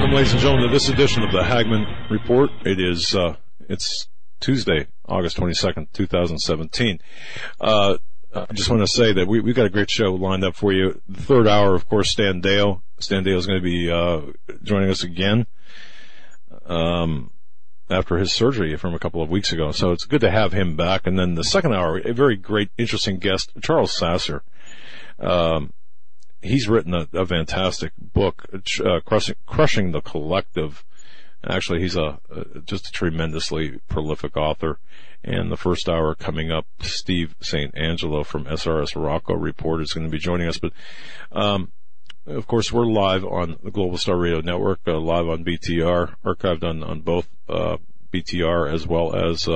Welcome, ladies and gentlemen, to this edition of the Hagmann Report. It is uh, it's Tuesday, August twenty second, two thousand seventeen. Uh, I just want to say that we we've got a great show lined up for you. The third hour, of course, Stan Deyo. Stan Deyo is going to be uh, joining us again um, after his surgery from a couple of weeks ago. So it's good to have him back. And then the second hour, a very great, interesting guest, Charles Sasser. Um, he's written a, a fantastic book, uh, crushing, crushing the collective. Actually, he's a, a, just a tremendously prolific author. And the first hour coming up, Steve St. Angelo from SRS Rocco Report is going to be joining us. But, um, of course, we're live on the Global Star Radio Network, uh, live on BTR, archived on, on both, uh, BTR as well as,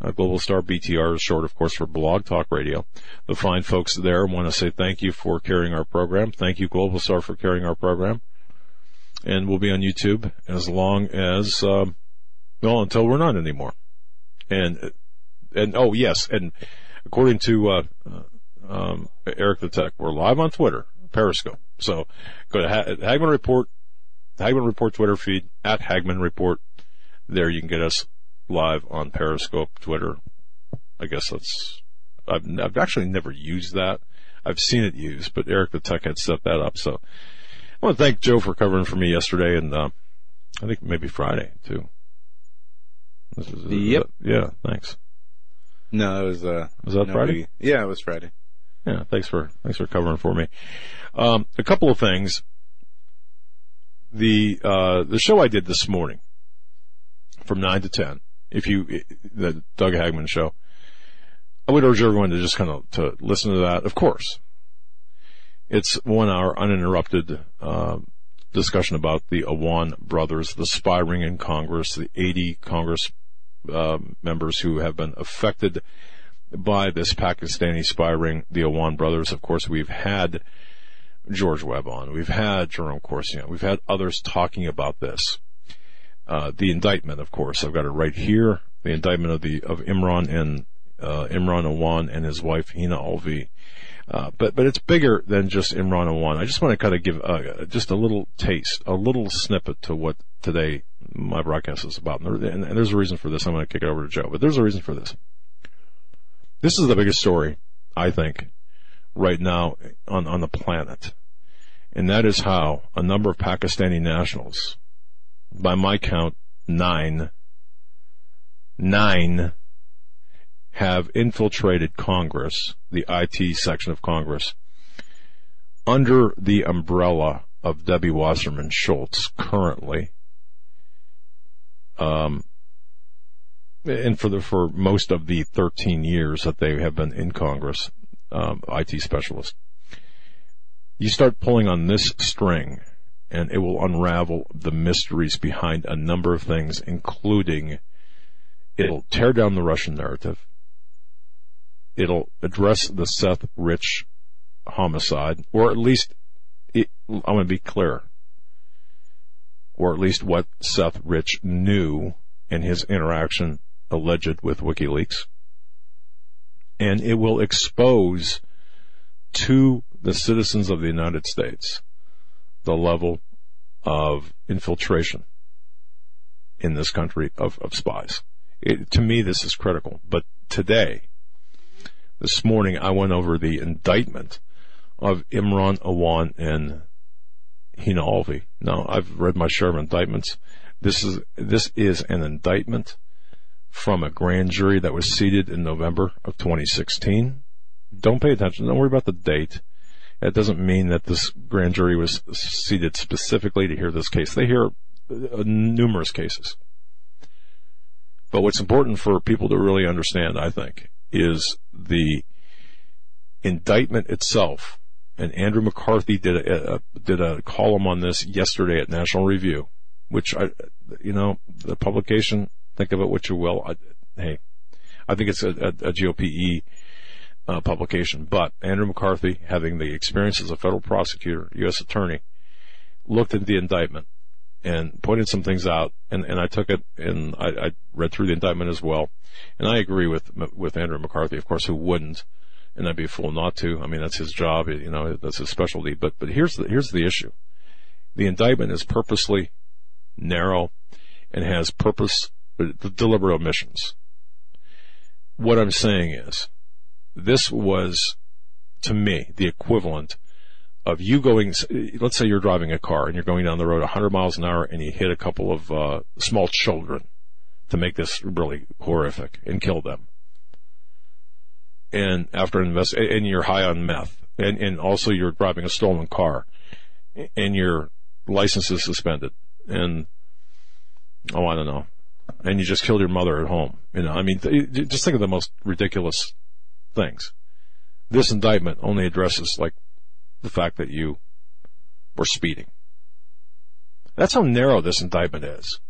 uh, uh, Global Star BTR is short, of course, for Blog Talk Radio. The fine folks there want to say thank you for carrying our program. Thank you, Global Star, for carrying our program. And we'll be on YouTube as long as, um, well, until we're not anymore. And, and, oh, yes, and according to, uh, um, Eric the Tech, we're live on Twitter, Periscope. So go to ha- Hagmann Report, Hagmann Report Twitter feed, at Hagmann Report. There you can get us live on Periscope, Twitter. I guess that's, I've, I've actually never used that. I've seen it used, but Eric the Tech had set that up. So I want to thank Joe for covering for me yesterday and, uh, I think maybe Friday too. This is, yep. yeah, thanks. No, it was, uh, was that no, Friday? we- yeah, it was Friday. Yeah, thanks for, thanks for covering for me. Um, a couple of things. The, uh, the show I did this morning from nine to ten, if you, the Doug Hagmann show, I would urge everyone to just kind of, to listen to that. Of course, it's one hour uninterrupted, uh, discussion about the Awan brothers, the spy ring in Congress, the 80 Congress, uh, members who have been affected by this Pakistani spy ring, the Awan brothers. Of course, we've had George Webb on. We've had Jerome Corsi on. We've had others talking about this. Uh, the indictment, of course, I've got it right here. The indictment of the, of Imran and, uh, Imran Awan and his wife, Hina Alvi. Uh, but, but it's bigger than just Imran Awan. I just want to kind of give, uh, just a little taste, a little snippet to what today my broadcast is about. And, there, and there's a reason for this. I'm going to kick it over to Joe, but there's a reason for this. This is the biggest story, I think, right now on, on the planet. And that is how a number of Pakistani nationals, by my count, nine, nine have infiltrated Congress, the IT section of Congress, under the umbrella of Debbie Wasserman Schultz currently. Um, and for the, for most of the 13 years that they have been in Congress, um, IT specialist. You start pulling on this string and it will unravel the mysteries behind a number of things, including it'll tear down the Russian narrative. It'll address the Seth Rich homicide, or at least, it, I'm going to be clear, or at least what Seth Rich knew in his interaction alleged with WikiLeaks. And it will expose to the citizens of the United States the level of infiltration in this country of, of spies. It, to me, this is critical. But today, this morning, I went over the indictment of Imran Awan and Hina Alvi. Now, I've read my share of indictments. This is, this is an indictment from a grand jury that was seated in November of 2016. Don't pay attention. Don't worry about the date. That doesn't mean that this grand jury was seated specifically to hear this case. They hear uh, numerous cases. But what's important for people to really understand, I think, is the indictment itself. And Andrew McCarthy did a, did a column on this yesterday at National Review. which I, you know, the publication, think of it what you will. I, hey, I think it's a, a, a GOPE uh, publication, but Andrew McCarthy, having the experience as a federal prosecutor, U.S. attorney, looked at the indictment and pointed some things out, and, and I took it and I, I read through the indictment as well, and I agree with with Andrew McCarthy, of course, who wouldn't, and I'd be a fool not to. I mean, that's his job, you know, that's his specialty. But but here's the here's the issue: the indictment is purposely narrow and has purpose deliberate omissions. What I'm saying is, this was to me the equivalent of you going, let's say you're driving a car and you're going down the road 100 miles an hour and you hit a couple of uh, small children to make this really horrific and kill them. And after an invest, and you're high on meth, and, and also you're driving a stolen car, and your license is suspended, and oh, I don't know, and you just killed your mother at home. You know, I mean, just think of the most ridiculous things. This indictment only addresses like the fact that you were speeding. That's how narrow this indictment is.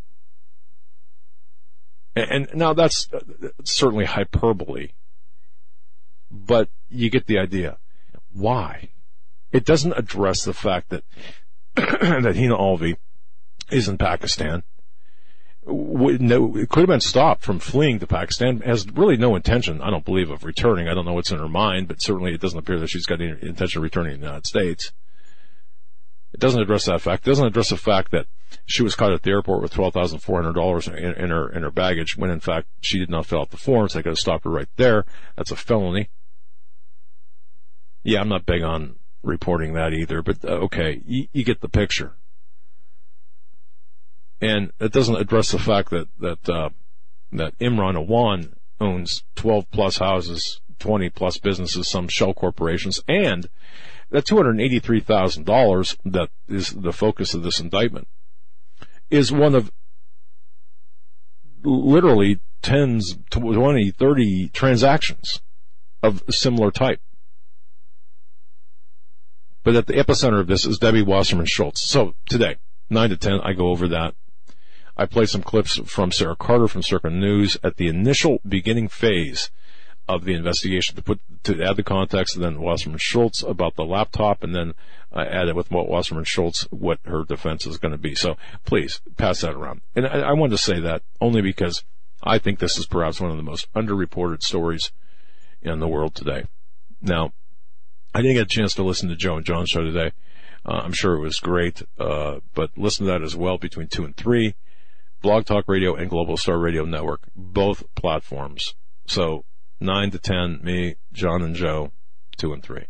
And, and now that's uh, certainly hyperbole, but you get the idea. Why? It doesn't address the fact that that Hina Alvi is in Pakistan. No, it could have been stopped from fleeing to Pakistan. Has really no intention, I don't believe, of returning. I don't know what's in her mind, but certainly it doesn't appear that she's got any intention of returning to the United States. It doesn't address that fact. It doesn't address the fact that she was caught at the airport with twelve thousand four hundred dollars in her in her baggage when in fact she did not fill out the forms. They could have stopped her right there. That's a felony. Yeah, I'm not big on reporting that either, but uh, okay, you, you get the picture and it doesn't address the fact that that uh, that Imran Awan owns 12 plus houses, 20 plus businesses, some shell corporations, and that $283,000 that is the focus of this indictment is one of literally tens, 20, 30 transactions of similar type. But at the epicenter of this is Debbie Wasserman Schultz. So today, 9 to 10, I go over that. I played some clips from Sarah Carter from Circa News at the initial beginning phase of the investigation to put to add the context, and then Wasserman Schultz about the laptop, and then I added with what Wasserman Schultz what her defense is going to be. So please pass that around. And I, I wanted to say that only because I think this is perhaps one of the most underreported stories in the world today. Now, I didn't get a chance to listen to Joe and John's show today. Uh, I'm sure it was great, uh, but listen to that as well between two and three. Blog Talk Radio and Global Star Radio Network, both platforms. So nine to ten, me, John and Joe, two and three.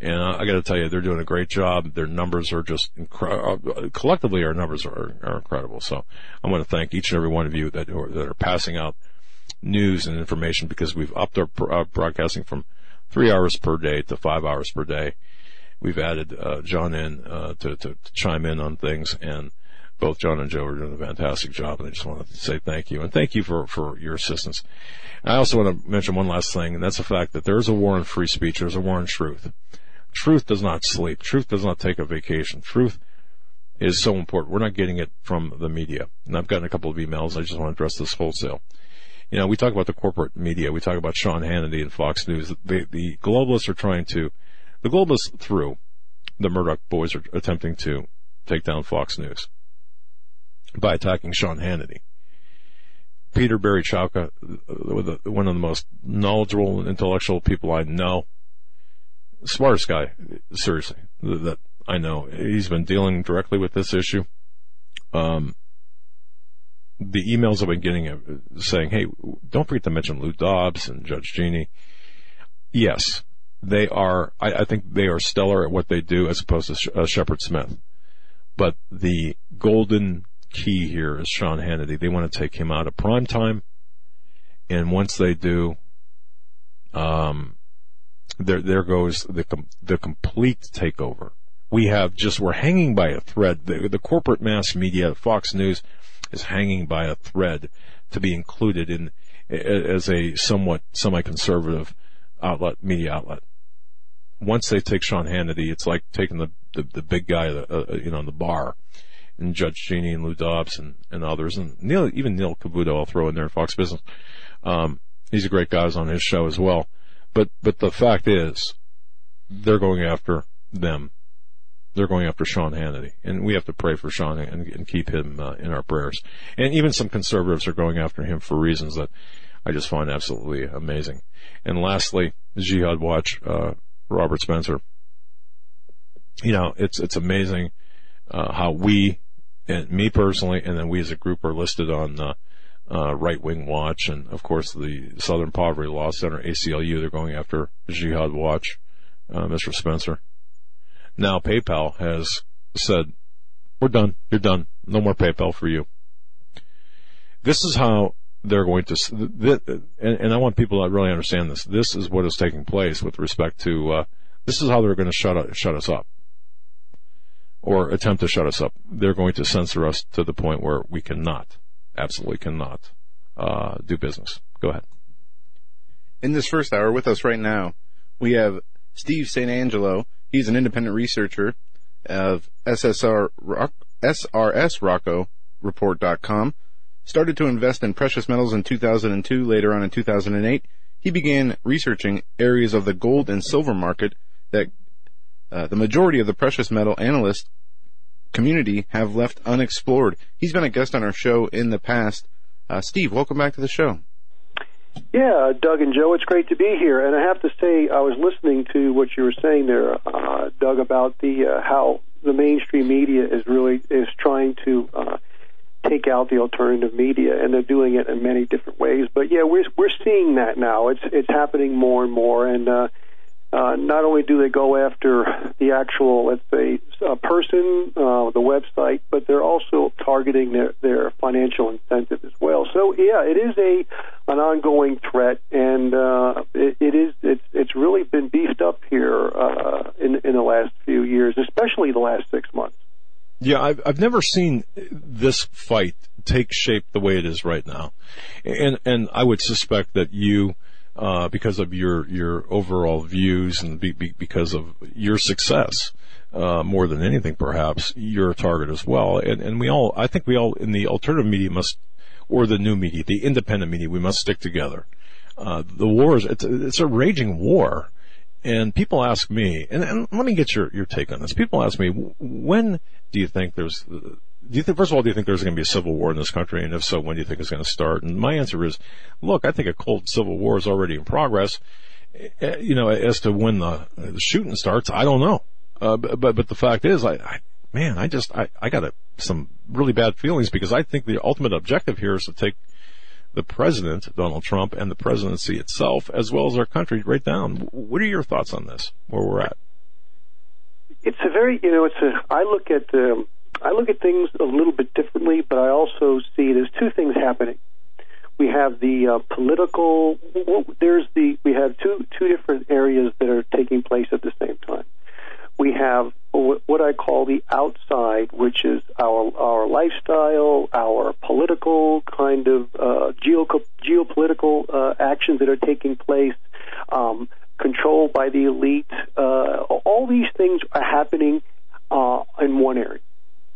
And I got to tell you, they're doing a great job. Their numbers are just incredible. Uh, collectively, our numbers are, are incredible. So I want to thank each and every one of you that are, that are passing out news and information because we've upped our uh, broadcasting from three hours per day to five hours per day. We've added uh, John in uh, to, to, to chime in on things, and both John and Joe are doing a fantastic job, and I just want to say thank you and thank you for for your assistance. I also want to mention one last thing, and that's the fact that there's a war on free speech. There's a war on truth. Truth does not sleep. Truth does not take a vacation. Truth is so important. We're not getting it from the media. And I've gotten a couple of emails. I just want to address this wholesale. You know, we talk about the corporate media. We talk about Sean Hannity and Fox News. The, the globalists are trying to, the globalists through the Murdoch boys are attempting to take down Fox News by attacking Sean Hannity. Peter Berichowka, one of the most knowledgeable and intellectual people I know, smartest guy, seriously, that I know. He's been dealing directly with this issue. Um, the emails I've been getting uh, saying, hey, don't forget to mention Lou Dobbs and Judge Jeanine. Yes, they are, I, I think they are stellar at what they do as opposed to uh, Shepard Smith. But the golden key here is Sean Hannity. They want to take him out of prime time, and once they do, um, there there goes the the complete takeover. We have just we're hanging by a thread. The, the corporate mass media, Fox News, is hanging by a thread to be included in as a somewhat semi-conservative outlet, media outlet. Once they take Sean Hannity, it's like taking the the, the big guy, uh, you know, the bar and Judge Jeanine and Lou Dobbs and, and others, and Neil, even Neil Cavuto I'll throw in there in Fox Business. Um, he's a great guy on his show as well. But, but the fact is, they're going after them. They're going after Sean Hannity, and we have to pray for Sean and, and keep him uh, in our prayers. And even some conservatives are going after him for reasons that I just find absolutely amazing. And lastly, Jihad Watch, uh, Robert Spencer. You know, it's it's amazing uh, how we, and me personally, and then we as a group are listed on uh, uh, Right Wing Watch, and of course the Southern Poverty Law Center (ACLU). They're going after Jihad Watch, uh, Mr. Spencer. Now PayPal has said, "We're done. You're done. No more PayPal for you." This is how they're going to, and, and I want people to really understand this. This is what is taking place with respect to. Uh, this is how they're going to shut shut us up, or attempt to shut us up. They're going to censor us to the point where we cannot, absolutely cannot, uh, do business. Go ahead. In this first hour, with us right now, we have Steve St. Angelo. He's an independent researcher of SSR Rock, Report.com started to invest in precious metals in 2002. Later on in 2008, he began researching areas of the gold and silver market that uh, the majority of the precious metal analyst community have left unexplored. He's been a guest on our show in the past. Uh, Steve, welcome back to the show. Yeah, Doug and Joe, it's great to be here. And I have to say, I was listening to what you were saying there, uh, Doug, about the uh, how the mainstream media is really is trying to uh, take out the alternative media, and they're doing it in many different ways. But yeah, we're we're seeing that now. It's it's happening more and more, and uh, not only do they go after the actual, let's say, person, uh, the website, but they're also targeting their their financial incentive as well. So yeah, it is a an ongoing threat, and uh, it, it is it's it's really been beefed up here uh, in in the last few years, especially the last six months. Yeah, I've I've never seen this fight take shape the way it is right now, and and I would suspect that you, uh, because of your your overall views and be, be, because of your success, uh, more than anything, perhaps you're a target as well. And and we all, I think we all in the alternative media must, or the new media, the independent media, we must stick together. Uh, the war is it's, it's a raging war and people ask me, and, and, let me get your, your take on this. People ask me, when do you think there's, do you think, first of all, do you think there's going to be a civil war in this country? And if so, when do you think it's going to start? And my answer is, look, I think a cold civil war is already in progress. Eh, you know, as to when the, the shooting starts, I don't know. Uh, but, but, but the fact is, I, I man, I just, I, I got a, some really bad feelings because I think the ultimate objective here is to take the president, Donald Trump, and the presidency itself, as well as our country, right down. What are your thoughts on this, where we're at? It's a very, you know, it's a, I look at, um, I look at things a little bit differently, but I also see there's two things happening. We have the uh, political, there's the, we have two, two different areas that are taking place at the same time we have what I call the outside, which is our our lifestyle, our political kind of uh, geo- geopolitical uh, actions that are taking place, um, controlled by the elite. Uh, all these things are happening uh, in one area,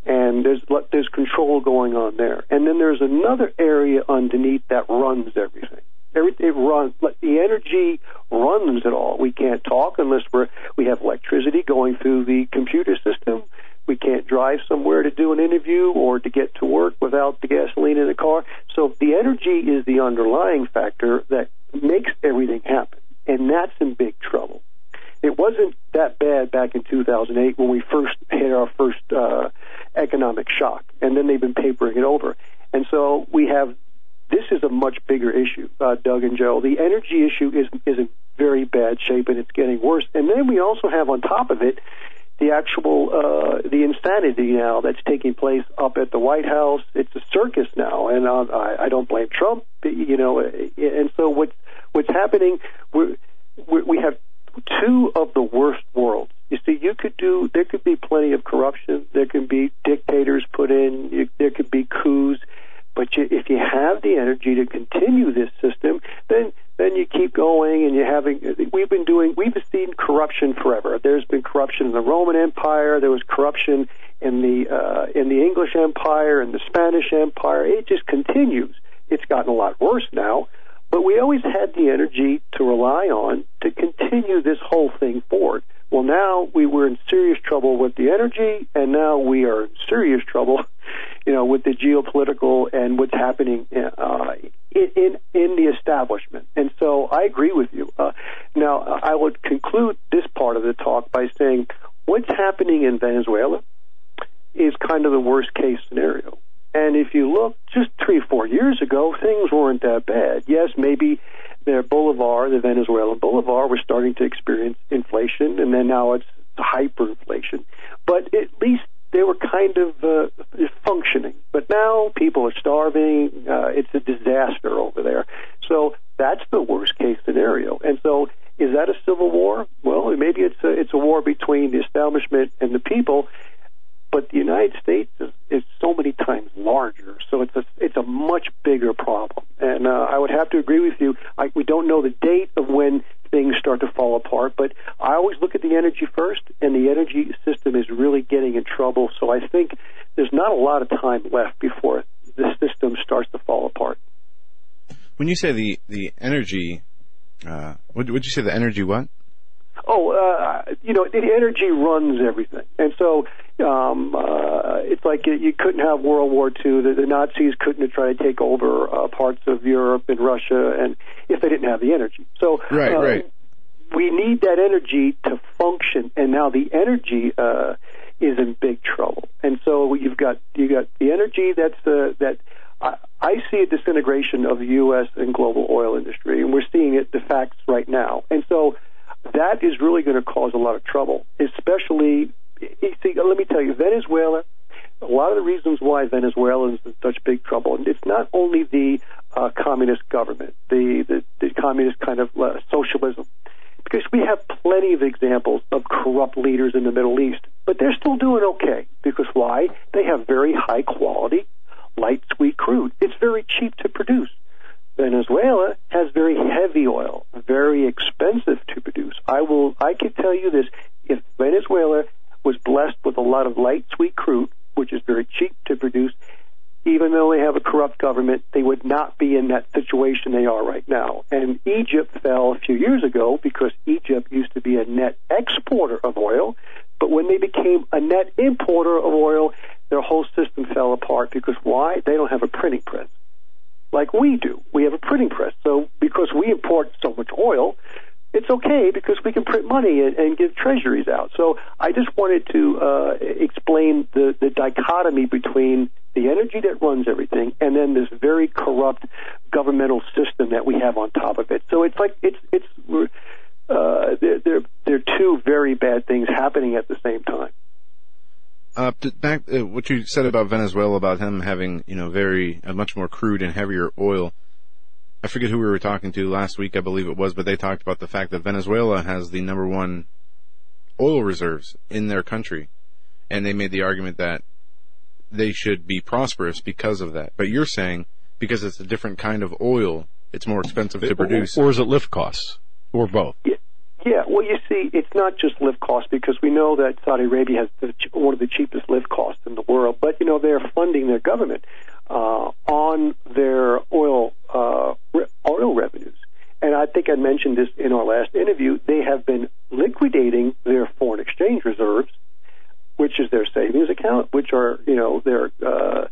and there's there's control going on there. And then there's another area underneath that runs everything. Everything runs. The energy runs it all. We can't talk unless we're we have electricity going through the computer system. We can't drive somewhere to do an interview or to get to work without the gasoline in the car. So the energy is the underlying factor that makes everything happen, and that's in big trouble. It wasn't that bad back in 2008 when we first had our first uh, economic shock, and then they've been papering it over. And so we have this is a much bigger issue, uh, Doug and Joe. The energy issue is is in very bad shape, and it's getting worse. And then we also have on top of it the actual uh, the insanity now that's taking place up at the White House. It's a circus now, and uh, I, I don't blame Trump. You know, and so what what's happening? we we have two of the worst worlds. You see, you could do. There could be plenty of corruption. There could be dictators put in. You, there could be coups but you, if you have the energy to continue this system, then then you keep going and you're having. We've been doing. We've seen corruption forever. There's been corruption in the Roman Empire. There was corruption in the uh, in the English Empire and the Spanish Empire. It just continues. It's gotten a lot worse now, but we always had the energy to rely on to continue this whole thing forward. Well, now we were in serious trouble with the energy, and now we are in serious trouble, you know, with the geopolitical and what's happening uh, in, in in the establishment. And so I agree with you. Uh, now I would conclude this part of the talk by saying what's happening in Venezuela is kind of the worst case scenario. And if you look just three, or four years ago, things weren't that bad. Yes, maybe their bolivar, the Venezuelan bolivar, was starting to experience inflation, and then now it's hyperinflation. But at least they were kind of uh, functioning. But now people are starving. Uh, it's a disaster over there. So that's the worst case scenario. And so, is that a civil war? Well, maybe it's a, it's a war between the establishment and the people but the United States is, is so many times larger, so it's a it's a much bigger problem. And uh, I would have to agree with you. I, we don't know the date of when things start to fall apart, but I always look at the energy first, and the energy system is really getting in trouble. So I think there's not a lot of time left before the system starts to fall apart. When you say the the energy, uh, would would you say the energy what? Oh, uh, you know, the energy runs everything. And so um, uh, it's like you couldn't have World War II. The, the Nazis couldn't have tried to take over uh, parts of Europe and Russia, and if they didn't have the energy. So right, uh, right. We need that energy to function, and now the energy uh, is in big trouble. And so you've got you got the energy that's uh, that. I, I see a disintegration of the U.S. and global oil industry, and we're seeing it the facts right now. And so that is really going to cause a lot of trouble, especially. See, let me tell you, Venezuela. A lot of the reasons why Venezuela is in such big trouble, and it's not only the uh, communist government, the, the, the communist kind of uh, socialism, because we have plenty of examples of corrupt leaders in the Middle East, but they're still doing okay. Because why? They have very high quality, light sweet crude. It's very cheap to produce. Venezuela has very heavy oil, very expensive to produce. I will, I can tell you this: if Venezuela was blessed with a lot of light sweet crude, which is very cheap to produce, even though they have a corrupt government, they would not be in that situation they are right now. And Egypt fell a few years ago because Egypt used to be a net exporter of oil, but when they became a net importer of oil, their whole system fell apart because why? They don't have a printing press like we do. We have a printing press. So because we import so much oil, it's okay because we can print money and, and give treasuries out. So I just wanted to uh, explain the, the dichotomy between the energy that runs everything and then this very corrupt governmental system that we have on top of it. So it's like it's it's uh, they're, they're they're two very bad things happening at the same time. Uh, back uh, what you said about Venezuela about him having you know very uh, much more crude and heavier oil. I forget who we were talking to last week, I believe it was, but they talked about the fact that Venezuela has the number one oil reserves in their country, and they made the argument that they should be prosperous because of that. But you're saying because it's a different kind of oil, it's more expensive to produce, or is it lift costs, or both? Yeah. Yeah, well, you see, it's not just lift costs because we know that Saudi Arabia has the, one of the cheapest lift costs in the world. But you know, they're funding their government uh, on their oil uh, re- oil revenues. And I think I mentioned this in our last interview. They have been liquidating their foreign exchange reserves, which is their savings account, which are you know their uh,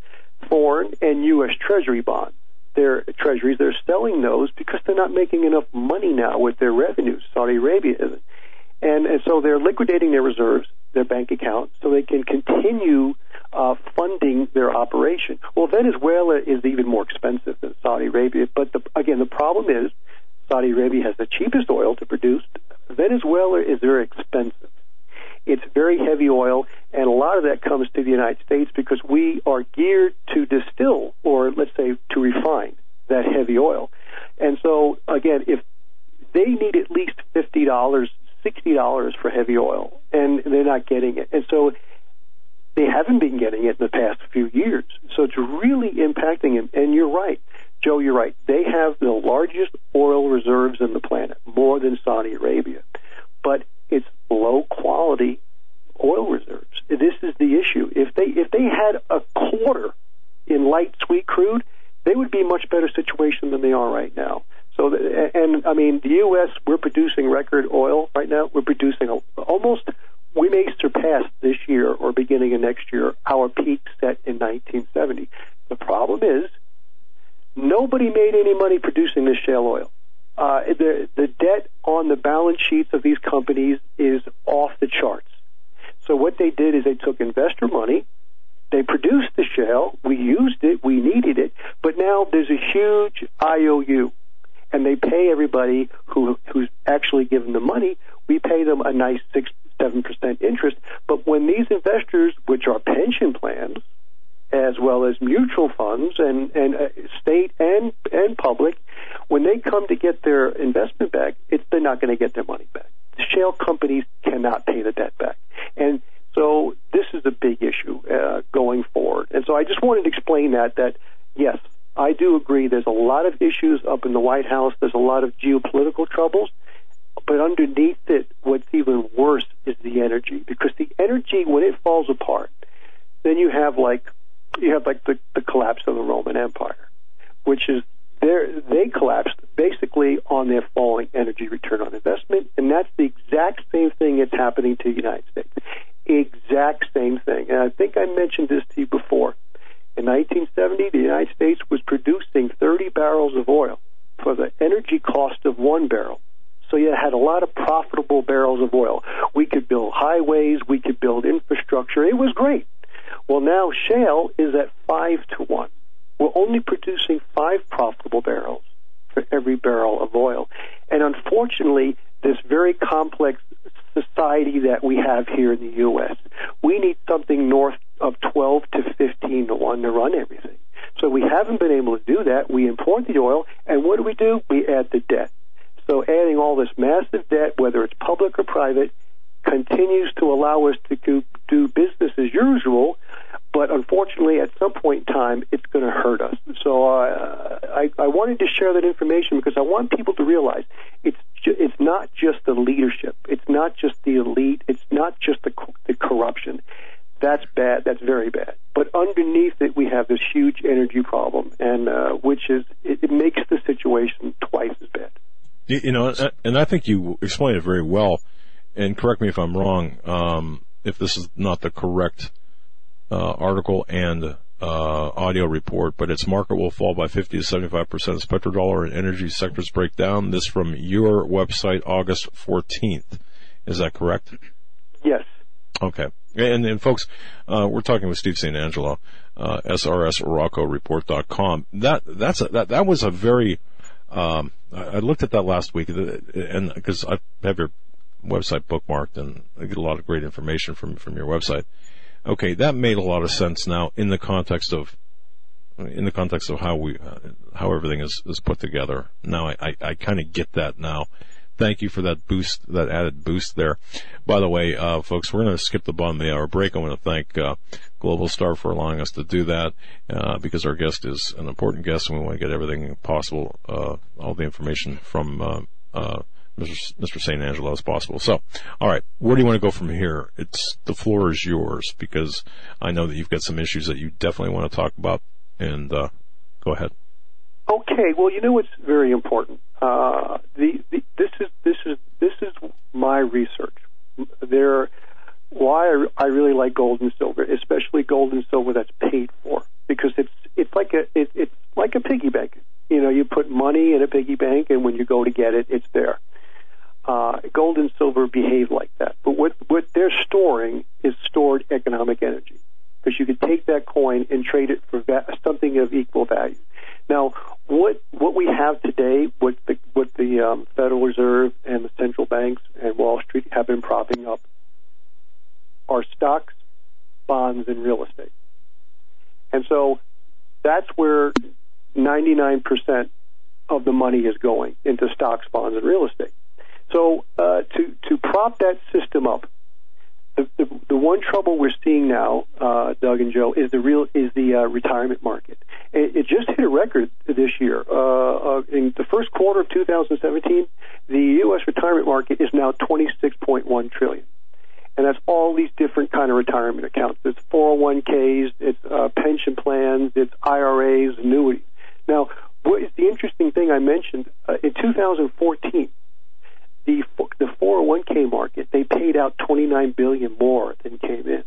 foreign and U.S. Treasury bonds their treasuries. They're selling those because they're not making enough money now with their revenues. Saudi Arabia isn't. And, and so they're liquidating their reserves, their bank accounts, so they can continue uh, funding their operation. Well, Venezuela is even more expensive than Saudi Arabia, but the, again, the problem is Saudi Arabia has the cheapest oil to produce. Venezuela is very expensive. It's very heavy oil, and a lot of that comes to the United States because we are geared to distill, or let's say to refine, that heavy oil. And so, again, if they need at least fifty dollars, sixty dollars for heavy oil, and they're not getting it, and so they haven't been getting it in the past few years. So it's really impacting them. And you're right, Joe. You're right. They have the largest oil reserves in the planet, more than Saudi Arabia, but it's low quality oil reserves. This is the issue. If they if they had a quarter in light sweet crude, they would be in much better situation than they are right now. So, and I mean, the U.S. we're producing record oil right now. We're producing almost. We may surpass this year or beginning of next year our peak set in 1970. The problem is nobody made any money producing this shale oil. Uh, the the debt on the balance sheets of these companies is off the charts. So what they did is they took investor money, they produced the shale, we used it, we needed it, but now there's a huge IOU and they pay everybody who who's actually given the money. We pay them a nice six seven percent interest. But when these investors, which are pension plans, as well as mutual funds and and uh, state and and public, when they come to get their investment back, it's they're not going to get their money back. Shale companies cannot pay the debt back, and so this is a big issue uh, going forward. And so I just wanted to explain that that yes, I do agree there's a lot of issues up in the White House. There's a lot of geopolitical troubles. But underneath it, what's even worse is the energy. Because the energy, when it falls apart, then you have like, you have like the, the collapse of the Roman Empire, which is they they collapsed basically on their falling energy return on investment, and that's the exact same thing that's happening to the United States. Exact same thing. And I think I mentioned this to you before. In 1970, the United States was producing 30 barrels of oil for the energy cost of one barrel. So you had a lot of profitable barrels of oil. We could build highways, we could build infrastructure. It was great. Well, now shale is at five to one. We're only producing five profitable barrels for every barrel of oil. And unfortunately, this very complex society that we have here in the U.S. We need something north of 12 to 15 to 1 to run everything. So we haven't been able to do that. We import the oil, and what do we do? We add the debt. So adding all this massive debt, whether it's public or private, continues to allow us to do, business as usual, but unfortunately, at some point in time, it's going to hurt us. So uh, I, I wanted to share that information because I want people to realize it's ju- it's not just the leadership, it's not just the elite, it's not just the, the corruption. That's bad. That's very bad. But underneath it, we have this huge energy problem, and uh, which is it, it makes the situation twice as bad. You, you know, and I think you explained it very well. And correct me if I'm wrong. Um, if this is not the correct uh, article and uh, audio report, but its market will fall by 50 to 75 percent as petrodollar and energy sectors break down. This from your website, August 14th. Is that correct? Yes. Okay. And, and folks, uh, we're talking with Steve St. Angelo, uh, SRSRoccoReport.com. That, that's a, that, that was a very, um, I looked at that last week and because I have your website bookmarked and I get a lot of great information from, from your website. Okay. That made a lot of sense now in the context of, in the context of how we, uh, how everything is, is put together. Now I, I, I kind of get that now thank you for that boost, that added boost there. By the way, uh, folks, we're going to skip the bottom of the hour break. I want to thank uh, Global Star for allowing us to do that uh, because our guest is an important guest and we want to get everything possible, uh, all the information from uh, uh, Mr. St. Angelo as possible. So, all right, where do you want to go from here? It's the floor is yours because I know that you've got some issues that you definitely want to talk about, and go ahead. Okay, well, you know what's very important. Uh, the, the, this is this is this is my research. There, why I, I really like gold and silver, especially gold and silver that's paid for, because it's it's like a it, it's like a piggy bank. You know, you put money in a piggy bank, and when you go to get it, it's there. Uh, gold and silver behave like that, but what what they're storing is stored economic energy, because you could take that coin and trade it for va- something of equal value. Now, what what we have today, what the what the um, Federal Reserve and the central banks and Wall Street have been propping up are stocks, bonds, and real estate. And so that's where 99% of the money is going into stocks, bonds, and real estate. So uh, to to prop that system up, the, the, the one trouble we're seeing now, uh, Doug and Joe, is the real is the uh, retirement market. It, it, just hit a record this year. Uh, uh in the first quarter of 2017, the U.S. retirement market is now 26.1 trillion, and that's all these different kind of retirement accounts. It's 401ks, it's uh, pension plans, it's IRAs, annuities. Now, what is the interesting thing I mentioned uh, in 2014? The the 401k market they paid out 29 billion more than came in.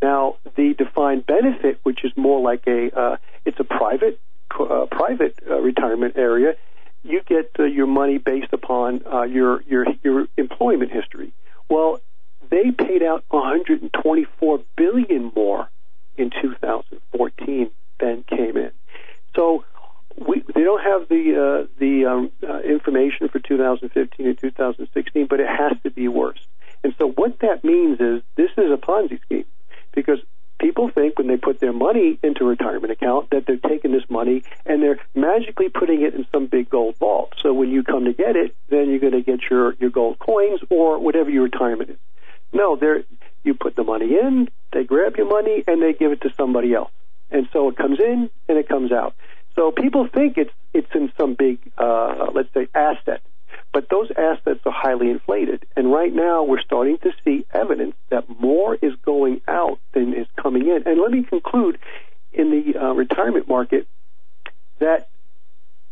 Now, the defined benefit, which is more like a uh, it's a private uh, private uh, retirement area, you get uh, your money based upon uh, your your your employment history. Well, they paid out 124 billion more in 2014 than came in. So we they don't have the uh, the um, uh, information for 2015 and 2016, but it has to be worse. And so what that means is this is a Ponzi scheme because people think when they put their money into a retirement account that they're taking this money and they're magically putting it in some big gold vault. So when you come to get it, then you're going to get your your gold coins or whatever your retirement is. No, they're you put the money in, they grab your money and they give it to somebody else. And so it comes in and it comes out. So people think it's it's in some big uh, let's say asset. But those assets are highly inflated. And right now we're starting to see evidence that more is going out than is coming in. And let me conclude in the uh, retirement market that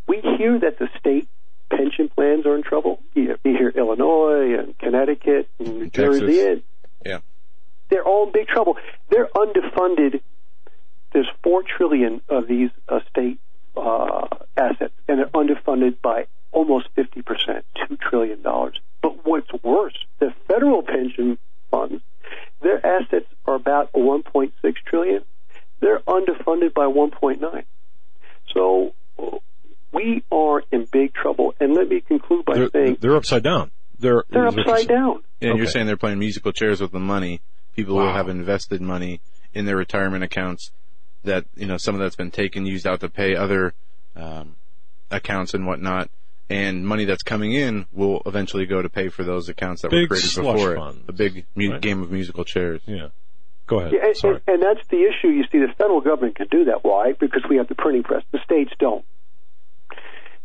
we hear that the state pension plans are in trouble. You, hear Illinois and Connecticut and New Jersey. And Yeah. they're all in big trouble. They're underfunded. There's four trillion of these uh, state uh, assets, and they're underfunded by almost 50 percent, two trillion dollars. But what's worse, the federal pension funds, their assets are about 1.6 trillion. They're underfunded by 1.9. So uh, we are in big trouble. And let me conclude by They're, saying they're upside down. They're they're upside down. And you're saying they're playing musical chairs with the money. People Wow. will have invested money in their retirement accounts that, you know, some of that's been taken, used out to pay other, um, accounts and whatnot. And money that's coming in will eventually go to pay for those accounts that were created slush before funds, it. A big mu- right? game of musical chairs. Yeah. Go ahead. Yeah, and, Sorry. and, and that's the issue. You see, the federal government can do that. Why? Because we have the printing press. The states don't.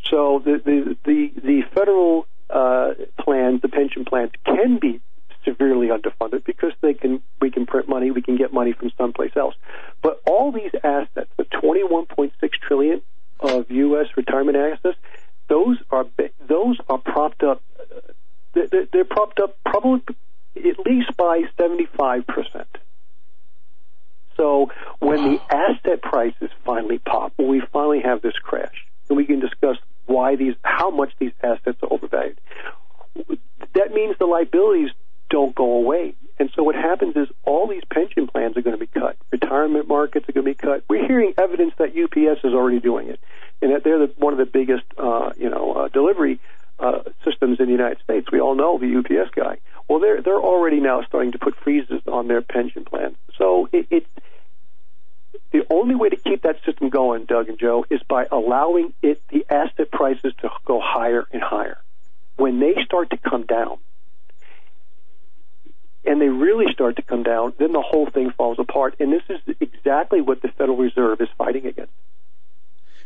So the the the, the federal uh, plans, the pension plans, can be severely underfunded because they can we can print money, we can get money from someplace else. But all these assets, the 21.6 trillion of U.S. retirement assets, those are those are propped up. uh, They're, they're propped up probably at least by 75 percent. So when the asset prices finally pop, when we finally have this crash, and we can discuss why these, how much these assets are overvalued, that means the liabilities don't go away. And so what happens is all these pension plans are going to be cut. Retirement markets are going to be cut. We're hearing evidence that UPS is already doing it, and that they're the, one of the biggest, uh, you know, uh, delivery uh, systems in the United States. We all know the UPS guy. Well, they're they're already now starting to put freezes on their pension plans. So it, it the only way to keep that system going, Doug and Joe, is by allowing it the asset prices to go higher and higher. When they start to come down, and they really start to come down, then the whole thing falls apart. And this is exactly what the Federal Reserve is fighting against.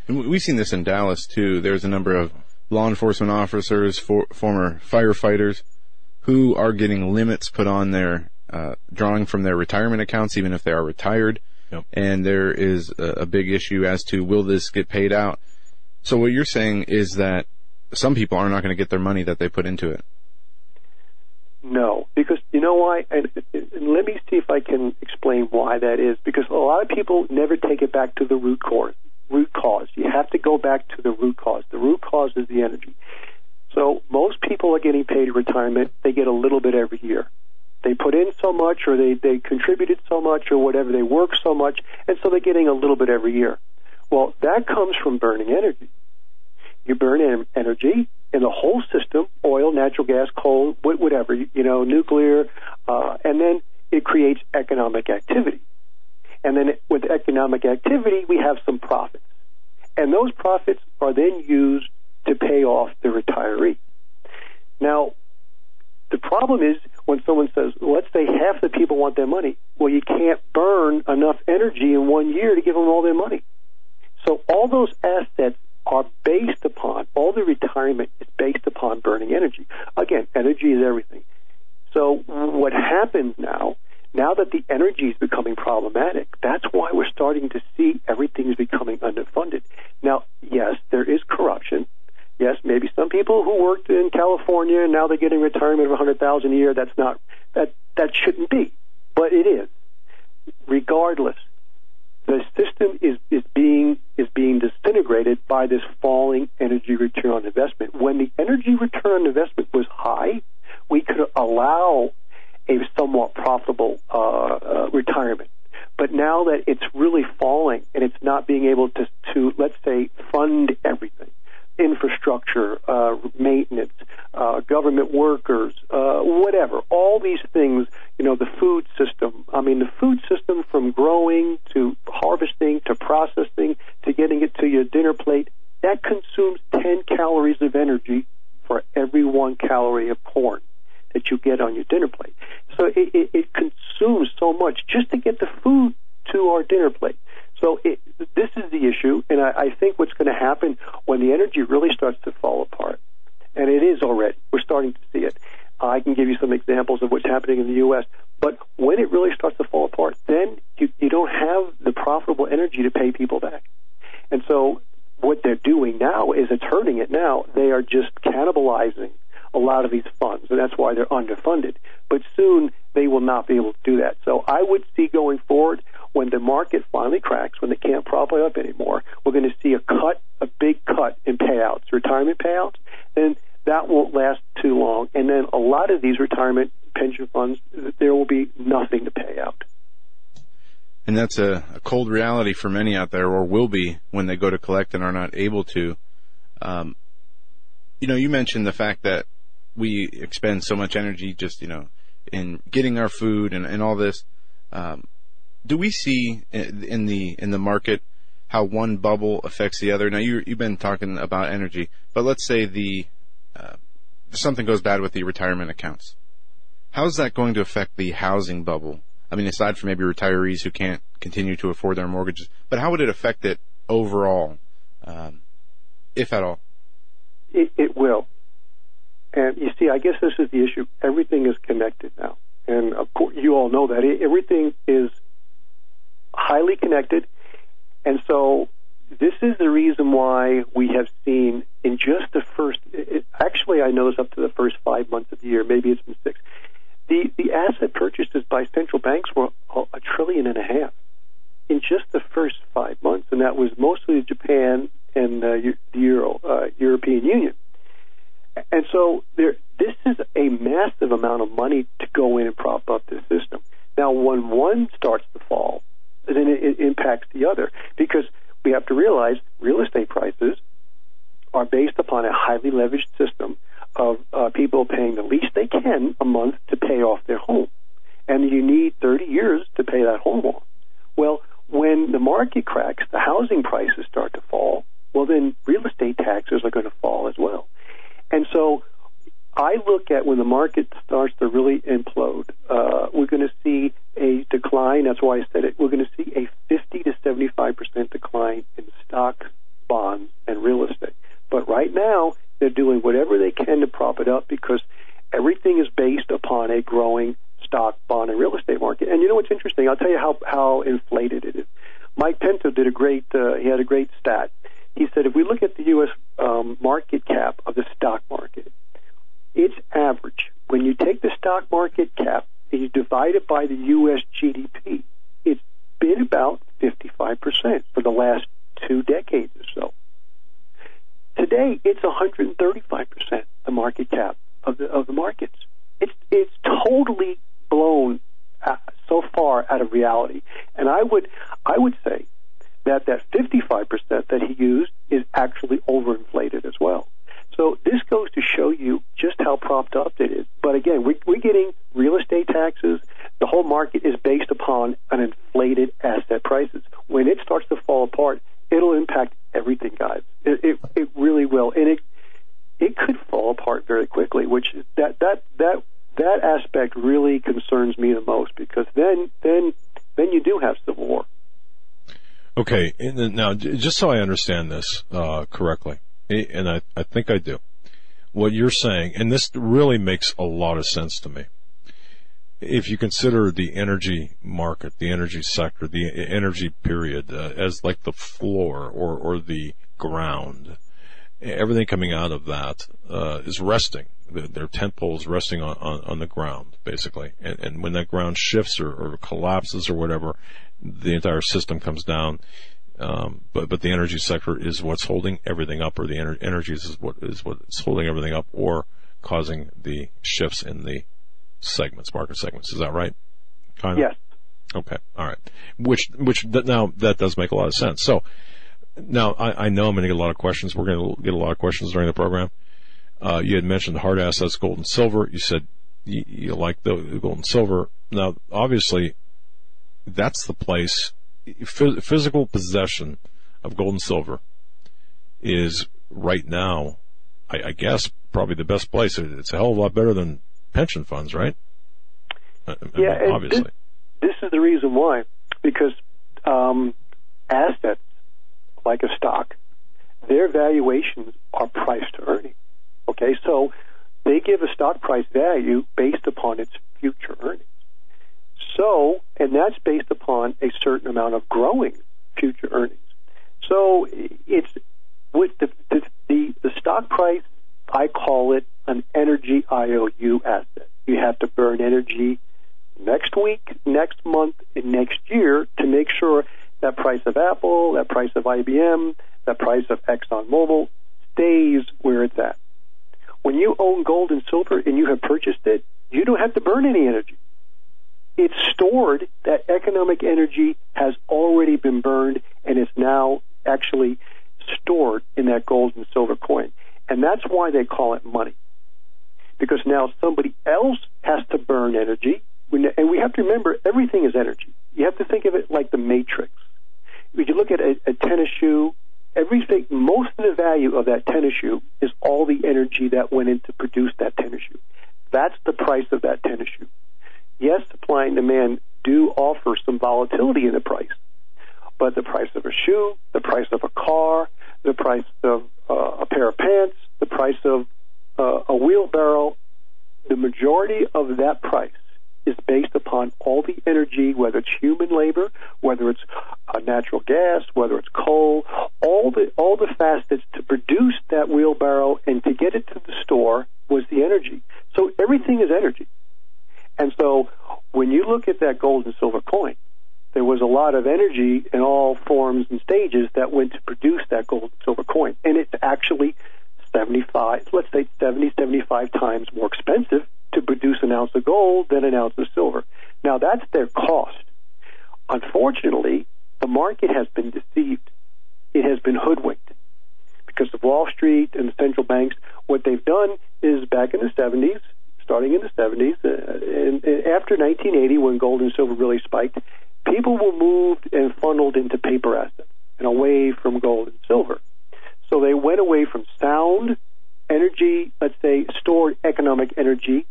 And we- we've seen this in Dallas too. There's a number of law enforcement officers, for, former firefighters, who are getting limits put on their uh, drawing from their retirement accounts, even if they are retired. Yep. And there is a, a big issue as to will this get paid out. So what you're saying is that some people are not going to get their money that they put into it. No, because you know why? And, and let me see if I can explain why that is. Because a lot of people never take it back to the root cause. Root cause. You have to go back to the root cause. The root cause is the energy. So most people are getting paid retirement. They get a little bit every year. They put in so much, or they they contributed so much, or whatever. They work so much, and so they're getting a little bit every year. Well, that comes from burning energy. You burn en- energy in the whole system, oil, natural gas, coal, whatever, you you know, nuclear, uh, and then it creates economic activity. And then with economic activity, we have some profits. And those profits are then used to pay off the retiree. Now, the problem is when someone says, let's say half the people want their money. Well, you can't burn enough energy in one year to give them all their money. So all those assets are based upon, all the retirement is based upon burning energy. Again, energy is everything. So what happens now, now that the energy is becoming problematic, that's why we're starting to see everything is becoming underfunded. Now, yes, there is corruption. Yes, maybe some people who worked in California and now they're getting retirement of a hundred thousand a year. That's not that that shouldn't be, but it is. Regardless, the system is, is being is being disintegrated by this falling energy return on investment. When the energy return on investment was high, we could allow a somewhat profitable uh, uh, retirement. But now that it's really falling and it's not being able to, to let's say, fund everything, infrastructure, uh, maintenance, uh, government workers, uh, whatever, all these things, you know, the food system. I mean, the food system from growing to harvesting to processing to getting it to your dinner plate, that consumes 10 calories of energy for every one calorie of corn that you get on your dinner plate. So it, it, it consumes so much just to get the food to our dinner plate. So it, this is the issue, and I, I think what's going to happen when the energy really starts to fall apart, and it is already. We're starting to see it. I can give you some examples of what's happening in the U.S. But when it really starts to fall apart, then you, you don't have the profitable energy to pay people back. And so what they're doing now is it's hurting it now. They are just cannibalizing a lot of these funds, and that's why they're underfunded. But soon they will not be able to do that. So I would see going forward when the market finally cracks, when they can't prop it up anymore, we're going to see a cut, a big cut in payouts, retirement payouts, and that won't last too long. And then a lot of these retirement pension funds, there will be nothing to pay out. And that's a, a cold reality for many out there, or will be when they go to collect and are not able to. Um, you know, you mentioned the fact that we expend so much energy just, you know, in getting our food and, and all this. Um, do we see in the in the market how one bubble affects the other? Now you you've been talking about energy, but let's say the uh, something goes bad with the retirement accounts. How is that going to affect the housing bubble? I mean, aside from maybe retirees who can't continue to afford their mortgages, but how would it affect it overall, um, if at all? It, it will. And you see, I guess this is the issue. Everything is connected now. And of course, you all know that. Everything is highly connected. And so this is the reason why we have seen in just the first, it, actually, I know it's up to the first five months of the year, maybe it's been six. The, the asset purchases by central banks were a trillion and a half in just the first five months, and that was mostly Japan and uh, the Euro, uh, European Union. And so there, this is a massive amount of money to go in and prop up this system. Now, when one starts to fall, then it, it impacts the other because we have to realize real estate prices are based upon a highly leveraged system of uh, people paying the least they can a month to pay off their home. And you need 30 years to pay that home off. Well, when the market cracks, the housing prices start to fall, well, then real estate taxes are going to fall as well. And so I look at when the market starts to really implode, uh, we're going to see a decline. That's why I said it. We're going to see a 50 to 75 percent decline in stock, bonds, and real estate. But right now, they're doing whatever they can to prop it up because everything is based upon a growing stock, bond, and real estate market. And you know what's interesting? I'll tell you how how inflated it is. Mike Pinto did a great. Uh, he had a great stat. He said if we look at the U.S. Um, market cap of the stock market, its average, when you take the stock market cap and you divide it by the U.S. GDP, it's been about 55% for the last two decades or so. Today, it's 135% the market cap of the of the markets. It's it's totally blown uh, so far out of reality, and I would I would say that that 55% that he used is actually overinflated as well. So this goes to show you just how propped up it is. But again, we, we're getting real estate taxes. The whole market is based upon an inflated asset prices. When it starts to fall apart, it'll impact everything, guys. It, it, it really will, and it it could fall apart very quickly. Which that that that that aspect really concerns me the most because then then then you do have civil war. Okay, now just so I understand this uh, correctly, and I, I think I do, what you're saying, and this really makes a lot of sense to me. if you consider the energy market, the energy sector, the energy period uh, as like the floor or, or the ground, everything coming out of that uh, is resting. Their tent poles resting on, on, on, the ground, basically. And, and when that ground shifts or, or, collapses or whatever, the entire system comes down. Um, but but the energy sector is what's holding everything up, or the ener- energy is what is what's holding everything up, or causing the shifts in the segments, market segments. Is that right? Kind of? Yes. Okay. All right. Which, which, now that does make a lot of sense. So now I, I know I'm going to get a lot of questions. We're going to get a lot of questions during the program. Uh, you had mentioned hard assets, gold and silver. You said you, you like the, the gold and silver. Now, obviously, that's the place. Physical possession of gold and silver is right now, I, I guess, probably the best place. It's a hell of a lot better than pension funds, right? Uh, yeah, I mean, obviously. This, this, is the reason why, because um, assets like a stock, their valuations are price to earning. Okay, so they give a stock price value based upon its future earnings. So, and that's based upon a certain amount of growing future earnings. So it's with the the, the, the stock price I call it an energy IOU asset. You have to burn energy next week, next month, and next year to make sure that price of Apple, that price of IBM, that price of ExxonMobil stays where it's at. When you own gold and silver and you have purchased it, you don't have to burn any energy. It's stored, that economic energy has already been burned and is now actually stored in that gold and silver coin. And that's why they call it money. Because now somebody else has to burn energy. And we have to remember everything is energy. You have to think of it like the matrix. If you look at a, a tennis shoe, everything, most of the value of that tennis shoe is all the energy that went in to produce that tennis shoe. That's the price of that tennis shoe. Yes, supply and demand do offer some volatility in the price, but the price of a shoe, the price of a car, the price of uh, a pair of pants, the price of uh, a wheelbarrow, the majority of that price is based upon all the energy, whether it's human labor, whether it's uh, natural gas, whether it's coal, all the all the facets to produce that wheelbarrow and to get it to the store was the energy. So everything is energy. And so when you look at that gold and silver coin, there was a lot of energy in all forms and stages that went to produce that gold and silver coin. And it's actually 75, let's say 70, 75 times more expensive to produce an ounce of gold than an ounce of silver. Now that's their cost. Unfortunately, the market has been deceived. It has been hoodwinked because of Wall Street and the central banks. What they've done is back in the 70s, starting in the 70s, uh, and, and after 1980, when gold and silver really spiked, people were moved and funneled into paper assets and away from gold and silver. So they went away from sound energy, let's say stored economic energy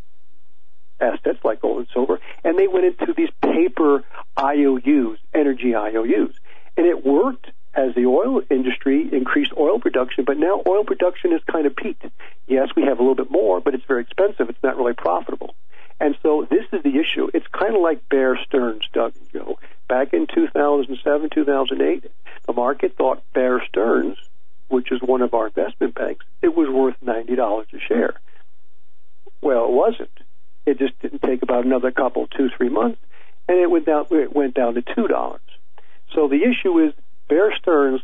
assets like gold and silver, and they went into these paper IOUs, energy IOUs. And it worked as the oil industry increased oil production, but now oil production has kind of peaked. Yes, we have a little bit more, but it's very expensive. It's not really profitable. And so this is the issue. It's kind of like Bear Stearns, Doug and Joe. Back in 2007, 2008, the market thought Bear Stearns, which is one of our investment banks, it was worth $90 a share. Well, it wasn't. It just didn't take about another couple, two, three months, and it went down. It went down to two dollars. So the issue is Bear Stearns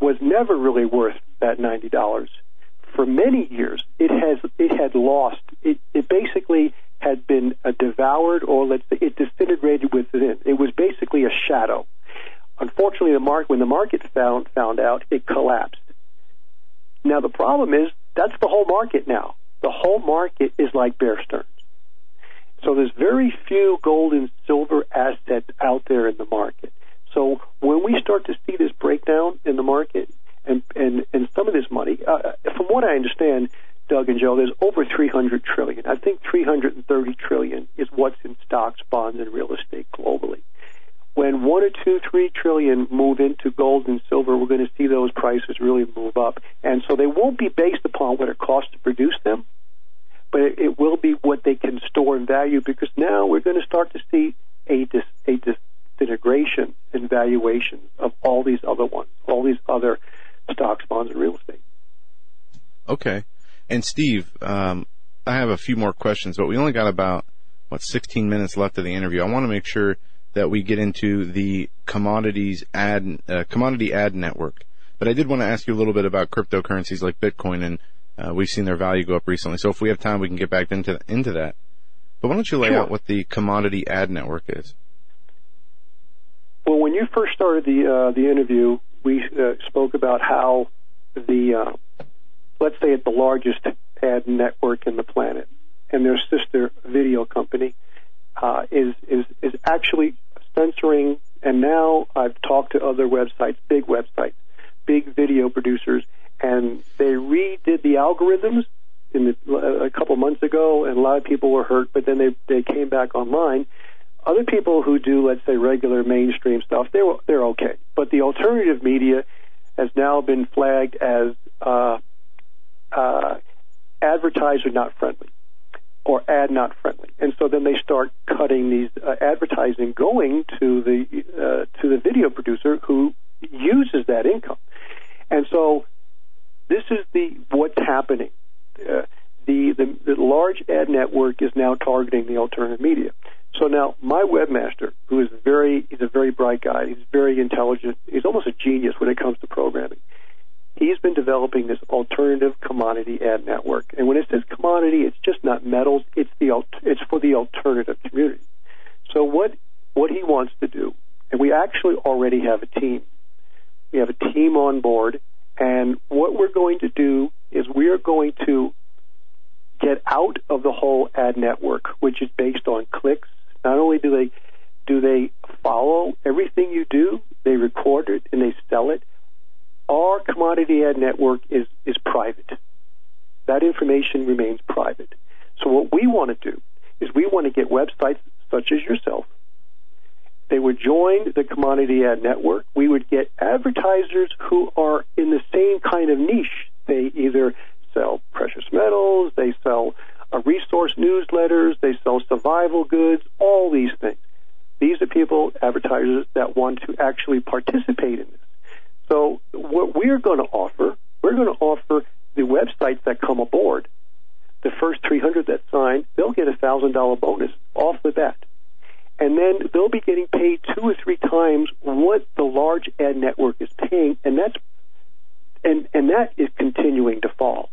was never really worth that ninety dollars. For many years, it has it had lost. It, it basically had been devoured, or let's say it disintegrated within. It was basically a shadow. Unfortunately, the market when the market found found out, it collapsed. Now the problem is that's the whole market now. The whole market is like Bear Stearns. So there's very few gold and silver assets out there in the market. So when we start to see this breakdown in the market and and, and some of this money, uh, from what I understand, Doug and Joe, there's over 300 trillion. I think 330 trillion is what's in stocks, bonds, and real estate globally. When one or two, three trillion move into gold and silver, we're going to see those prices really move up. And so they won't be based upon what it costs to produce them, but it, it will be what they can store and value because now we're going to start to see a dis, a disintegration and valuation of all these other ones, all these other stocks, bonds, and real estate. Okay. And Steve, um, I have a few more questions, but we only got about what 16 minutes left of the interview. I want to make sure that we get into the commodities ad uh, commodity ad network. But I did want to ask you a little bit about cryptocurrencies like Bitcoin, and uh, we've seen their value go up recently. So if we have time, we can get back into into that. But why don't you lay Sure. out what the commodity ad network is? Well, when you first started the uh, the interview, we uh, spoke about how the uh, let's say it's the largest ad network in the planet, and their sister video company uh, is is is actually censoring. And now I've talked to other websites, big websites, big video producers, and they redid the algorithms in the, a couple months ago, and a lot of people were hurt. But then they they came back online. Other people who do, let's say, regular mainstream stuff, they're they're okay. But the alternative media has now been flagged as uh, uh, advertiser not friendly or ad not friendly, and so then they start cutting these uh, advertising going to the uh, to the video producer who uses that income, and so this is the what's happening. The, the the large ad network is now targeting the alternative media. So now my webmaster, who is very he's a very bright guy, he's very intelligent, he's almost a genius when it comes to programming. He's been developing this alternative commodity ad network, and when it says commodity, it's just not metals; it's the it's for the alternative community. So what what he wants to do, and we actually already have a team. We have a team on board, and what we're going to do is we are going to get out of the whole ad network, which is based on clicks. Not only do they do they follow everything you do, they record it and they sell it. Our commodity ad network is is private. That information remains private. So what we want to do is we want to get websites such as yourself. They would join the commodity ad network. We would get advertisers who are in the same kind of niche. They either sell precious metals, they sell uh, resource newsletters, they sell survival goods, all these things. These are people, advertisers, that want to actually participate in this. So what we're going to offer, we're going to offer the websites that come aboard. The first 300 that sign, they'll get a thousand dollar bonus off the bat, and then they'll be getting paid two or three times what the large ad network is paying, and that's and and that is continuing to fall.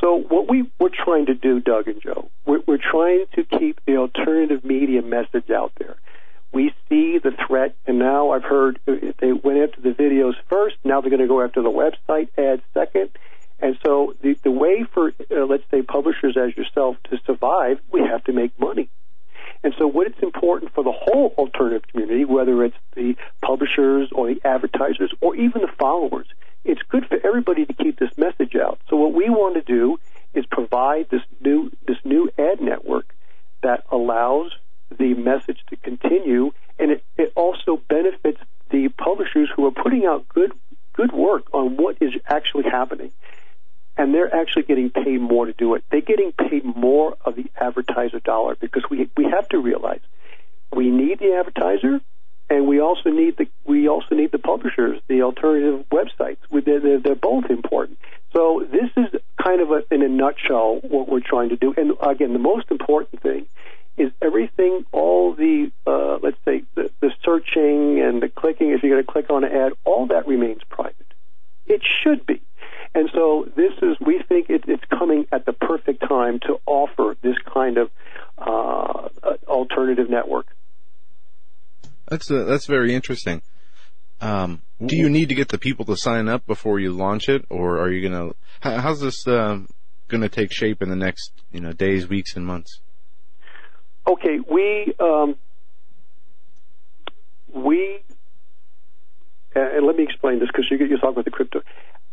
So what we we're trying to do, Doug and Joe, we're, we're trying to keep the alternative media message out there. We see the threat, and now I've heard they went after the videos first. Now they're going to go after the website ads second. And so the, the way for, uh, let's say, publishers as yourself to survive, we have to make money. And so what it's important for the whole alternative community, whether it's the publishers or the advertisers or even the followers, it's good for everybody to keep this message out. So what we want to do is provide this new, this new ad network that allows the message to continue and it, it also benefits the publishers who are putting out good, good work on what is actually happening and they're actually getting paid more to do it. They're getting paid more of the advertiser dollar because we we have to realize we need the advertiser, and we also need the we also need the publishers, the alternative websites. We- They're, they're, they're both important. So this is kind of a, in a nutshell what we're trying to do. And again, the most important thing is everything, all the uh, let's say the, the searching and the clicking. If you're going to click on an ad, all that remains private. It should be. And so this is, we think it, it's coming at the perfect time to offer this kind of uh, alternative network. That's uh, that's very interesting. Um, do you need to get the people to sign up before you launch it, or are you gonna? How, how's this um, gonna take shape in the next you know days, weeks, and months? Okay, we um, we and let me explain this because you you talk about the crypto.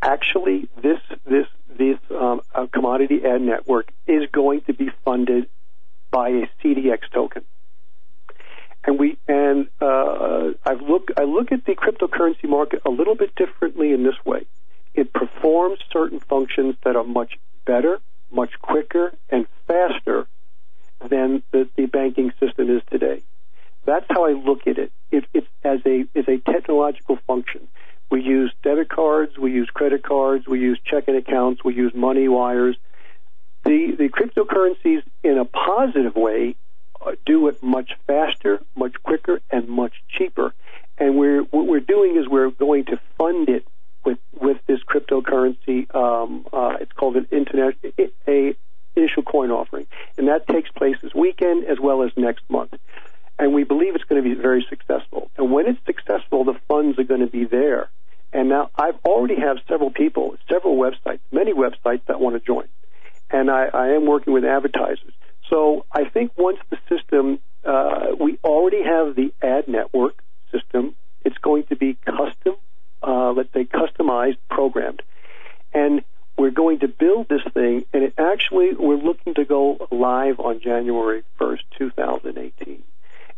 Actually, this this this um, uh, commodity ad network is going to be funded by a CDX token. And we and uh, I look I look at the cryptocurrency market a little bit differently in this way. It performs certain functions that are much better, much quicker and faster than the, the banking system is today. That's how I look at it. it it's as a as a technological function. We use debit cards, we use credit cards, we use checking accounts, we use money wires. The the cryptocurrencies, in a positive way, do it much faster, much quicker, and much cheaper. And we're what we're doing is we're going to fund it with with this cryptocurrency. Um, uh, it's called an internet a initial coin offering, and that takes place this weekend as well as next month. And we believe it's going to be very successful. And when it's successful, the funds are going to be there. And now I've already have several people, several websites, many websites that want to join. And I, I am working with advertisers. So I think once the system, uh, we already have the ad network system. It's going to be custom, uh, let's say customized, programmed. And we're going to build this thing, and it actually, we're looking to go live on January 1st, 2018.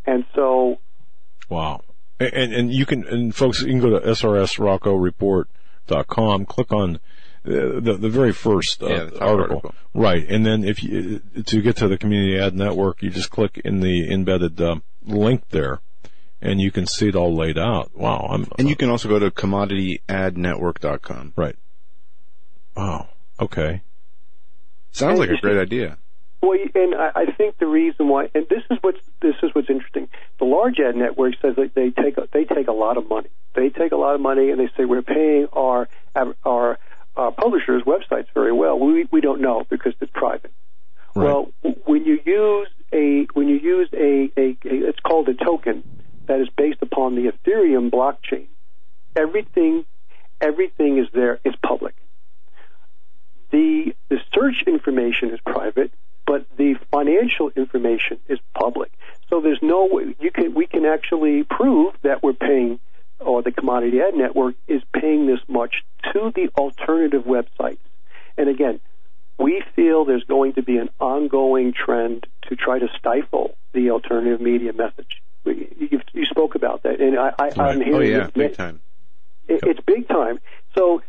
And so. Wow. And, and you can, and folks, you can go to srsroccoreport.com, click on the, the, the very first uh, Yeah, the top article. Right. And then if you, to get to the commodity ad network, you just click in the embedded uh, link there and you can see it all laid out. Wow. I'm, And you can also go to commodityadnetwork.com. right. Wow. Okay. Sounds like a great idea. Well, and I I think the reason why, and this is what's this is what's interesting. The large ad network says that they take a, they take a lot of money. They take a lot of money, and they say we're paying our our uh, publishers' websites very well. We we don't know because it's private. Right. Well, when you use a when you use a, a, a it's called a token that is based upon the Ethereum blockchain. Everything everything is there is public. The the search information is private, but the financial information is public. So there's no way you can we can actually prove that we're paying or the commodity ad network is paying this much to the alternative websites. And again, we feel there's going to be an ongoing trend to try to stifle the alternative media message. We- You, you spoke about that, and I, I, I'm Right. hearing Oh yeah, it- big time. it, it's big time. So,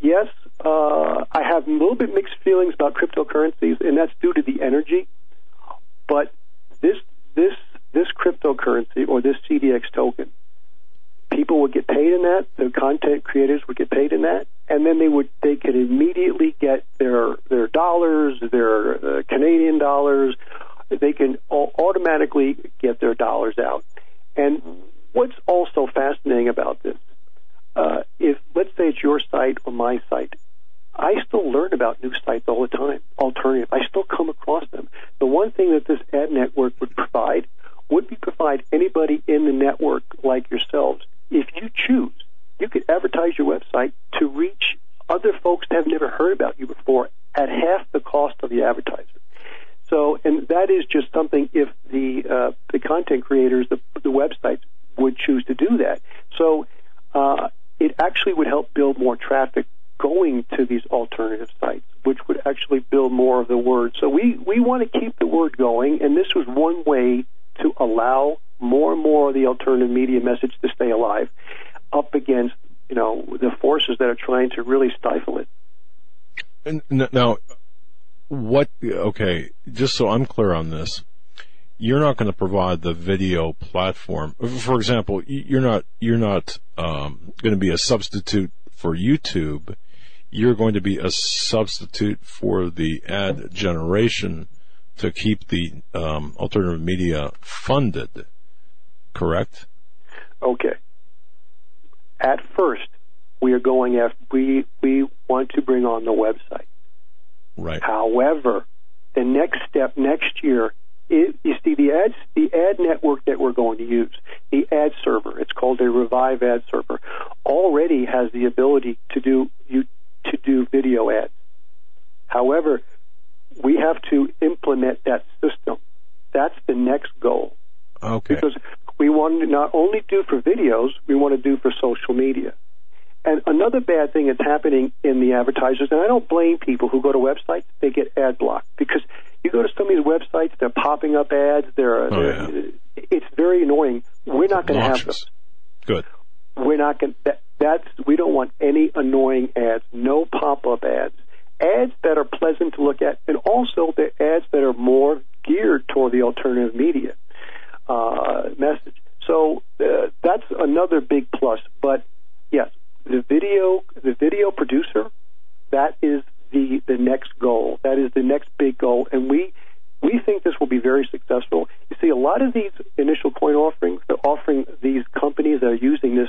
yes, uh, I have a little bit mixed feelings about cryptocurrencies, and that's due to the energy. But this this this cryptocurrency or this CDX token, people would get paid in that. The content creators would get paid in that, and then they would they could immediately get their their dollars, their uh, Canadian dollars. They can automatically get their dollars out. And what's also fascinating about this, uh, if let's say it's your site or my site, I still learn about new sites all the time, alternative. I still come across them. The one thing that this ad network would provide would be provide anybody in the network like yourselves, if you choose, you could advertise your website to reach other folks that have never heard about you before at half the cost of the advertiser. So, and that is just something if the uh, the content creators, the, the websites would choose to do that. So, uh, it actually would help build more traffic going to these alternative sites, which would actually build more of the word. So we we want to keep the word going, and this was one way to allow more and more of the alternative media message to stay alive, up against you know the forces that are trying to really stifle it. And now, what? Okay, just so I'm clear on this, you're not going to provide the video platform. For example, you're not you're not um, going to be a substitute for YouTube. You're going to be a substitute for the ad generation to keep the um, alternative media funded. Correct? Okay. At first, we are going after we we want to bring on the website. Right. However, the next step next year, you see the ads, the ad network that we're going to use, the ad server. It's called a Revive ad server. Already has the ability to do you to do video ads. However, we have to implement that system. That's the next goal Okay. because we want to not only do for videos, we want to do for social media. And another bad thing that's happening in the advertisers, and I don't blame people who go to websites, they get ad blocked because you go to some of these websites, they're popping up ads. They're, Oh, they're it's very annoying. We're not going to have those. Good. We're not going. That, that's we don't want any annoying ads. No pop up ads. Ads that are pleasant to look at, and also the ads that are more geared toward the alternative media uh, message. So uh, that's another big plus. But yes, the video, the video producer, that is the the next goal. That is the next big goal, and we we think this will be very successful. You see, a lot of these initial coin offerings, they're offering these companies that are using this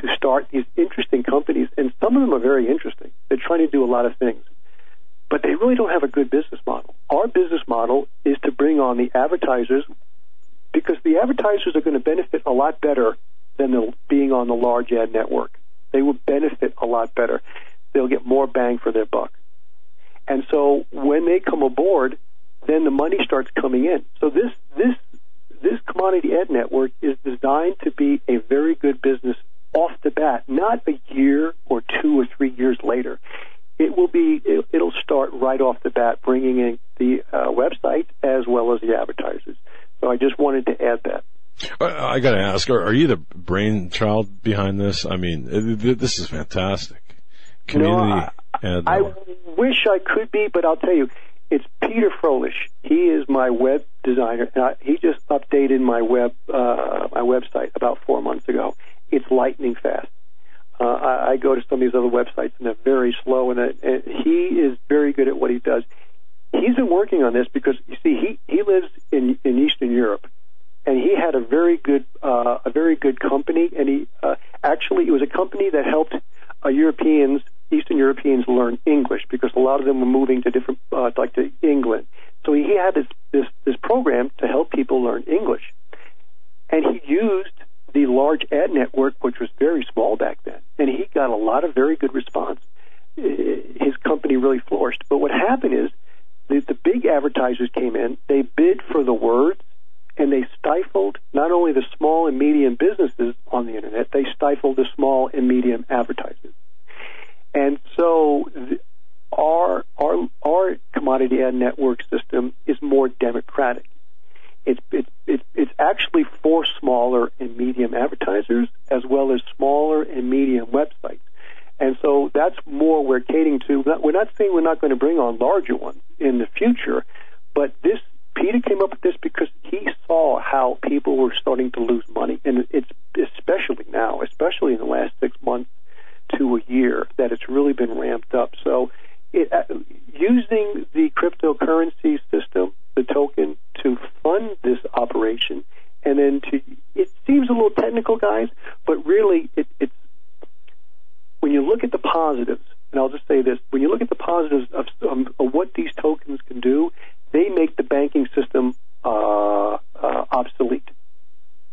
to start these interesting companies, and some of them are very interesting. They're trying to do a lot of things, but they really don't have a good business model. Our business model is to bring on the advertisers because the advertisers are going to benefit a lot better than the, being on the large ad network. They will benefit a lot better. They'll get more bang for their buck. And so when they come aboard, then the money starts coming in. So this this this commodity ad network is designed to be a very good business off the bat, not a year or two or three years later. It will be it, will start right off the bat, bringing in the uh, website as well as the advertisers. So I just wanted to add that. I got to ask: are, are, you the brainchild behind this? I mean, this is fantastic. Community. No, I, I wish I could be, but I'll tell you, it's Peter Froelich. He is my web designer. I, he just updated my web uh, my website about four months ago. It's lightning fast. Uh, I, I go to some of these other websites and they're very slow, and, it, and he is very good at what he does. He's been working on this because you see, he he lives in in Eastern Europe, and he had a very good uh, a very good company, and he uh, actually it was a company that helped uh, Europeans Eastern Europeans learn English because a lot of them were moving to different, uh, like to England. So he had this, this, this program to help people learn English. And he used the large ad network, which was very small back then, and he got a lot of very good response. Uh, his company really flourished. But what happened is the, the big advertisers came in, they bid for the words, and they stifled not only the small and medium businesses on the internet, they stifled the small and medium advertisers. And so our, our, our commodity ad network system is more democratic. It's, it's, it's, actually for smaller and medium advertisers as well as smaller and medium websites. And so that's more we're catering to. We're not saying we're not going to bring on larger ones in the future, but this Peter came up with this because he saw how people were starting to lose money, and it's especially now, especially in the last six months, to a year that it's really been ramped up. So, it, uh, using the cryptocurrency system, the token, to fund this operation, and then to it seems a little technical, guys, but really it, it's when you look at the positives. And I'll just say this: when you look at the positives of, um, of what these tokens can do, they make the banking system uh, uh, obsolete.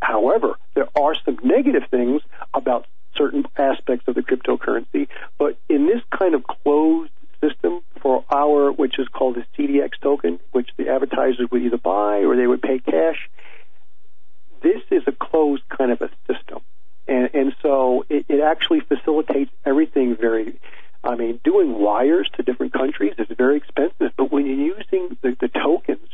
However, there are some negative things about certain aspects of the cryptocurrency. But in this kind of closed system for our, which is called the CDX token, which the advertisers would either buy or they would pay cash, this is a closed kind of a system. And, and so it, it actually facilitates everything very, I mean, doing wires to different countries is very expensive, but when you're using the, the tokens,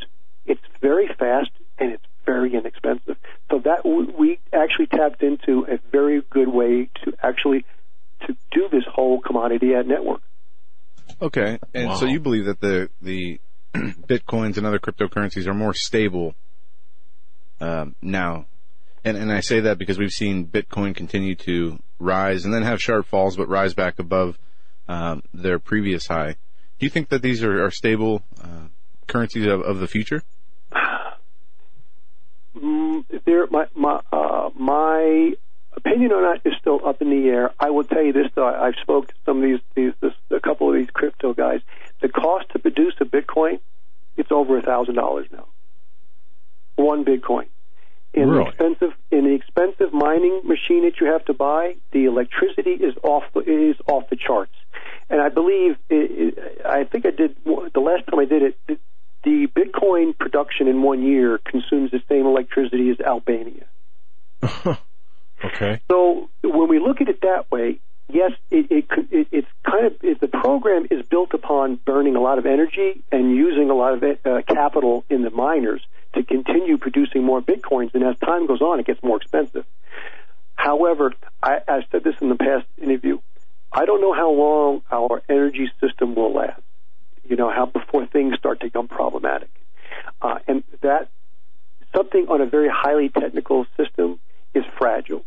it's very fast and it's very inexpensive. So that we actually tapped into a very good way to actually to do this whole commodity ad network. Okay, and wow. so you believe that the the bitcoins and other cryptocurrencies are more stable um, now, and and I say that because we've seen Bitcoin continue to rise and then have sharp falls, but rise back above um, their previous high. Do you think that these are, are stable uh, currencies of, of the future? Mm, there, my my uh, my opinion on that is still up in the air. I will tell you this though: I've spoken to some of these, these this, a couple of these crypto guys. The cost to produce a Bitcoin, it's over a thousand dollars now. One Bitcoin. In really? the expensive in the expensive mining machine that you have to buy, the electricity is off the, is off the charts. And I believe it, it, I think I did the last time I did it the Bitcoin production in one year consumes the same electricity as Albania. okay. So when we look at it that way, yes, it, it, it, it's kind of it, the program is built upon burning a lot of energy and using a lot of uh, capital in the miners to continue producing more bitcoins. And as time goes on, it gets more expensive. However, I, I said this in the past interview. I don't know how long our energy system will last. You know how before things start to become problematic, uh, and that something on a very highly technical system is fragile.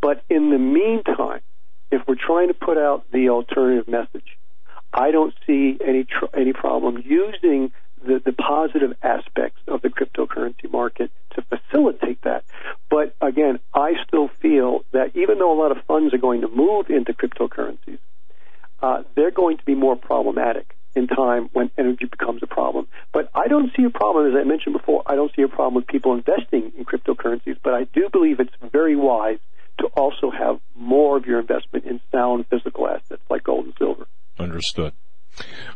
But in the meantime, if we're trying to put out the alternative message, I don't see any tr- any problem using the, the positive aspects of the cryptocurrency market to facilitate that. But again, I still feel that even though a lot of funds are going to move into cryptocurrencies, uh, they're going to be more problematic in time when energy becomes a problem. But I don't see a problem, as I mentioned before, I don't see a problem with people investing in cryptocurrencies, but I do believe it's very wise to also have more of your investment in sound physical assets like gold and silver. Understood.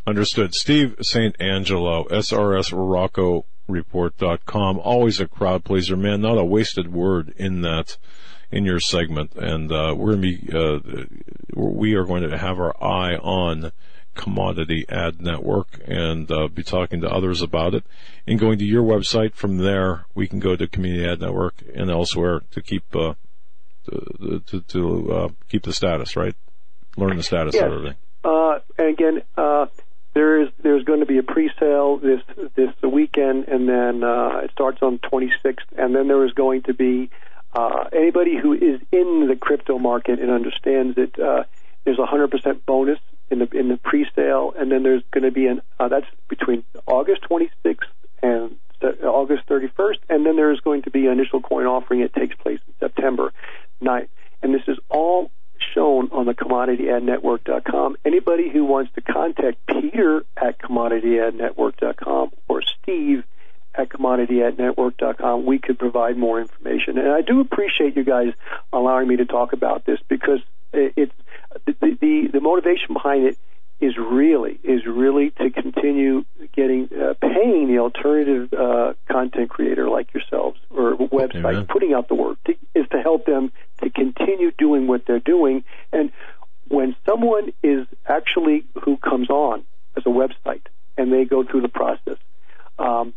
Understood. Steve St. Angelo, SRS Rocco report.com. Always a crowd pleaser, man. Not a wasted word in that, in your segment. And, uh, we're going to be, uh, we are going to have our eye on commodity ad network and, uh, be talking to others about it and going to your website. From there, we can go to commodity ad network and elsewhere to keep, uh, to, to, to uh, keep the status, right? Learn the status yes. of everything. Uh, and again, uh, there is there's going to be a pre-sale this this weekend, and then uh, it starts on 26th, and then there is going to be uh, anybody who is in the crypto market and understands that uh, there's a 100% bonus in the in the pre-sale, and then there's going to be an uh, that's between August 26th and August 31st, and then there is going to be an initial coin offering. It takes place in September 9th, and this is all shown on the commodityadnetwork.com. Anybody who wants to contact Peter at commodityadnetwork.com or Steve at commodityadnetwork.com, we could provide more information. And I do appreciate you guys allowing me to talk about this because it's the, the, the motivation behind it is really is really to continue getting uh, paying the alternative uh, content creator like yourselves or website Amen. putting out the word to, is to help them to continue doing what they're doing and when someone is actually who comes on as a website and they go through the process um,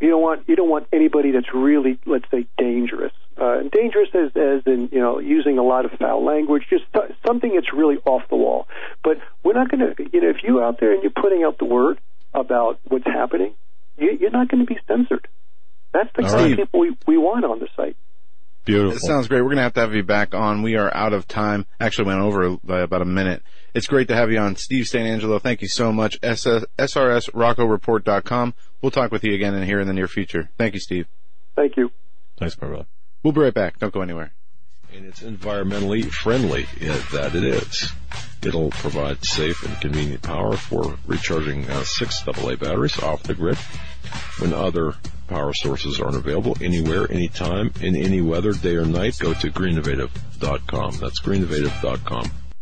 you don't want you don't want anybody that's really let's say dangerous uh, dangerous as as in you know using a lot of foul language just th- something that's really off the wall but we're not going to you know if you're out there and you're putting out the word about what's happening you, you're not going to be censored that's the All kind right. of people we, we want on the site Beautiful. It sounds great. We're going to have to have you back on. We are out of time. Actually went over by about a minute. It's great to have you on. Steve St. Angelo, thank you so much. SS, SRSRoccoReport.com. We'll talk with you again in here in the near future. Thank you, Steve. thank you Thanks, my brother. We'll be right back. Don't go anywhere. and it's environmentally friendly yeah, that it is. It'll provide safe and convenient power for recharging uh, six AA batteries off the grid when other power sources aren't available anywhere, anytime, in any weather, day or night. Go to greeninnovative.com. That's greeninnovative.com.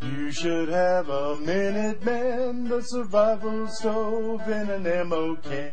You should have a Minuteman, the survival stove and an ammo can.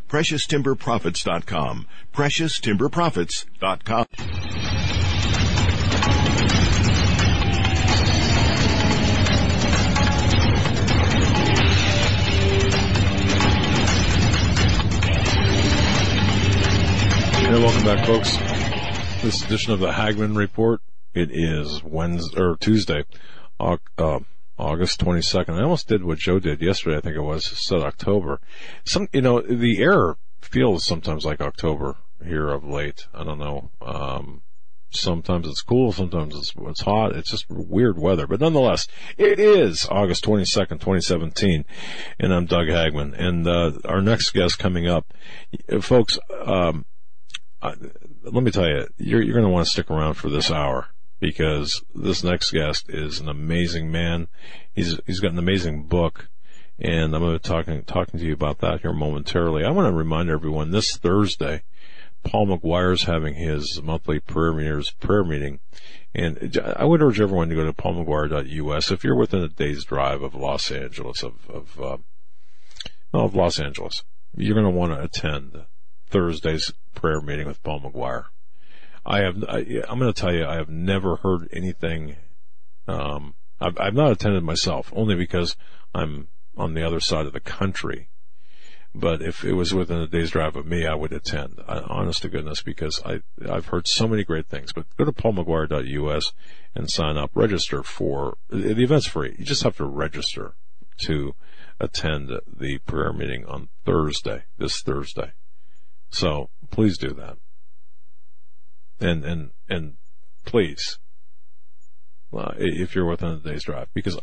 PreciousTimberProfits.com. PreciousTimberProfits.com. Hey, welcome back, folks. This edition of the Hagmann Report. It is Wednesday or Tuesday, uh, August 22nd. I almost did what Joe did yesterday. I think it was said October. Some, you know, the air feels sometimes like October here of late. I don't know. Um, sometimes it's cool, sometimes it's, it's hot. It's just weird weather, but nonetheless, it is August 22nd, 2017, and I'm Doug Hagmann. And, uh, our next guest coming up, folks, um, I, let me tell you, you're, you're going to want to stick around for this hour because this next guest is an amazing man. He's, he's got an amazing book and I'm going to be talking, talking to you about that here momentarily. I want to remind everyone this Thursday, Paul McGuire is having his monthly prayer prayer meeting. And I would urge everyone to go to paulmcguire.us if you're within a day's drive of Los Angeles, of, of, uh, of Los Angeles. You're going to want to attend Thursday's prayer meeting with Paul McGuire. I have, I, am going to tell you, I have never heard anything, um, I've, I've not attended myself, only because I'm on the other side of the country. But if it was within a day's drive of me, I would attend. I, honest to goodness, because I I've heard so many great things. But go to paulmcguire.us and sign up. Register for the event's free. You just have to register to attend the prayer meeting on Thursday, this Thursday. So please do that. And, and, and please, uh, if you're within a day's drive, because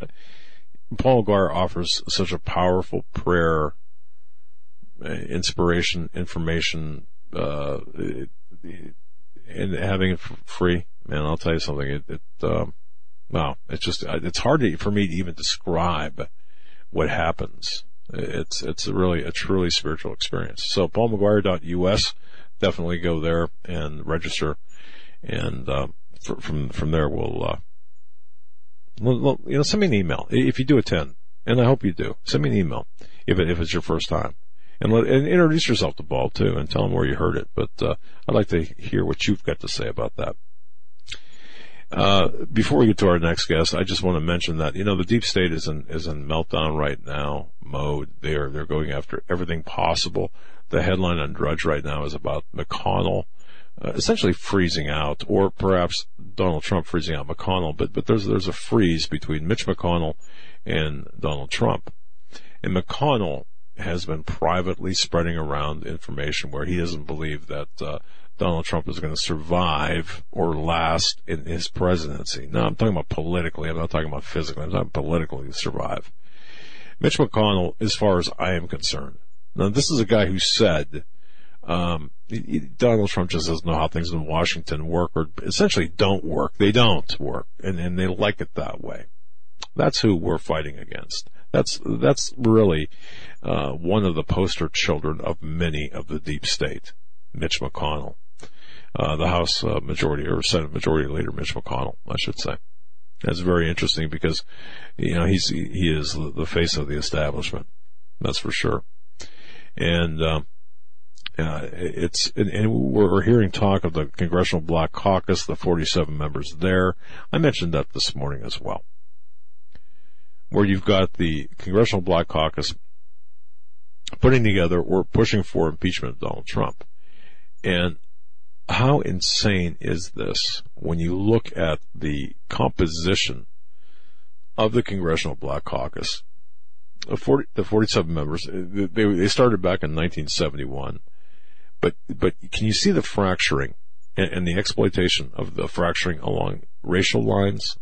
Paul McGuire offers such a powerful prayer, uh, inspiration, information, uh, and having it free, man, I'll tell you something. It, it um, wow, it's just, it's hard to, for me to even describe what happens it's it's really a truly spiritual experience. So paulmcguire.us, definitely go there and register, and uh, from from there we'll, uh, we'll, you know send me an email if you do attend, and I hope you do. Send me an email if it, if it's your first time, and let and introduce yourself to Paul too, and tell him where you heard it. But uh, I'd like to hear what you've got to say about that. Uh, before we get to our next guest, I just want to mention that you know the deep state is in is in meltdown right now mode. They are they're going after everything possible. The headline on Drudge right now is about McConnell essentially freezing out, or perhaps Donald Trump freezing out McConnell. But but there's there's a freeze between Mitch McConnell and Donald Trump, and McConnell has been privately spreading around information where he doesn't believe that uh, Donald Trump is going to survive or last in his presidency. Now I'm talking about politically. I'm not talking about physically. I'm talking politically to survive. Mitch McConnell, as far as I am concerned, now this is a guy who said, um, Donald Trump just doesn't know how things in Washington work or essentially don't work. They don't work and, and they like it that way. That's who we're fighting against. That's, that's really, uh, one of the poster children of many of the deep state. Mitch McConnell uh, the House uh, Majority or Senate Majority Leader Mitch McConnell, I should say. That's very interesting because, you know, he's he is the face of the establishment. That's for sure. And uh, uh, it's and, we're hearing talk of the Congressional Black Caucus, the 47 members there. I mentioned that this morning as well, where you've got the Congressional Black Caucus putting together or pushing for impeachment of Donald Trump. And how insane is this when you look at the composition of the Congressional Black Caucus? The, 40, the 47 members, they, they started back in 1971. But, but can you see the fracturing and, and the exploitation of the fracturing along racial lines,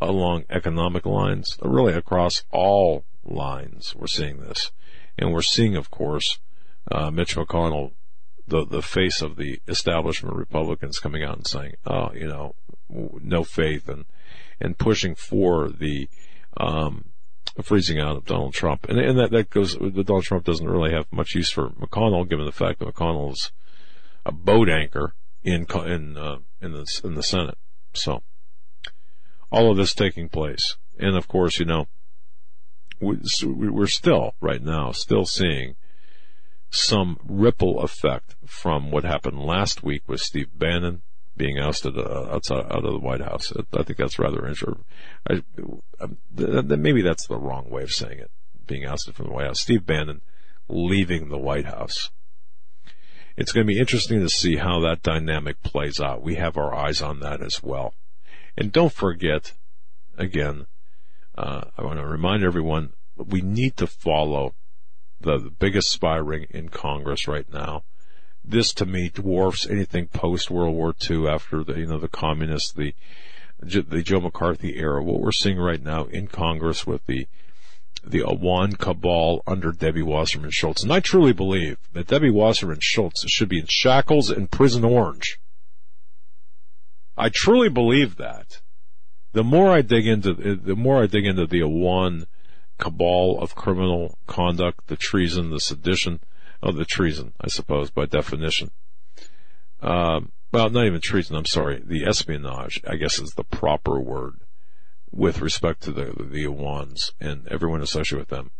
along economic lines, really across all lines? We're seeing this. And we're seeing, of course, uh, Mitch McConnell the the face of the establishment Republicans coming out and saying, oh, you know, no faith and and pushing for the um, freezing out of Donald Trump, and and that that goes. Donald Trump doesn't really have much use for McConnell, given the fact that McConnell is a boat anchor in in uh, in the in the Senate. So all of this taking place, and of course, you know, we, we're still right now still seeing some ripple effect from what happened last week with Steve Bannon being ousted uh, outside out of the White House. I think that's rather interesting. I, maybe that's the wrong way of saying it. Being ousted from the White House. Steve Bannon leaving the White House. It's going to be interesting to see how that dynamic plays out. We have our eyes on that as well. And don't forget, again, uh, I want to remind everyone we need to follow the, the biggest spy ring in Congress right now. This to me dwarfs anything post World War II after the, you know, the communists, the, the Joe McCarthy era. What we're seeing right now in Congress with the, the Awan cabal under Debbie Wasserman Schultz. And I truly believe that Debbie Wasserman Schultz should be in shackles in prison orange. I truly believe that. The more I dig into, the more I dig into the Awan cabal of criminal conduct, the treason, the sedition, oh, the treason, I suppose, by definition. Um, well, not even treason, I'm sorry, the espionage, I guess is the proper word with respect to the, the Awans and everyone associated with them.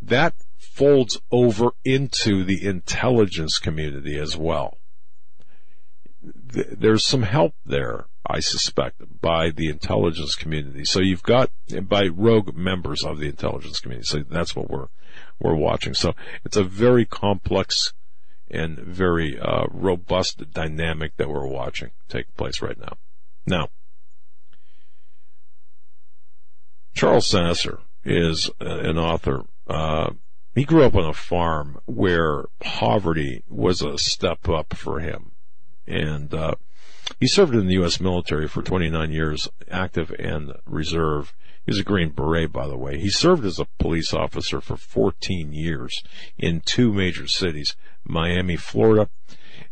That folds over into the intelligence community as well. There's some help there I suspect, by the intelligence community. So you've got by rogue members of the intelligence community. So that's what we're we're watching. So it's a very complex and very uh, robust dynamic that we're watching take place right now. Now, Charles Sasser is an author. Uh, he grew up on a farm where poverty was a step up for him, and uh, he served in the U.S. military for 29 years, active and reserve. He was a Green Beret, by the way. He served as a police officer for 14 years in two major cities, Miami, Florida,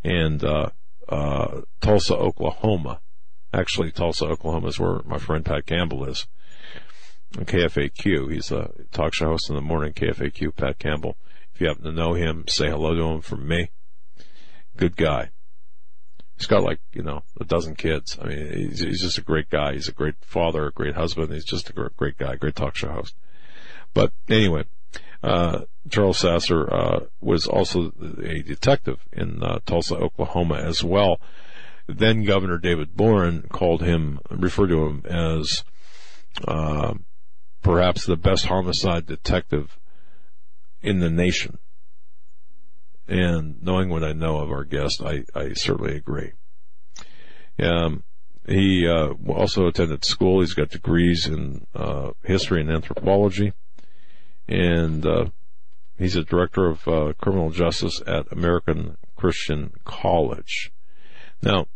and uh, uh, Tulsa, Oklahoma. Actually, Tulsa, Oklahoma is where my friend Pat Campbell is. KFAQ, he's a talk show host in the morning. KFAQ, Pat Campbell. If you happen to know him, say hello to him from me. Good guy he's got like you know a dozen kids. I mean, he's, he's just a great guy. He's a great father, a great husband. He's just a great, great guy, great talk show host. But anyway, uh, Charles Sasser uh, was also a detective in uh, Tulsa, Oklahoma, as well. Then Governor David Boren called him, referred to him as uh, perhaps the best homicide detective in the nation. And knowing what I know of our guest, I, I certainly agree. Um, he uh, also attended school. He's got degrees in uh, history and anthropology, and uh, he's a director of uh, criminal justice at American Christian College. Now,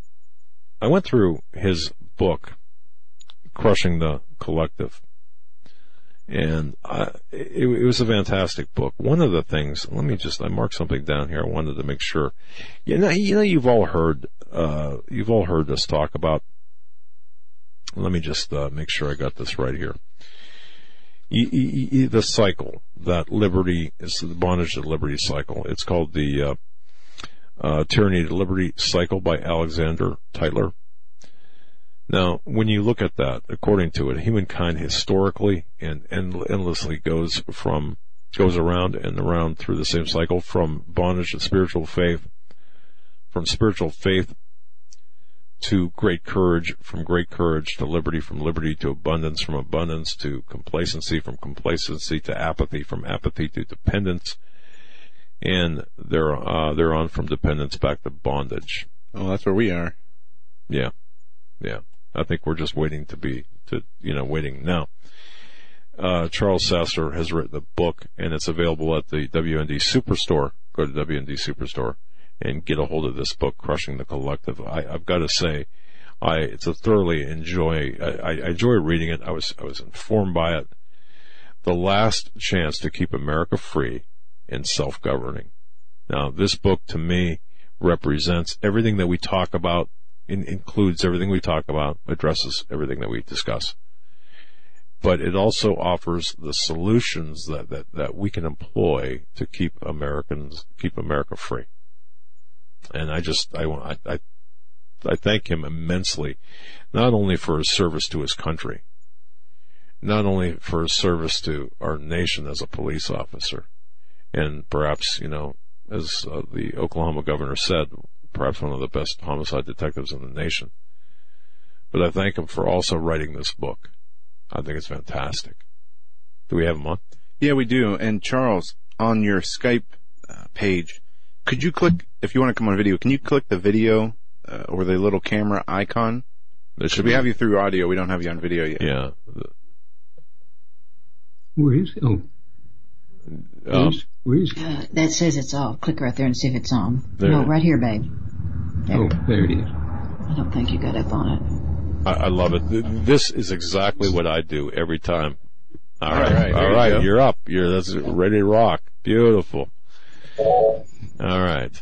I went through his book, "Crushing the Collective," and I, it, it, was a fantastic book. One of the things, let me just, I marked something down here. I wanted to make sure. You know, you know, you've all heard, uh, you've all heard us talk about. Let me just uh, make sure I got this right here. E, e, e, the cycle that liberty is the bondage to liberty cycle. It's called the uh, uh tyranny to liberty cycle by Alexander Tytler. Now, when you look at that, according to it, humankind historically and endlessly goes from goes around and around through the same cycle from bondage to spiritual faith, from spiritual faith to great courage, from great courage to liberty, from liberty to abundance, from abundance to complacency, from complacency to apathy, from apathy to dependence, and they're uh, they're on from dependence back to bondage. Oh, that's where we are. Yeah, yeah. I think we're just waiting to be, to, you know, waiting now. Uh, Charles Sasser has written a book and it's available at the WND Superstore. Go to WND Superstore and get a hold of this book, Crushing the Collective. I, have got to say, I, it's a thoroughly enjoy, I, I enjoy reading it. I was, I was informed by it. The last chance to keep America free and self-governing. Now, this book to me represents everything that we talk about, in, includes everything we talk about, addresses everything that we discuss. But it also offers the solutions that, that, that we can employ to keep Americans, keep America free. And I just, I I, I, thank him immensely, not only for his service to his country, not only for his service to our nation as a police officer, and perhaps, you know, as uh, the Oklahoma governor said, perhaps one of the best homicide detectives in the nation. But I thank him for also writing this book. I think it's fantastic. Do we have him on? Yeah, we do. And Charles, on your Skype uh, page, could you click, if you want to come on video, can you click the video uh, or the little camera icon? It Should we have you through audio? We don't have you on video yet. Yeah. Where is it? Oh, Um, where is it? Uh, that says it's off. Click right there and see if it's on. There. No, right here, babe. Oh, there it is. I don't think you got up on it. I, I love it. This is exactly what I do every time. All All right, right, there all You you're up. You're that's ready to rock. Beautiful. All right.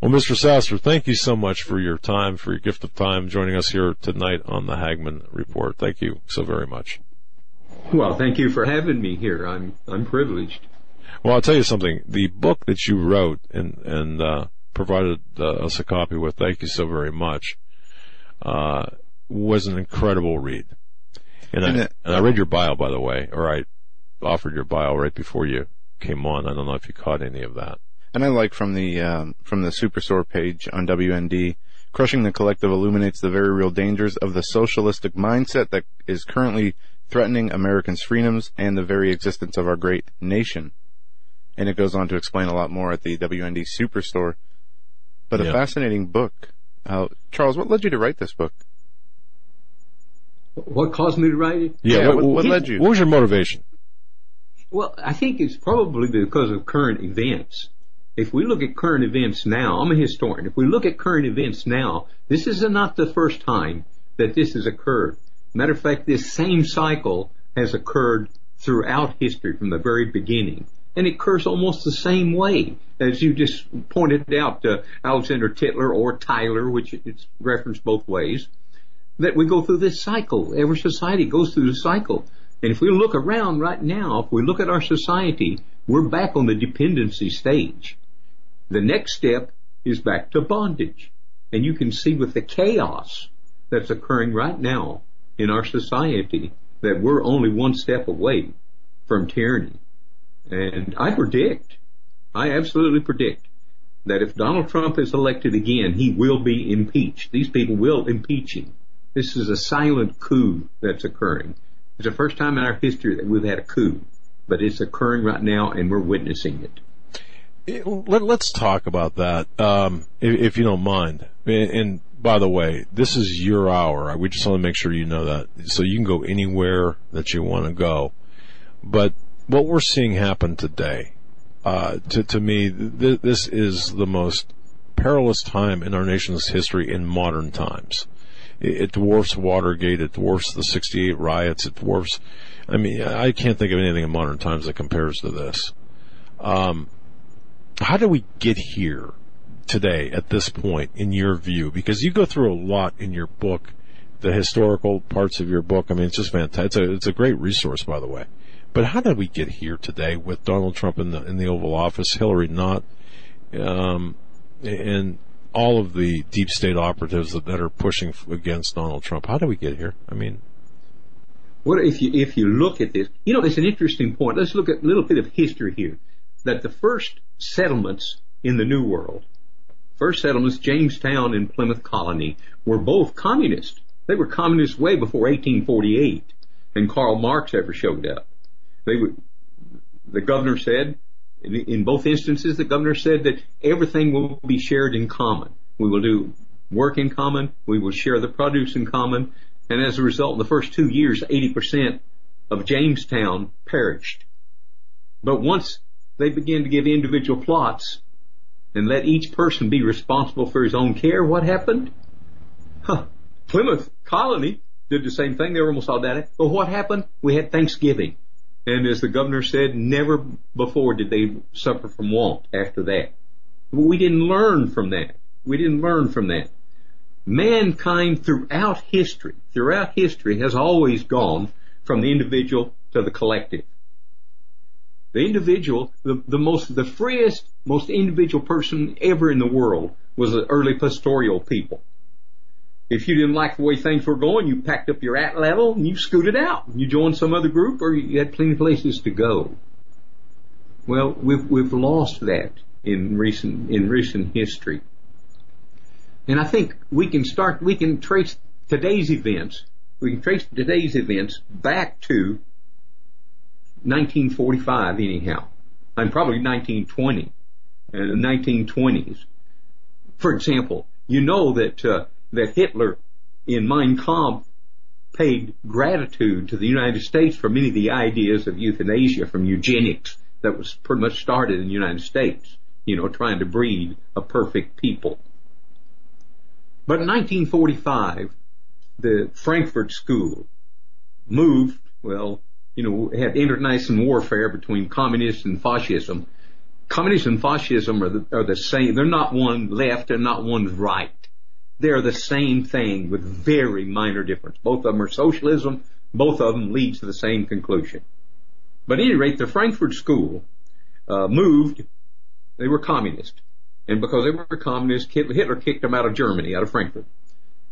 Well, Mr. Sasser, thank you so much for your time, for your gift of time, joining us here tonight on the Hagmann Report. Thank you so very much. Well, thank you for having me here. I'm I'm privileged. Well, I'll tell you something. The book that you wrote and and uh, provided uh, us a copy with, thank you so very much, uh, was an incredible read. And, I, And it- and I read your bio, by the way, or I offered your bio right before you came on. I don't know if you caught any of that. And I like from the um, from the Superstore page on WND, crushing the collective illuminates the very real dangers of the socialistic mindset that is currently threatening Americans' freedoms and the very existence of our great nation. And it goes on to explain a lot more at the WND Superstore. But a fascinating book. Uh, Charles, what led you to write this book? What caused me to write it? Yeah, what- what led you? What was your motivation? Well, I think it's probably because of current events. If we look at current events now, I'm a historian. If we look at current events now, this is not the first time that this has occurred. Matter of fact, this same cycle has occurred throughout history from the very beginning. And it occurs almost the same way as you just pointed out, uh, Alexander Titler or Tyler, which it's referenced both ways that we go through this cycle. Every society goes through the cycle. And if we look around right now, if we look at our society, we're back on the dependency stage. The next step is back to bondage. And you can see with the chaos that's occurring right now in our society that we're only one step away from tyranny. And I predict, I absolutely predict that if Donald Trump is elected again, he will be impeached. These people will impeach him. This is a silent coup that's occurring. It's the first time in our history that we've had a coup, but it's occurring right now and we're witnessing it. Eh, Let, let's talk about that, um, if, if you don't mind. And, and by the way, this is your hour. We just want to make sure you know that, so you can go anywhere that you want to go. But what we're seeing happen today, uh, to to me, th- this is the most perilous time in our nation's history in modern times. It, it dwarfs Watergate. It dwarfs the '68 riots. It dwarfs. I mean, I can't think of anything in modern times that compares to this. Um, how do we get here today at this point in your view? Because you go through a lot in your book, the historical parts of your book. I mean, it's just fantastic. It's a, it's a great resource, by the way. But how did we get here today with Donald Trump in the in the Oval Office, Hillary not, um, and all of the deep state operatives that, that are pushing against Donald Trump? How did we get here? I mean, What if you if you look at this? You know, it's an interesting point. Let's look at a little bit of history here. That the first settlements in the New World, first settlements, Jamestown and Plymouth Colony, were both communist. They were communist way before 1848, and Karl Marx ever showed up. They would, the governor said, in, both instances, the governor said that everything will be shared in common. We will do work in common. We will share the produce in common. And as a result, in the first two years, 80% of Jamestown perished. But once they began to give individual plots and let each person be responsible for his own care, what happened? Huh. Plymouth Colony did the same thing. They were almost all that. But what happened? We had Thanksgiving. And as the governor said, never before did they suffer from want after that. But we didn't learn from that. We didn't learn from that. Mankind throughout history, throughout history has always gone from the individual to the collective. The individual, the, the most, the freest, most individual person ever in the world was the early pastoral people. If you didn't like the way things were going, you packed up your at level and you scooted out. You joined some other group or you had plenty of places to go. Well, we've, we've lost that in recent, in recent history. And I think we can start, we can trace today's events, we can trace today's events back to 1945 anyhow. And probably 1920, uh, 1920s. For example, you know that, uh, that Hitler in Mein Kampf paid gratitude to the United States for many of the ideas of euthanasia from eugenics that was pretty much started in the United States, you know, trying to breed a perfect people. But in 1945, the Frankfurt School moved, well, you know, had internecine warfare between communists and fascism. Communism and fascism are the, are the same. They're not one left and not one right. They're the same thing with very minor difference. Both of them are socialism. Both of them lead to the same conclusion. But at any rate, the Frankfurt School uh, moved. They were communist, and because they were communist, Hitler kicked them out of Germany, out of Frankfurt,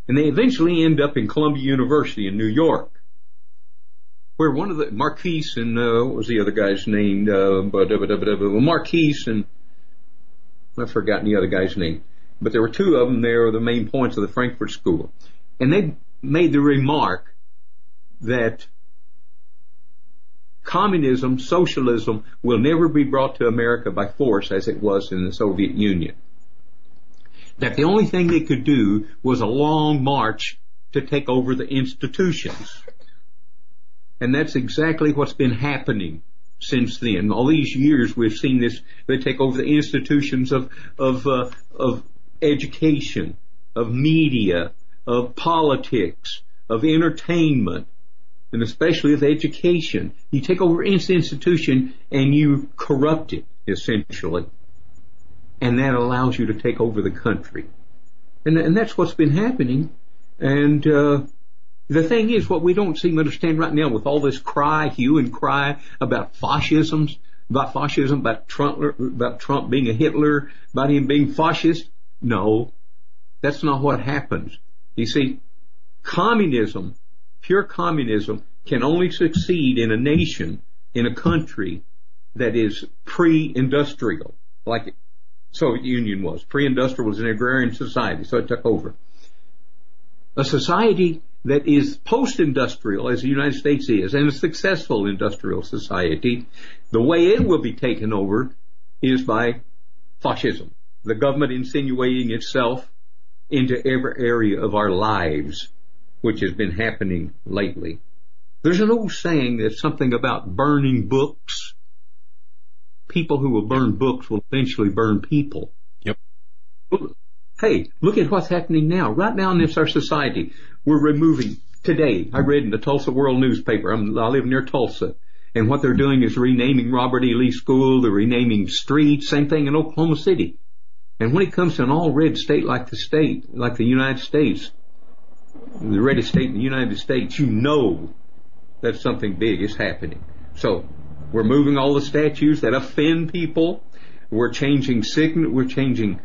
and they eventually end up in Columbia University in New York where one of the Marcuse and uh, what was the other guy's name? Uh, Marcuse and I've forgotten the other guy's name, but there were two of them there, the main points of the Frankfurt School, and they made the remark that communism, socialism will never be brought to America by force as it was in the Soviet Union. That the only thing they could do was a long march to take over the institutions. And that's exactly what's been happening since then. All these years we've seen this, they take over the institutions of, of, uh, of education, of media, of politics, of entertainment, and especially of education. You take over an institution and you corrupt it, essentially. And that allows you to take over the country. And, and that's what's been happening. And, uh, the thing is, what we don't seem to understand right now with all this cry, hue and cry about fascisms, about fascism, about Trump, about Trump being a Hitler, about him being fascist. No, that's not what happens. You see, communism, pure communism, can only succeed in a nation, in a country that is pre-industrial, like Soviet Union was. Pre-industrial was an agrarian society, so it took over. A society that is post-industrial as the United States is and a successful industrial society, the way it will be taken over is by fascism. The government insinuating itself into every area of our lives, which has been happening lately. There's an old saying that's something about burning books. People who will burn books will eventually burn people. Yep. Hey, look at what's happening now. Right now in this our society, we're removing today. I read in the Tulsa World newspaper. I'm, I live near Tulsa, and what they're doing is renaming Robert E. Lee School. They're renaming streets. Same thing in Oklahoma City. And when it comes to an all red state like the state, like the United States, the reddest state in the United States, you know that something big is happening. So we're moving all the statues that offend people. We're changing sign. We're changing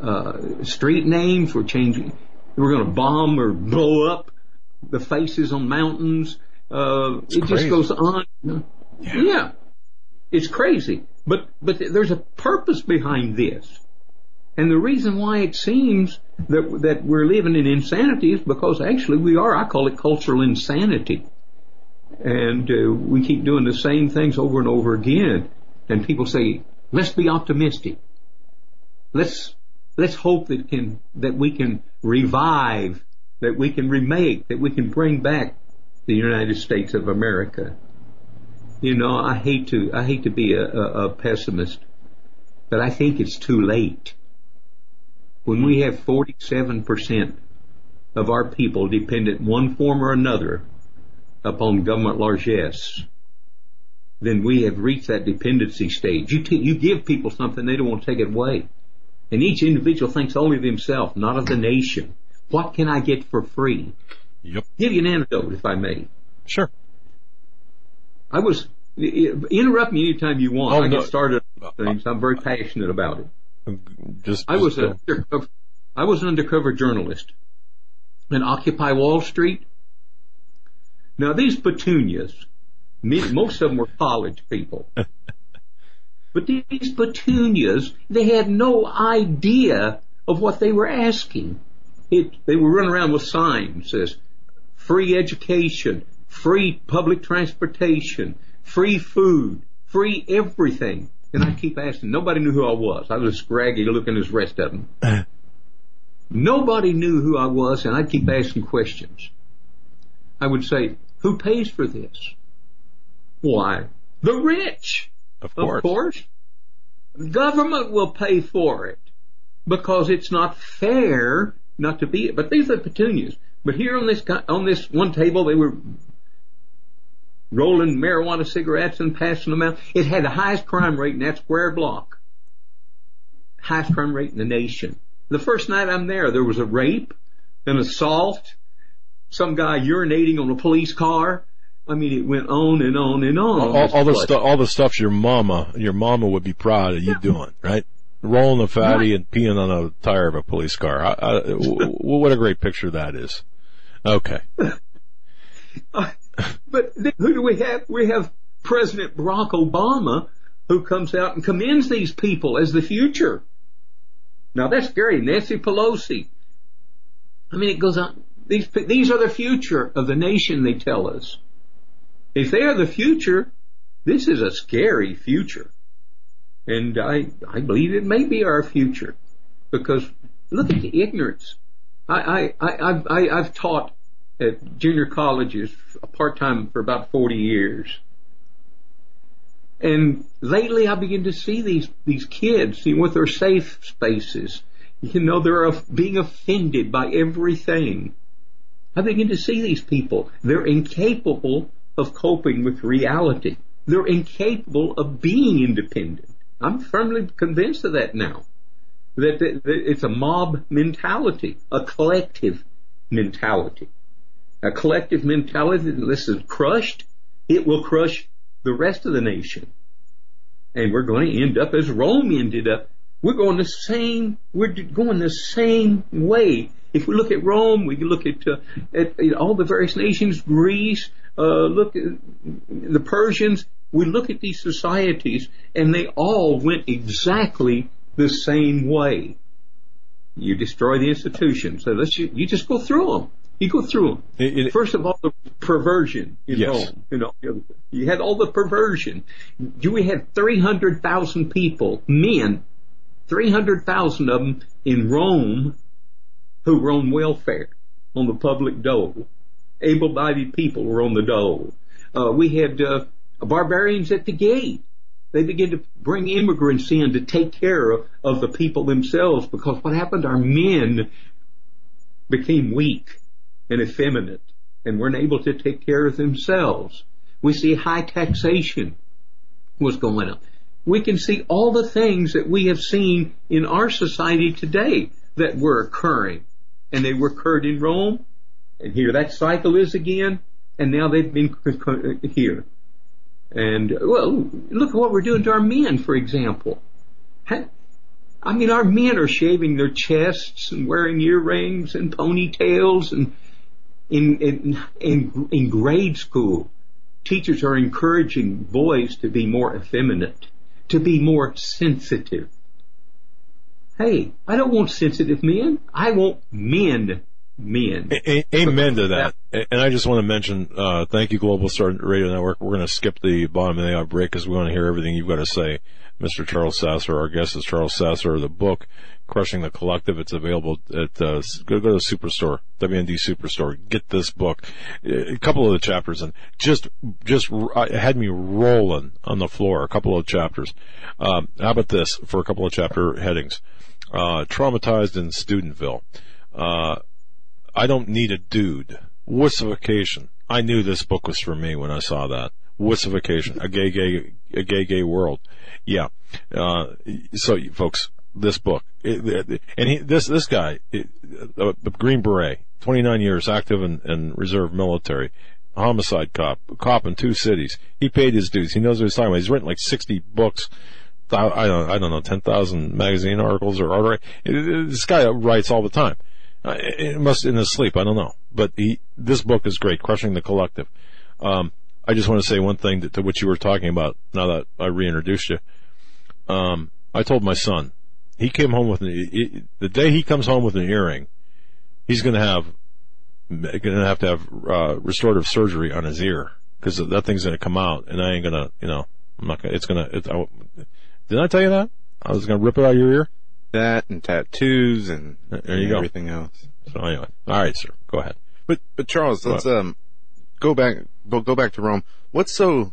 uh, street names. We're changing. We're going to bomb or blow up the faces on mountains. Uh, it crazy. just goes on. Yeah. yeah. It's crazy. But, but there's a purpose behind this. And the reason why it seems that, that we're living in insanity is because actually we are, I call it cultural insanity. And uh, we keep doing the same things over and over again. And people say, let's be optimistic. Let's let's hope that can that we can revive, that we can remake, that we can bring back the United States of America. You know, I hate to I hate to be a, a, a pessimist, but I think it's too late. When we have 47% of our people dependent one form or another upon government largesse, then we have reached that dependency stage. You, t- you give people something, they don't want to take it away. And each individual thinks only of himself, not of the nation. What can I get for free? Yep. Give you an anecdote, if I may. Sure. I was interrupt me anytime you want. Oh, I no. get started on things. I'm very passionate about it. Just, I was just a I was an undercover journalist in Occupy Wall Street. Now these petunias, most of them were college people. but these petunias, they had no idea of what they were asking. It, they were running around with signs says free education, free public transportation, free food, free everything. And I keep asking. Nobody knew who I was. I was scraggy looking as the rest of them. Nobody knew who I was, and I'd keep asking questions. I would say, "Who pays for this?" Why, the rich. Of course. Of course. Government will pay for it because it's not fair not to be it. But these are petunias. But here on this on this one table, they were rolling marijuana cigarettes and passing them out. It had the highest crime rate in that square block. Highest crime rate in the nation. The first night I'm there, there was a rape, an assault, some guy urinating on a police car. I mean, it went on and on and on. all, all the stuff, all the stuff your mama, your mama would be proud of you doing, right? Rolling a fatty and peeing on a tire of a police car. I, I, w- w- what a great picture that is. Okay. But who do we have? We have President Barack Obama who comes out and commends these people as the future. Now that's scary. Nancy Pelosi. I mean, it goes on. These, these are the future of the nation, they tell us. If they are the future, this is a scary future. And I, I believe it may be our future. Because look at the ignorance. I, I, I, I've, I, I've taught at junior colleges part time for about 40 years. And lately I begin to see these, these kids, know, with their safe spaces. You know, they're being offended by everything. I begin to see these people. They're incapable of coping with reality. They're incapable of being independent. I'm firmly convinced of that now. That, that it's a mob mentality, a collective mentality. A collective mentality that this is crushed, it will crush the rest of the nation. And we're going to end up as Rome ended up. We're going the same, we're going the same way. If we look at Rome, we look at, uh, at, at all the various nations, Greece, uh, look at the Persians, we look at these societies and they all went exactly the same way. You destroy the institutions. So let's, you, you just go through them. You go through them. It- it- First of all, the perversion in Yes. Rome. You know, you had all the perversion. You we had 300,000 people, men, 300,000 of them in Rome who were on welfare, on the public dole. Able-bodied people were on the dole. Uh, we had uh, barbarians at the gate. They began to bring immigrants in to take care of, of the people themselves because what happened? Our men became weak and effeminate and weren't able to take care of themselves. We see high taxation was going up. We can see all the things that we have seen in our society today that were occurring. And they were occurred in Rome, and here that cycle is again, and now they've been here. And, well, look at what we're doing to our men, for example. I mean, our men are shaving their chests and wearing earrings and ponytails and in, in, in, in grade school, teachers are encouraging boys to be more effeminate, to be more sensitive. Hey, I don't want sensitive men. I want men, men. A- amen to that. And I just want to mention, uh, thank you, Global Star Radio Network. We're going to skip the bottom of the hour break because we want to hear everything you've got to say. Mr. Charles Sasser, our guest is Charles Sasser. The book, Crushing the Collective, it's available at, uh, go, go to the Superstore, WND Superstore. Get this book. A couple of the chapters and just, just, it had me rolling on the floor, a couple of chapters. Um, how about this for a couple of chapter headings? Uh, traumatized in Studentville. Uh, I don't need a dude. Wussification. I knew this book was for me when I saw that. Wussification. A gay, gay, a gay, gay world. Yeah. Uh, so folks, this book. It, and he, this this guy, it, uh, Green Beret, 29 years active in, in reserve military, homicide cop, cop in two cities. He paid his dues. He knows what he's talking about. He's written like 60 books. I don't, I don't know, 10,000 magazine articles or art. This guy writes all the time. Uh, it must in his sleep. I don't know, but he, this book is great, crushing the collective. Um, I just want to say one thing to, to what you were talking about. Now that I reintroduced you, um, I told my son he came home with an, the day he comes home with an earring, he's going to have going to have to have uh, restorative surgery on his ear because that thing's going to come out, and I ain't going to, you know, I'm not going. It's going to. It, I, didn't I tell you that I was going to rip it out of your ear? That and tattoos and there you go. Everything else. So anyway, all right, sir, go ahead. But but Charles, let's what? um go back go back to Rome. What's so?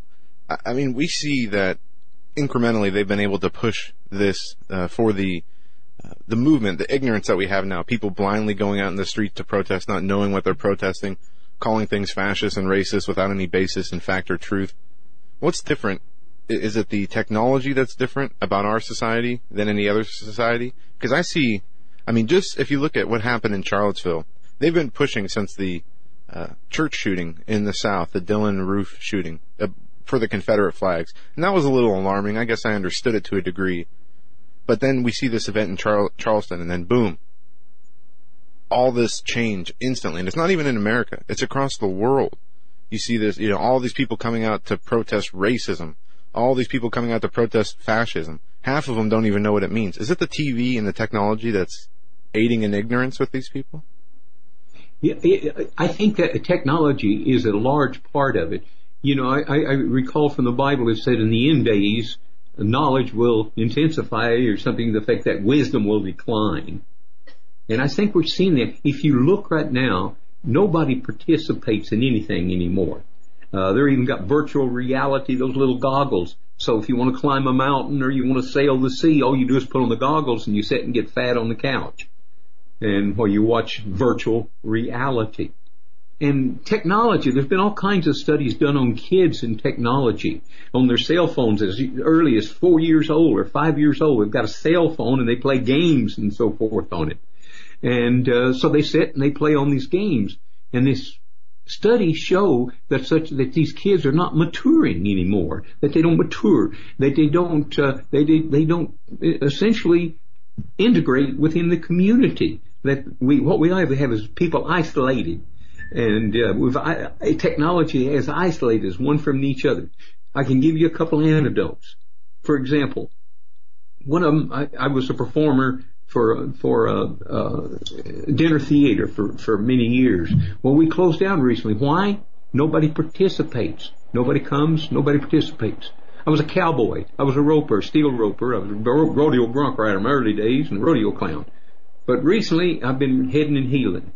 I mean, we see that incrementally they've been able to push this uh, for the uh, the movement, the ignorance that we have now. People blindly going out in the streets to protest, not knowing what they're protesting, calling things fascist and racist without any basis in fact or truth. What's different? Is it the technology that's different about our society than any other society? Because I see, I mean, just if you look at what happened in Charlottesville, they've been pushing since the uh, church shooting in the South, the Dylann Roof shooting, uh, for the Confederate flags. And that was a little alarming. I guess I understood it to a degree. But then we see this event in Char- Charleston and then boom. All this change instantly. And it's not even in America. It's across the world. You see this, you know, all these people coming out to protest racism. All these people coming out to protest fascism. Half of them don't even know what it means. Is it the TV and the technology that's aiding in ignorance with these people? Yeah, I think that technology is a large part of it. You know, I, I recall from the Bible it said in the end days, knowledge will intensify or something to the effect that wisdom will decline. And I think we're seeing that. If you look right now, nobody participates in anything anymore. Uh, they're even got virtual reality, those little goggles. So if you want to climb a mountain or you want to sail the sea, all you do is put on the goggles and you sit and get fat on the couch. And while you watch virtual reality and technology. There's been all kinds of studies done on kids and technology on their cell phones as early as four years old or five years old. They've got a cell phone and they play games and so forth on it. And uh, so they sit and they play on these games. And this studies show that such that these kids are not maturing anymore. That they don't mature. That they don't. Uh, they, they don't essentially integrate within the community. That we what we have is people isolated and uh, with uh, technology has isolated us one from each other. I can give you a couple of anecdotes. For example, one of them, I, I was a performer for for a, a, dinner theater for for many years. Well, we closed down recently. Why? Nobody participates. Nobody comes. Nobody participates. I was a cowboy. I was a roper, steel roper. I was a rodeo bronc rider in my early days and a rodeo clown. But recently, I've been heading and heeling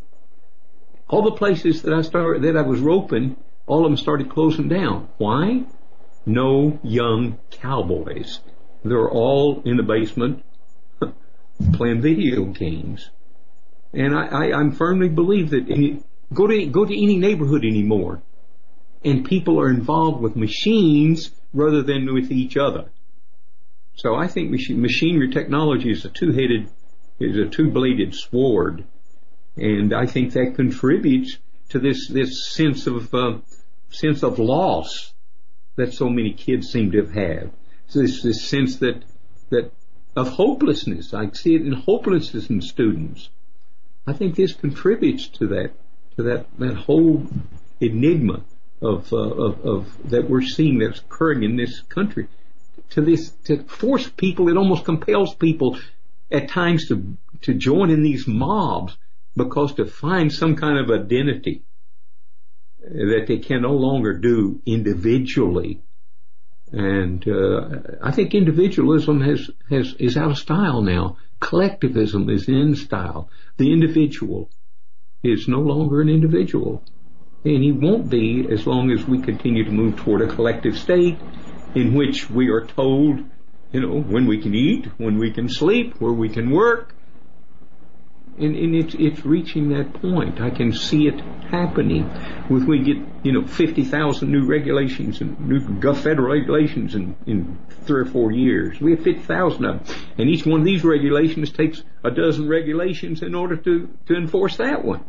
all the places that I started, that I was roping, all of them started closing down. Why? No young cowboys. They're all in the basement playing video games. And I, I, I firmly believe that any, go to, go to any neighborhood anymore and people are involved with machines rather than with each other. So I think machine, machinery technology is a two-headed, is a two-bladed sword and I think that contributes to this this sense of uh, sense of loss that so many kids seem to have. So this this sense that that of hopelessness. I see it in hopelessness in students. I think this contributes to that to that that whole enigma of, uh, of, of that we're seeing that's occurring in this country. To this to force people, it almost compels people at times to to join in these mobs because to find some kind of identity that they can no longer do individually. And uh, I think individualism has, has is out of style now. Collectivism is in style. The individual is no longer an individual. And he won't be as long as we continue to move toward a collective state in which we are told, you know, when we can eat, when we can sleep, where we can work, and, and it's, it's reaching that point. I can see it happening when we get, you know, 50,000 new regulations and new federal regulations in, in three or four years. We have 50,000 of them. And each one of these regulations takes a dozen regulations in order to, to enforce that one.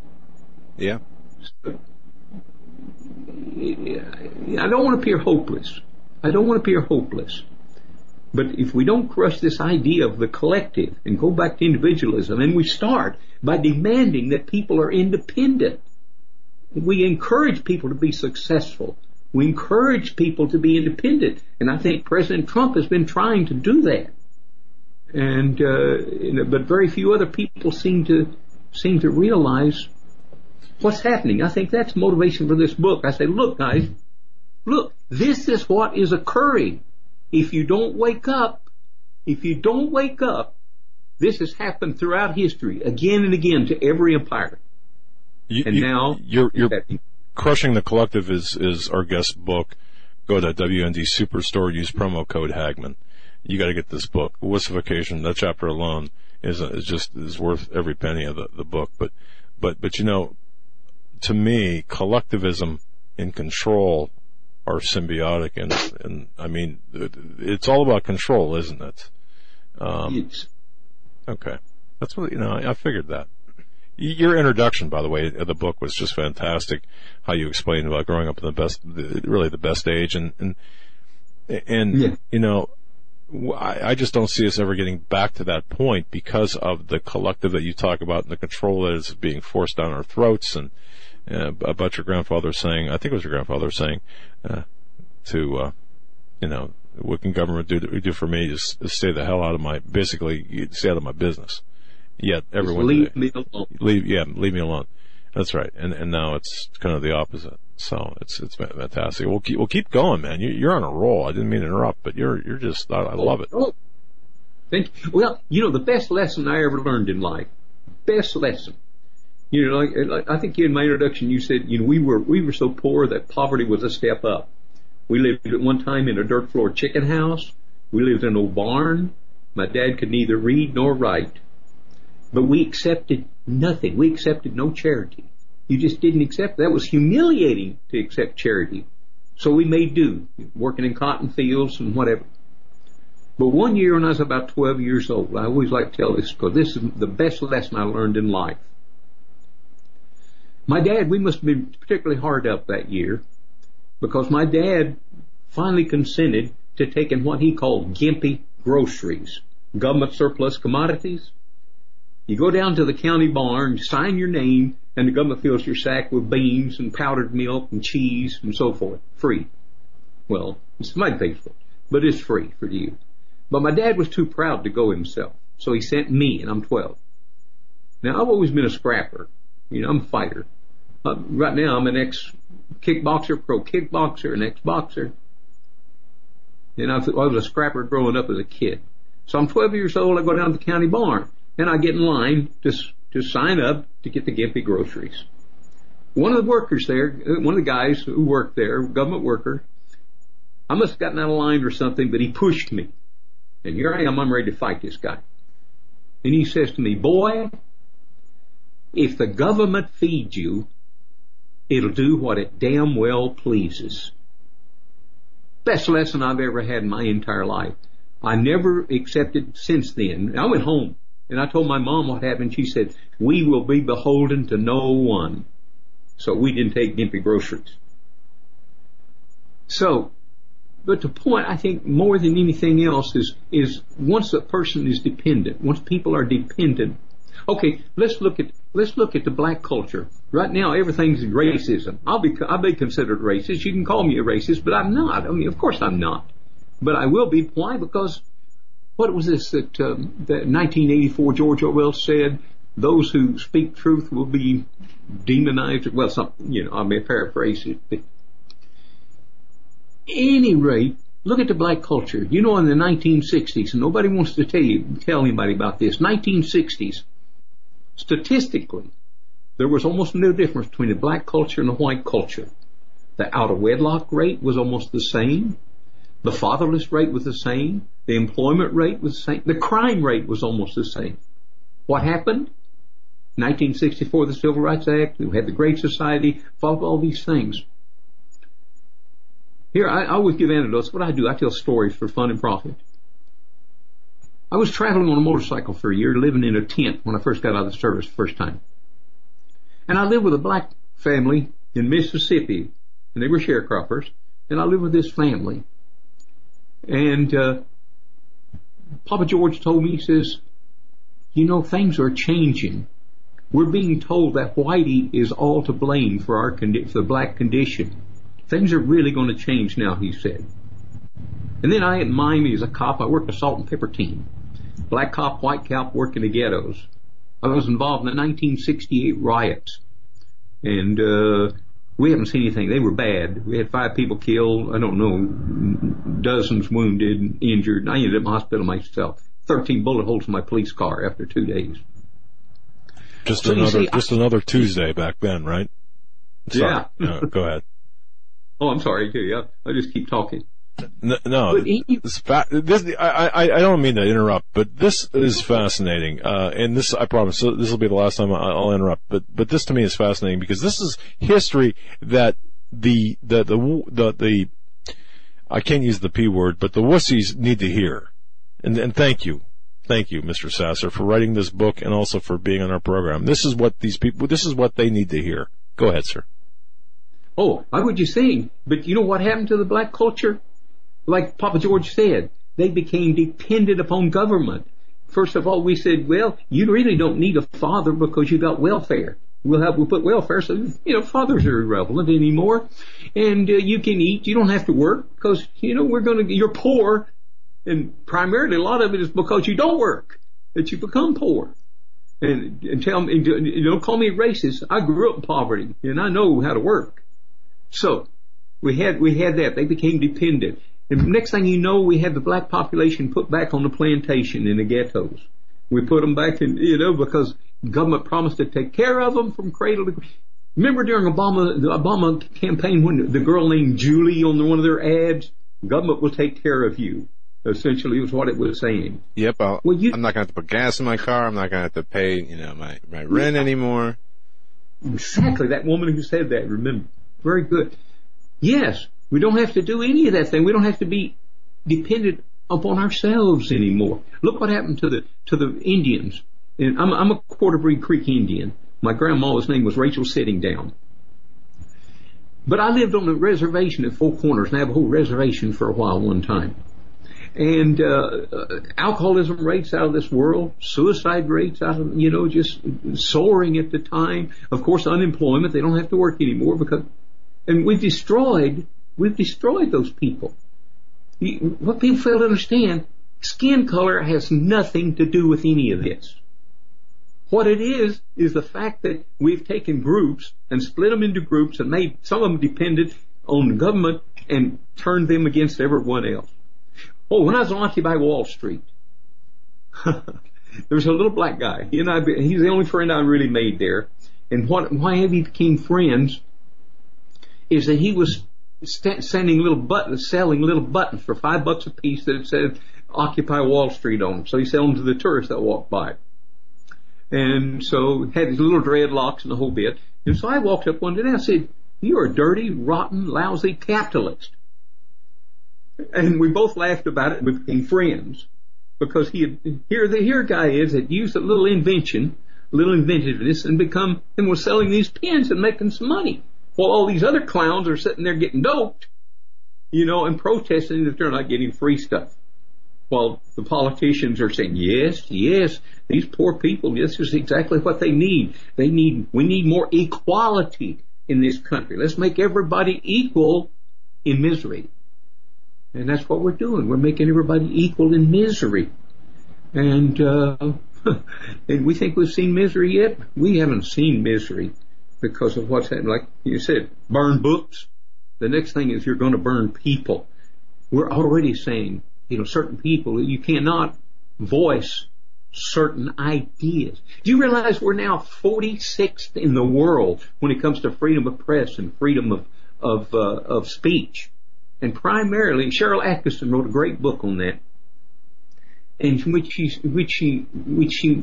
Yeah. So, I don't want to appear hopeless. I don't want to appear hopeless. But if we don't crush this idea of the collective and go back to individualism, and we start by demanding that people are independent, we encourage people to be successful. We encourage people to be independent, and I think President Trump has been trying to do that. And uh, but very few other people seem to seem to realize what's happening. I think that's motivation for this book. I say, look, guys, look, this is what is occurring. If you don't wake up, if you don't wake up, this has happened throughout history, again and again, to every empire. You, and you, now you're, you're crushing the collective is is our guest book. Go to WND Superstore. Use promo code Hagmann. You got to get this book. Wussification. That chapter alone is is just is worth every penny of the, the book. But but but you know, to me, collectivism and control are symbiotic, and and I mean, it's all about control, isn't it? Um, okay, that's what you know. I figured that. Your introduction, by the way, of the book was just fantastic. How you explained about growing up in the best, really the best age, and and and yeah. you know, I, I just don't see us ever getting back to that point because of the collective that you talk about and the control that is being forced down our throats and uh, about your grandfather saying, I think it was your grandfather saying, uh, to, uh, you know, what can government do, to, do for me is, is stay the hell out of my, basically, stay out of my business. Yet everyone, leave today, me alone. Leave, yeah, leave me alone. That's right. And, and now it's kind of the opposite. So it's, it's fantastic. We'll keep, we'll keep going, man. You, are on a roll. I didn't mean to interrupt, but you're, you're just, I, I love it. Oh, thank you. Well, you know, the best lesson I ever learned in life, best lesson. You know, like, like I think in my introduction you said, you know, we were, we were so poor that poverty was a step up. We lived at one time in a dirt floor chicken house. We lived in a barn. My dad could neither read nor write. But we accepted nothing. We accepted no charity. You just didn't accept. That was humiliating to accept charity. So we made do, working in cotton fields and whatever. But one year when I was about 12 years old, I always like to tell this because this is the best lesson I learned in life. My dad, we must have been particularly hard up that year because my dad finally consented to taking what he called gimpy groceries, government surplus commodities, you go down to the county barn, sign your name, and the government fills your sack with beans and powdered milk and cheese and so forth. Free. Well, somebody pays for it, but it's free for you. But my dad was too proud to go himself, so he sent me, and I'm 12. Now, I've always been a scrapper. You know, I'm a fighter. Uh, right now, I'm an ex-kickboxer, pro kickboxer, an ex-boxer. And I was a scrapper growing up as a kid. So I'm 12 years old, I go down to the county barn and I get in line to, to sign up to get the Gimpy groceries. One of the workers there, one of the guys who worked there, government worker, I must have gotten out of line or something, but he pushed me. And here I am, I'm ready to fight this guy. And he says to me, boy, if the government feeds you, it'll do what it damn well pleases. Best lesson I've ever had in my entire life. I never accepted since then. I went home and I told my mom what happened. She said, we will be beholden to no one. So we didn't take gimpy groceries. So, but the point I think more than anything else is, is once a person is dependent, once people are dependent, okay, let's look at, let's look at the black culture. Right now everything's racism. I'll be, I'll be considered racist. You can call me a racist, but I'm not. I mean, of course I'm not. But I will be. Why? Because what was this that, um, that 1984 George Orwell said? Those who speak truth will be demonized. Well, some, you know, I may paraphrase it, but any rate, look at the black culture. You know, in the 1960s, and nobody wants to tell you, tell anybody about this. 1960s, statistically, there was almost no difference between the black culture and the white culture. The out of wedlock rate was almost the same. The fatherless rate was the same. The employment rate was the same. The crime rate was almost the same. What happened? 1964, the Civil Rights Act. We had the Great Society. Followed all these things. Here, I, I always give anecdotes. What I do, I tell stories for fun and profit. I was traveling on a motorcycle for a year, living in a tent when I first got out of the service the first time. And I lived with a black family in Mississippi, and they were sharecroppers, and I lived with this family. And uh, Papa George told me, he says, you know, things are changing. We're being told that Whitey is all to blame for our condi- for the black condition. Things are really going to change now, he said. And then I, in Miami, as a cop, I worked a salt and pepper team. Black cop, white cop, working the ghettos. I was involved in the 1968 riots. And, uh, we haven't seen anything. They were bad. We had five people killed. I don't know, dozens wounded, injured. I ended up in hospital myself. 13 bullet holes in my police car after two days. Just So another, see, I- another Tuesday back then, right? Sorry. Yeah. No, go ahead. Oh, I'm sorry. Yeah, I just keep talking. No, no this, this I, I, I don't mean to interrupt, but this is fascinating. Uh, and this, I promise, this will be the last time I- I'll interrupt. But, but this to me is fascinating because this is history that the, the, the, the, the, I can't use the P word, but the wussies need to hear. And, and thank you. Thank you, Mr. Sasser, for writing this book and also for being on our program. This is what these people, this is what they need to hear. Go ahead, sir. Oh, I would just saying, but you know what happened to the black culture? Like Papa George said, they became dependent upon government. First of all, we said, well, you really don't need a father because you got welfare. We'll have, we'll put welfare, so, you know, fathers are irrelevant anymore. And uh, you can eat, you don't have to work because, you know, we're gonna, you're poor. And primarily a lot of it is because you don't work that you become poor. And, and tell me, don't call me racist. I grew up in poverty and I know how to work. So we had we had that. They became dependent. And next thing you know, we had the black population put back on the plantation in the ghettos. We put them back in, you know, because government promised to take care of them from cradle to. Remember during Obama the Obama campaign when the girl named Julie on one of their ads, government will take care of you. Essentially, was what it was saying. Yep, I'll, Well, you- I'm not gonna have to put gas in my car. I'm not gonna have to pay, you know, my, my rent anymore. Exactly. That woman who said that, remember. Very good. Yes, we don't have to do any of that thing. We don't have to be dependent upon ourselves anymore. Look what happened to the, to the Indians. And I'm, I'm a Quarter Breed Creek Indian. My grandma's name was Rachel Sitting Down. But I lived on a reservation at Four Corners, Navajo Reservation for a while one time. And, uh, alcoholism rates out of this world, suicide rates out of, you know, just soaring at the time. Of course, unemployment, they don't have to work anymore because, and we've destroyed, we've destroyed those people. You- What people fail to understand, skin color has nothing to do with any of this. What it is, is the fact that we've taken groups and split them into groups and made some of them dependent on the government and turned them against everyone else. Oh, when I was on Occupy Wall Street, there was a little black guy. He and I, he's the only friend I really made there. And what, why we became friends is that he was st- sending little buttons, selling little buttons for five bucks a piece that said Occupy Wall Street on them. So he sold them to the tourists that walked by. And so had his little dreadlocks and the whole bit. And so I walked up one day and I said, you're a dirty, rotten, lousy capitalist. And we both laughed about it and became friends. Because he had, here the here guy is that used a little invention, little inventiveness and become, and was selling these pins and making some money. While all these other clowns are sitting there getting doped, you know, and protesting that they're not getting free stuff. While the politicians are saying, yes, yes, these poor people, this is exactly what they need. They need, we need more equality in this country. Let's make everybody equal in misery. And that's what we're doing. We're making everybody equal in misery. And, uh, and we think we've seen misery yet? We haven't seen misery because of what's happening. Like you said, burn books. The next thing is you're going to burn people. We're already saying, you know, certain people, you cannot voice certain ideas. Do you realize we're now 46th in the world when it comes to freedom of press and freedom of, of, uh, of speech? And primarily, Sharyl Attkisson wrote a great book on that, in which she, which she, which she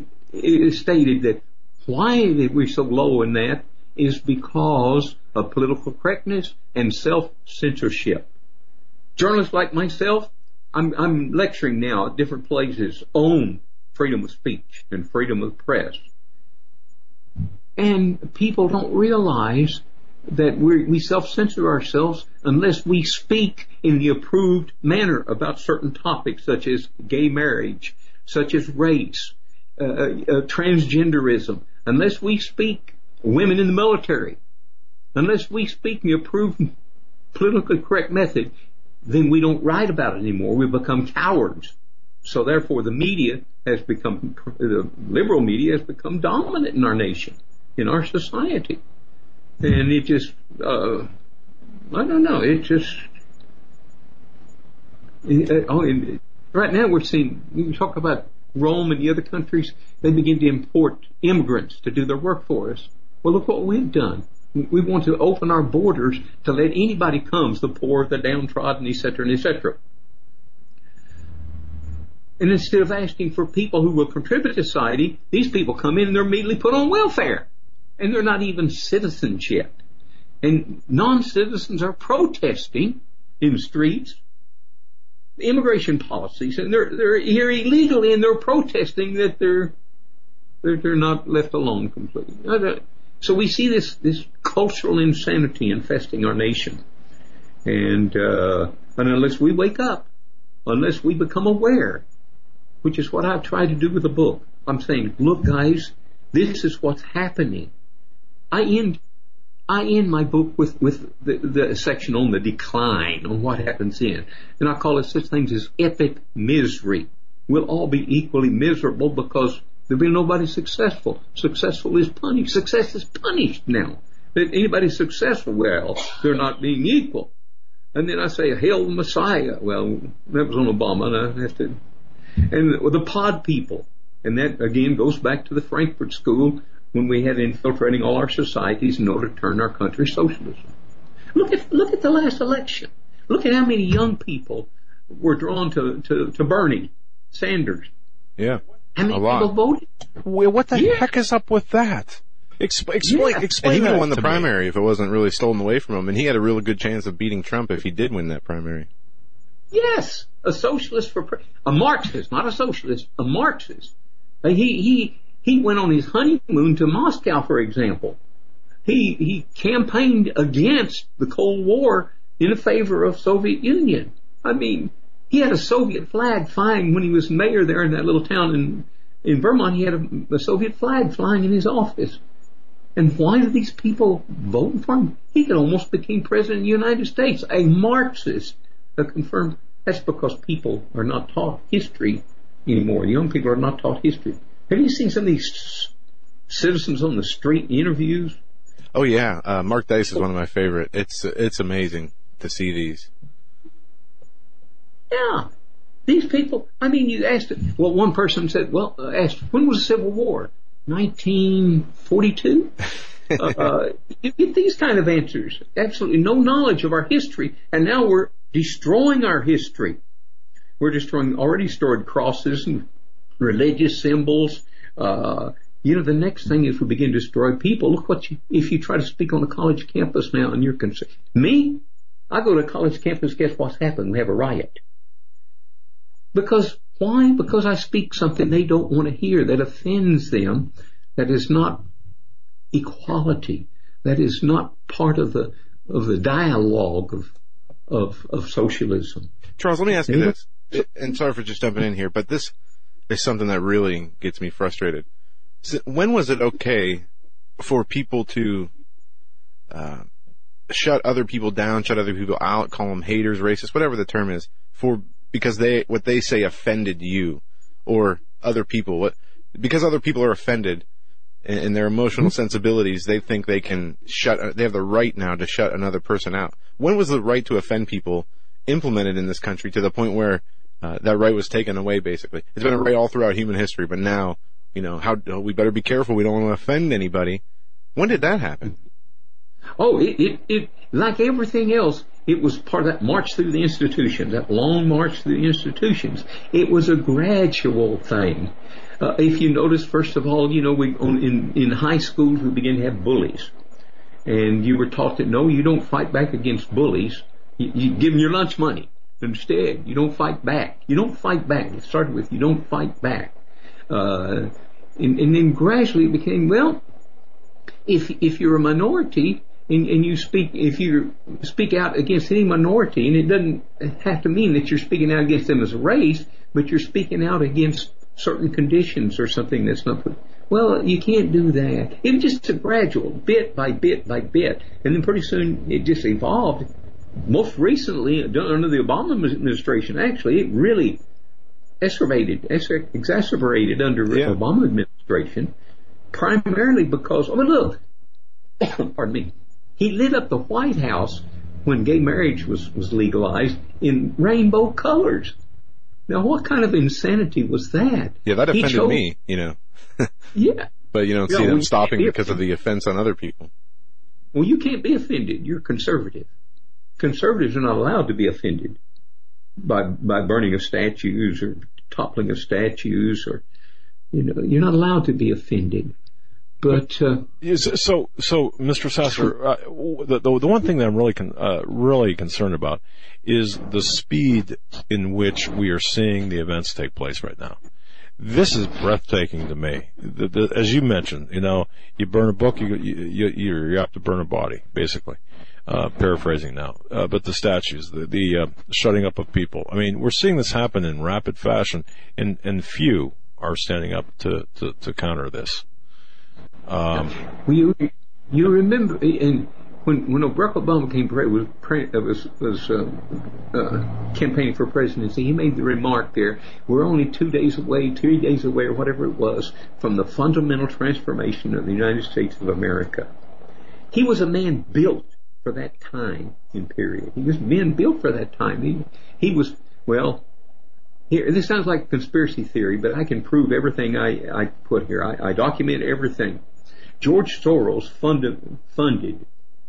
stated that Why that we're so low in that is because of political correctness and self-censorship. Journalists like myself, I'm, I'm lecturing now at different places on freedom of speech and freedom of press. And people don't realize that we self-censor ourselves unless we speak in the approved manner about certain topics such as gay marriage, such as race, uh, uh, transgenderism, unless we speak women in the military, unless we speak in the approved politically correct method, then we don't write about it anymore. We become cowards. So therefore the media has become, the liberal media has become dominant in our nation, in our society. And it just, uh, I don't know, it just, oh, right now we're seeing, we talk about Rome and the other countries, they begin to import immigrants to do their work for us. Well, look what we've done. We want to open our borders to let anybody come, the poor, the downtrodden, etc., etc. And instead of asking for people who will contribute to society, these people come in and they're immediately put on welfare. And they're not even citizens yet. And non-citizens are protesting in the streets immigration policies, and they're they're here illegally, and they're protesting that they're they're, they're not left alone completely. So we see this this cultural insanity infesting our nation, and uh, and unless we wake up, unless we become aware, which is what I've tried to do with the book, I'm saying, look, guys, this is what's happening. I end I end my book with, with the, the section on the decline, on what happens in. And I call it such things as epic misery. We'll all be equally miserable because there'll be nobody successful. Successful is punished. Success is punished now. That anybody successful, well, they're not being equal. And then I say, hail Messiah. Well, that was on Obama, and I have to. And the pod people. And that again goes back to the Frankfurt School when we had infiltrating all our societies in order to turn our country socialism. Look at look at the last election. Look at how many young people were drawn to to, to Bernie Sanders. Yeah, how many a lot. people voted? Well, what the Yeah. heck is up with that? Exp- explain, Yeah. And he would have won the to me. primary if it wasn't really stolen away from him. And he had a really good chance of beating Trump if he did win that primary. Yes, a socialist for pre- a Marxist, not a socialist, a Marxist. Uh, He he he went on his honeymoon to Moscow, for example. He he campaigned against the Cold War in favor of Soviet Union. I mean, he had a Soviet flag flying when he was mayor there in that little town in in Vermont. He had a, a Soviet flag flying in his office. And why do these people vote for him? He almost become president of the United States, a Marxist, a confirmed. That's because people are not taught history anymore. Young people are not taught history. Have you seen some of these citizens on the street interviews? Oh yeah, uh, Mark Dice is one of my favorite. It's it's amazing to see these. Yeah. These people, I mean, you asked, well, one person said, well, uh, asked, when was the Civil War? 1942? uh, uh, you get these kind of answers. Absolutely no knowledge of our history, and now we're destroying our history. We're destroying already stored crosses and religious symbols. Uh, you know, the next thing is we begin to destroy people. Look what you, if you try to speak on a college campus now and you're concerned. Me? I go to a college campus, guess what's happened? We have a riot. Because, why? Because I speak something they don't want to hear that offends them, that is not equality, that is not part of the, of the dialogue of, of, of socialism. Charles, let me ask you this, and sorry for just jumping in here, but this is something that really gets me frustrated. When was it okay for people to uh, shut other people down, shut other people out, call them haters, racist, whatever the term is, for because they what they say offended you or other people? What because other people are offended in, in their emotional sensibilities, they think they can shut. They have the right now to shut another person out. When was the right to offend people implemented in this country to the point where uh, that right was taken away? Basically, it's been a right all throughout human history, but now, you know, how we better be careful. We don't want to offend anybody. When did that happen? Oh, it, it, it, like everything else, it was part of that march through the institutions, that long march through the institutions. It was a gradual thing. Uh, if you notice, first of all, you know, we on, in in high schools we begin to have bullies, and you were taught that no, you don't fight back against bullies. You, you give them your lunch money. Instead, you don't fight back. You don't fight back. It started with you don't fight back, uh, and, and then gradually it became well. If if you're a minority, and, and you speak, if you speak out against any minority, and it doesn't have to mean that you're speaking out against them as a race, but you're speaking out against certain conditions or something that's not, well, you can't do that. It was just a gradual, bit by bit by bit, and then pretty soon it just evolved. Most recently, under the Obama administration, actually, it really exacerbated, exacerbated under yeah. Obama administration, primarily because, I mean, look, pardon me, he lit up the White House when gay marriage was, was legalized in rainbow colors. Now, what kind of insanity was that? Yeah, that offended chose, me, you know. yeah. But you don't see them stopping be because of the offense on other people. Well, you can't be offended. You're conservative. Conservatives are not allowed to be offended by by burning of statues or toppling of statues or you know you're not allowed to be offended. But uh, so so, Mr. Sasser, uh, the, the, the one thing that I'm really con- uh, really concerned about is the speed in which we are seeing the events take place right now. This is breathtaking to me. The, the, as you mentioned, you know, you burn a book, you you you, you have to burn a body, basically. Uh, paraphrasing now, uh, but the statues, the, the uh, shutting up of people. I mean, we're seeing this happen in rapid fashion, and and few are standing up to to, to counter this. Um, well, you you remember and when when Barack Obama came was was was uh, uh, campaigning for presidency, he made the remark there: "We're only two days away, three days away, or whatever it was, from the fundamental transformation of the United States of America." He was a man built for that time and period. He was men built for that time. He he was well. Here, this sounds like conspiracy theory, but I can prove everything I, I put here. I, I document everything. George Soros funded, funded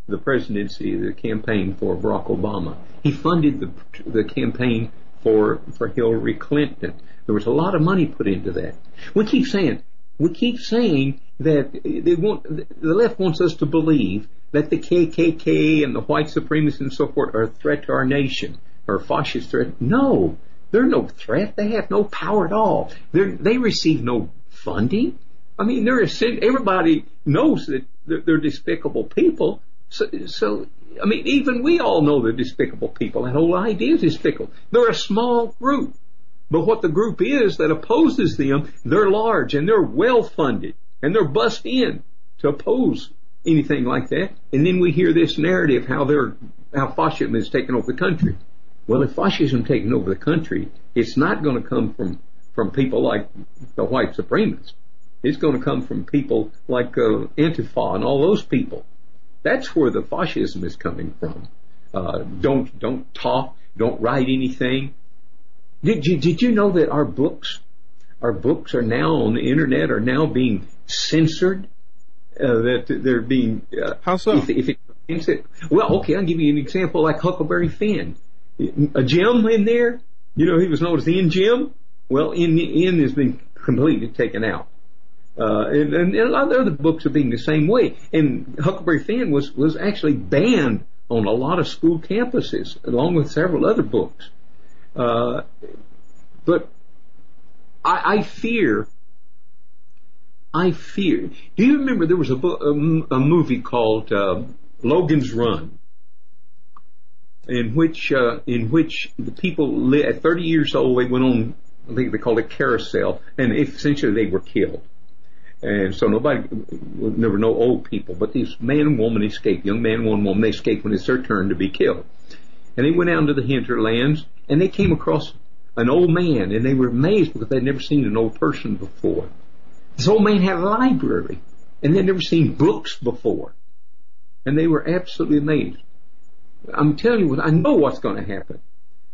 the presidency, the campaign for Barack Obama. He funded the, the campaign for, for Hillary Clinton. There was a lot of money put into that. We keep saying, we keep saying that they want, the left wants us to believe that the KKK and the white supremacists and so forth are a threat to our nation, or a fascist threat. No, they're no threat. They have no power at all. They're, they receive no funding. I mean, they're everybody knows that they're despicable people. So, so, I mean, even we all know they're despicable people. That whole idea is despicable. They're a small group. But what the group is that opposes them, they're large and they're well funded and they're bust in to oppose anything like that. And then we hear this narrative how they're, how fascism is taking over the country. Well, if fascism taking over the country, it's not going to come from, from people like the white supremacists. It's going to come from people like uh, Antifa and all those people. That's where the fascism is coming from. Uh, don't don't talk, don't write anything. Did you did you know that our books, our books are now on the internet are now being censored? Uh, that they're being uh, how so? If, if it, well, okay, I'll give you an example like Huckleberry Finn. A Jim in there, you know, he was known as the N Jim. Well, N N has been completely taken out. Uh, and, and, a lot of other books are being the same way. And Huckleberry Finn was, was actually banned on a lot of school campuses, along with several other books. Uh, but I, I, fear, I fear. Do you remember there was a, book, a, a movie called uh, Logan's Run, in which uh, in which the people li- at 30 years old they went on, I think they called it carousel, and essentially they were killed. And so nobody there were no old people, but these man and woman escaped, young man and one woman, they escaped when it's their turn to be killed. And they went out into the hinterlands and they came across an old man and they were amazed because they'd never seen an old person before. This old man had a library and they'd never seen books before. And they were absolutely amazed. I'm telling you, I know what's going to happen.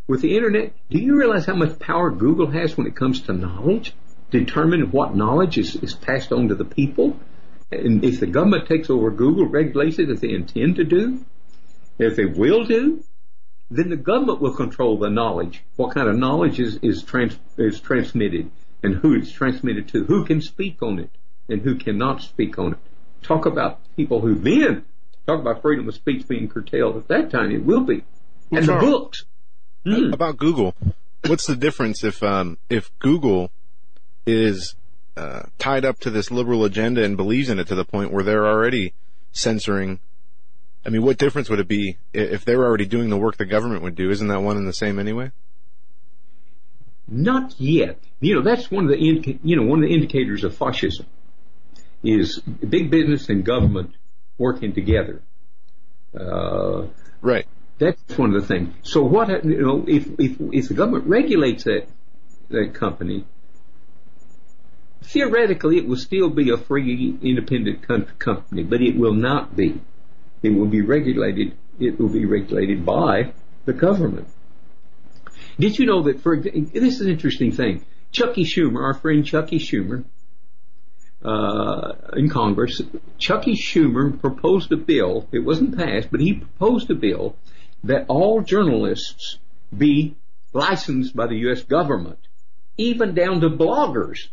With the internet, do you realize how much power Google has when it comes to knowledge? Determine what knowledge is, is passed on to the people. And if the government takes over Google, regulates it as they intend to do, if they will do, then the government will control the knowledge. What kind of knowledge is, is, trans, is transmitted and who it's transmitted to, who can speak on it and who cannot speak on it. Talk about people who then talk about freedom of speech being curtailed. At that time, it will be. And the books. Mm. About Google, what's the difference if um, if Google is uh, tied up to this liberal agenda and believes in it to the point where they're already censoring? I mean, what difference would it be if they're already doing the work the government would do? Isn't that one and the same anyway? Not yet. You know, that's one of the you know one of the indicators of fascism is big business and government working together. Uh, right. That's one of the things. So what you know if if if the government regulates that that company, theoretically it will still be a free independent company, but it will not be. It will be regulated. It will be regulated by the government. Did you know that for this is an interesting thing? Chucky Schumer, our friend Chucky Schumer, uh, in Congress, Chucky Schumer proposed a bill. It wasn't passed, but he proposed a bill that all journalists be licensed by the U.S. government, even down to bloggers.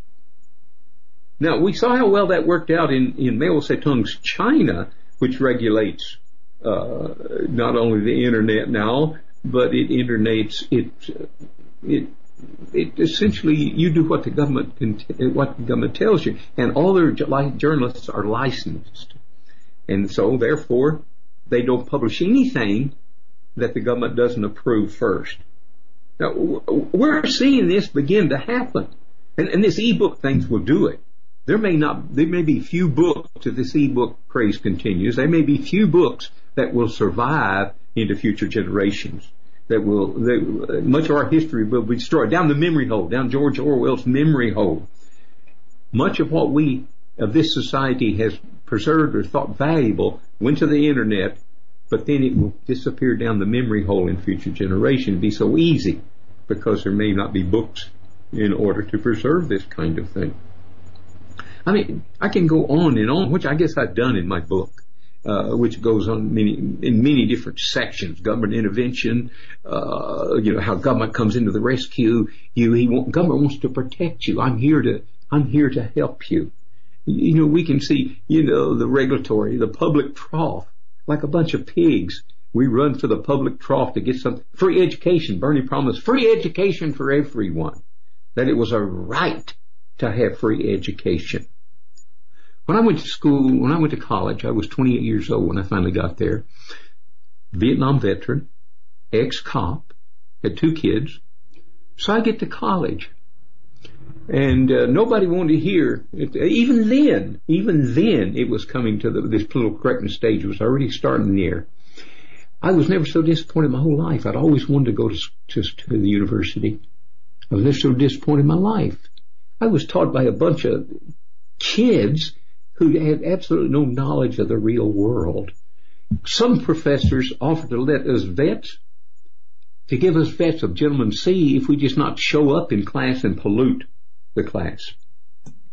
Now, we saw how well that worked out in, in Mao Zedong's China, which regulates uh, not only the internet now, but it internates it it it essentially you do what the government can what the government tells you, and all their like, journalists are licensed, and so therefore they don't publish anything that the government doesn't approve first. Now we're seeing this begin to happen, and, and this ebook things will do it. There may not, there may be few books if this ebook craze continues. There may be few books that will survive into future generations. That will, that, much of our history will be destroyed down the memory hole, down George Orwell's memory hole. Much of what we of this society has preserved or thought valuable went to the internet, but then it will disappear down the memory hole in future generations. It'd be so easy because there may not be books in order to preserve this kind of thing. I mean, I can go on and on, which I guess I've done in my book uh, which goes on many in many different sections. Government intervention, uh, you know how government comes into the rescue. You, he government wants to protect you. I'm here to I'm here to help you. You know we can see you know the regulatory, the public trough, like a bunch of pigs. We run for the public trough to get some free education. Bernie promised free education for everyone. That it was a right to have free education. When I went to school, when I went to college, I was 28 years old when I finally got there. Vietnam veteran, ex-cop, had two kids. So I get to college. And uh, nobody wanted to hear, it, even then, even then it was coming to the, this political correctness stage was already starting there. I was never so disappointed in my whole life. I'd always wanted to go to, to, to the university. I was never so disappointed in my life. I was taught by a bunch of kids who had absolutely no knowledge of the real world. Some professors offered to let us vet, to give us vets of gentlemen C if we just not show up in class and pollute the class.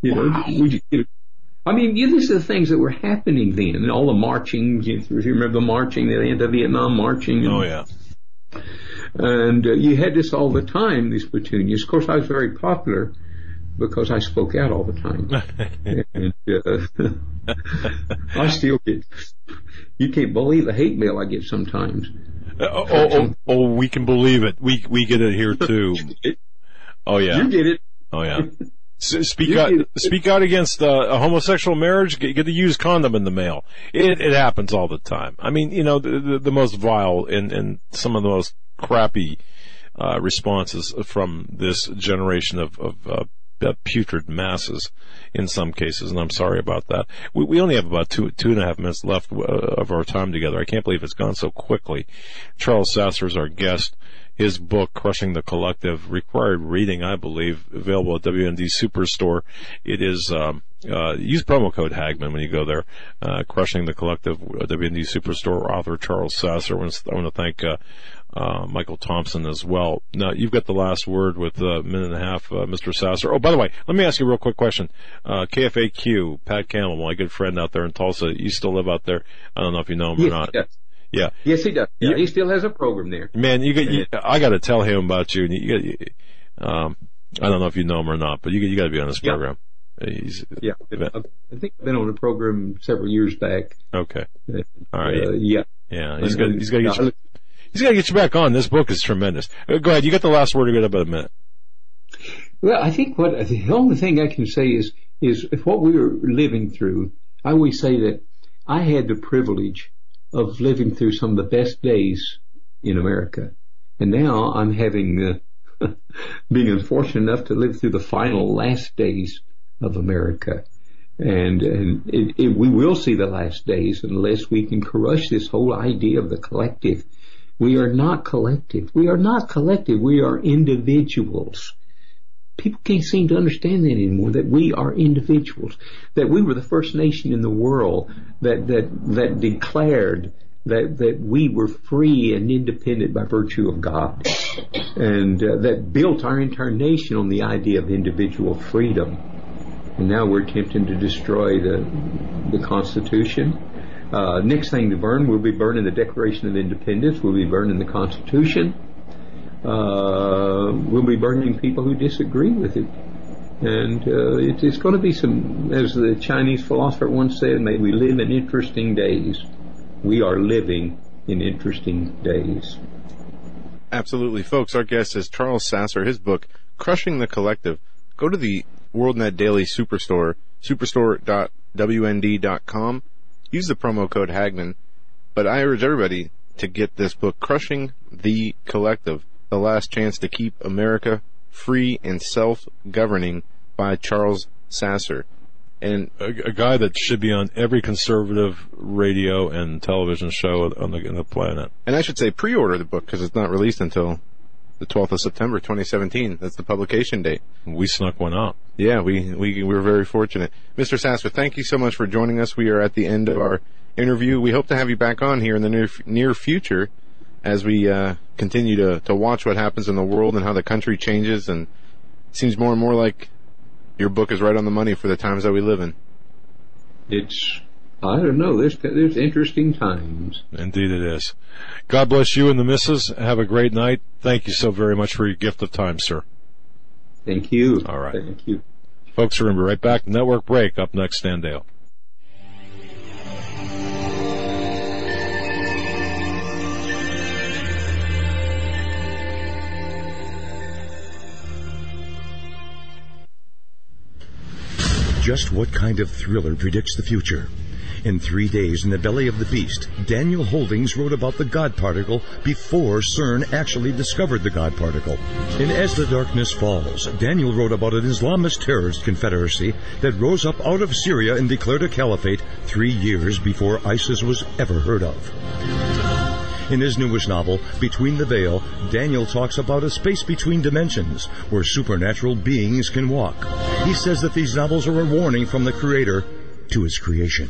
You know, wow. we, you know, I mean, you know, these are the things that were happening then, and all the marching. You, you remember the marching, the anti-Vietnam marching? And, oh yeah. And uh, you had this all the time, these platoonias. Of course, I was very popular because I spoke out all the time. and, uh, I still get, you can't believe the hate mail I get sometimes. Uh, oh, oh, oh, oh, we can believe it. We, we get it here too. Oh yeah. You get it. Oh yeah. speak out, speak out against uh, a homosexual marriage. Get, get the used condom in the mail. It, it happens all the time. I mean, you know, the, the, the most vile and, and some of the most crappy, uh, responses from this generation of, of, uh, uh, putrid masses in some cases, and I'm sorry about that. We, we only have about two two and a half minutes left uh, of our time together. I can't believe it's gone so quickly. Charles Sasser is our guest. His book, Crushing the Collective, required reading, I believe, available at WND Superstore. It is um, uh, use promo code Hagmann when you go there. Uh, crushing the collective uh, WND Superstore author Charles Sasser. I want to, I want to thank uh, uh, Michael Thompson as well. Now you've got the last word with a minute and a half, uh, Mr. Sasser. Oh, by the way, let me ask you a real quick question. Uh, KFAQ, Pat Campbell, my good friend out there in Tulsa. You still live out there? I don't know if you know him yes, or not. Yes. Yeah. Yes, he does. Yeah, he still has a program there. Man, you got. You, I got to tell him about you. You, you, um, I don't know if you know him or not, but you you got to be on this program. He's, yeah, I think I've been on the program several years back. Okay. Uh, All right. Uh, yeah. Yeah. He's got. He's got to get. You, he's got to get you back on. This book is tremendous. Uh, go ahead. You got the last word. You got about a minute. Well, I think what the only thing I can say is is what we were living through. I always say that I had the privilege of living through some of the best days in America, and now I'm having uh, being unfortunate enough to live through the final last days of America. And, and it, it, we will see the last days unless we can crush this whole idea of the collective. We are not collective. We are not collective. We are individuals. People can't seem to understand that anymore, that we are individuals, that we were the first nation in the world that, that, that declared that, that we were free and independent by virtue of God and uh, that built our entire nation on the idea of individual freedom and now we're attempting to destroy the the Constitution. Uh, next thing to burn, we'll be burning the Declaration of Independence. We'll be burning the Constitution. Uh, we'll be burning people who disagree with it. And uh, it, it's going to be some, as the Chinese philosopher once said, may we live in interesting days. We are living in interesting days. Absolutely, folks. Our guest is Charles Sasser. His book, Crushing the Collective. Go to the WorldNet Daily Superstore, superstore.wnd.com. Use the promo code Hagmann. But I urge everybody to get this book, Crushing the Collective, The Last Chance to Keep America Free and Self-Governing by Charles Sasser. And a, a, guy that should be on every conservative radio and television show on the, on the planet. And I should say pre-order the book because it's not released until the 12th of September 2017. That's the publication date. We snuck one up. Yeah, we, we, we were very fortunate. Mr. Sasser, thank you so much for joining us. We are at the end of our interview. We hope to have you back on here in the near, near future as we, uh, continue to, to watch what happens in the world and how the country changes and it seems more and more like your book is right on the money for the times that we live in. It's I don't know. There's there's interesting times. Indeed, it is. God bless you and the missus. Have a great night. Thank you so very much for your gift of time, sir. Thank you. All right. Thank you. Folks, remember, right back. Network break up next. Stan Deyo. Just what kind of thriller predicts the future? In three days in the belly of the beast, Daniel Holdings wrote about the God particle before CERN actually discovered the God particle. In As the Darkness Falls, Daniel wrote about an Islamist terrorist confederacy that rose up out of Syria and declared a caliphate three years before ISIS was ever heard of. In his newest novel, Between the Veil, Daniel talks about a space between dimensions where supernatural beings can walk. He says that these novels are a warning from the Creator to his creation.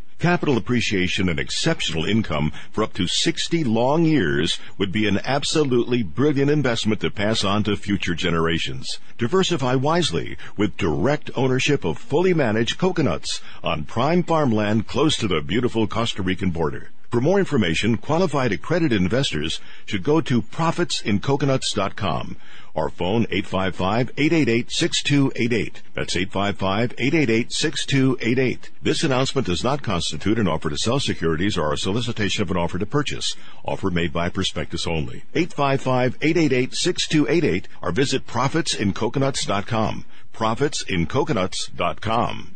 Capital appreciation and exceptional income for up to 60 long years would be an absolutely brilliant investment to pass on to future generations. Diversify wisely with direct ownership of fully managed coconuts on prime farmland close to the beautiful Costa Rican border. For more information, qualified accredited investors should go to profitsincoconuts.com or phone 855-888-6288. That's 855-888-6288. This announcement does not constitute an offer to sell securities or a solicitation of an offer to purchase. Offer made by prospectus only. 855-888-6288 or visit profitsincoconuts.com. Profitsincoconuts.com.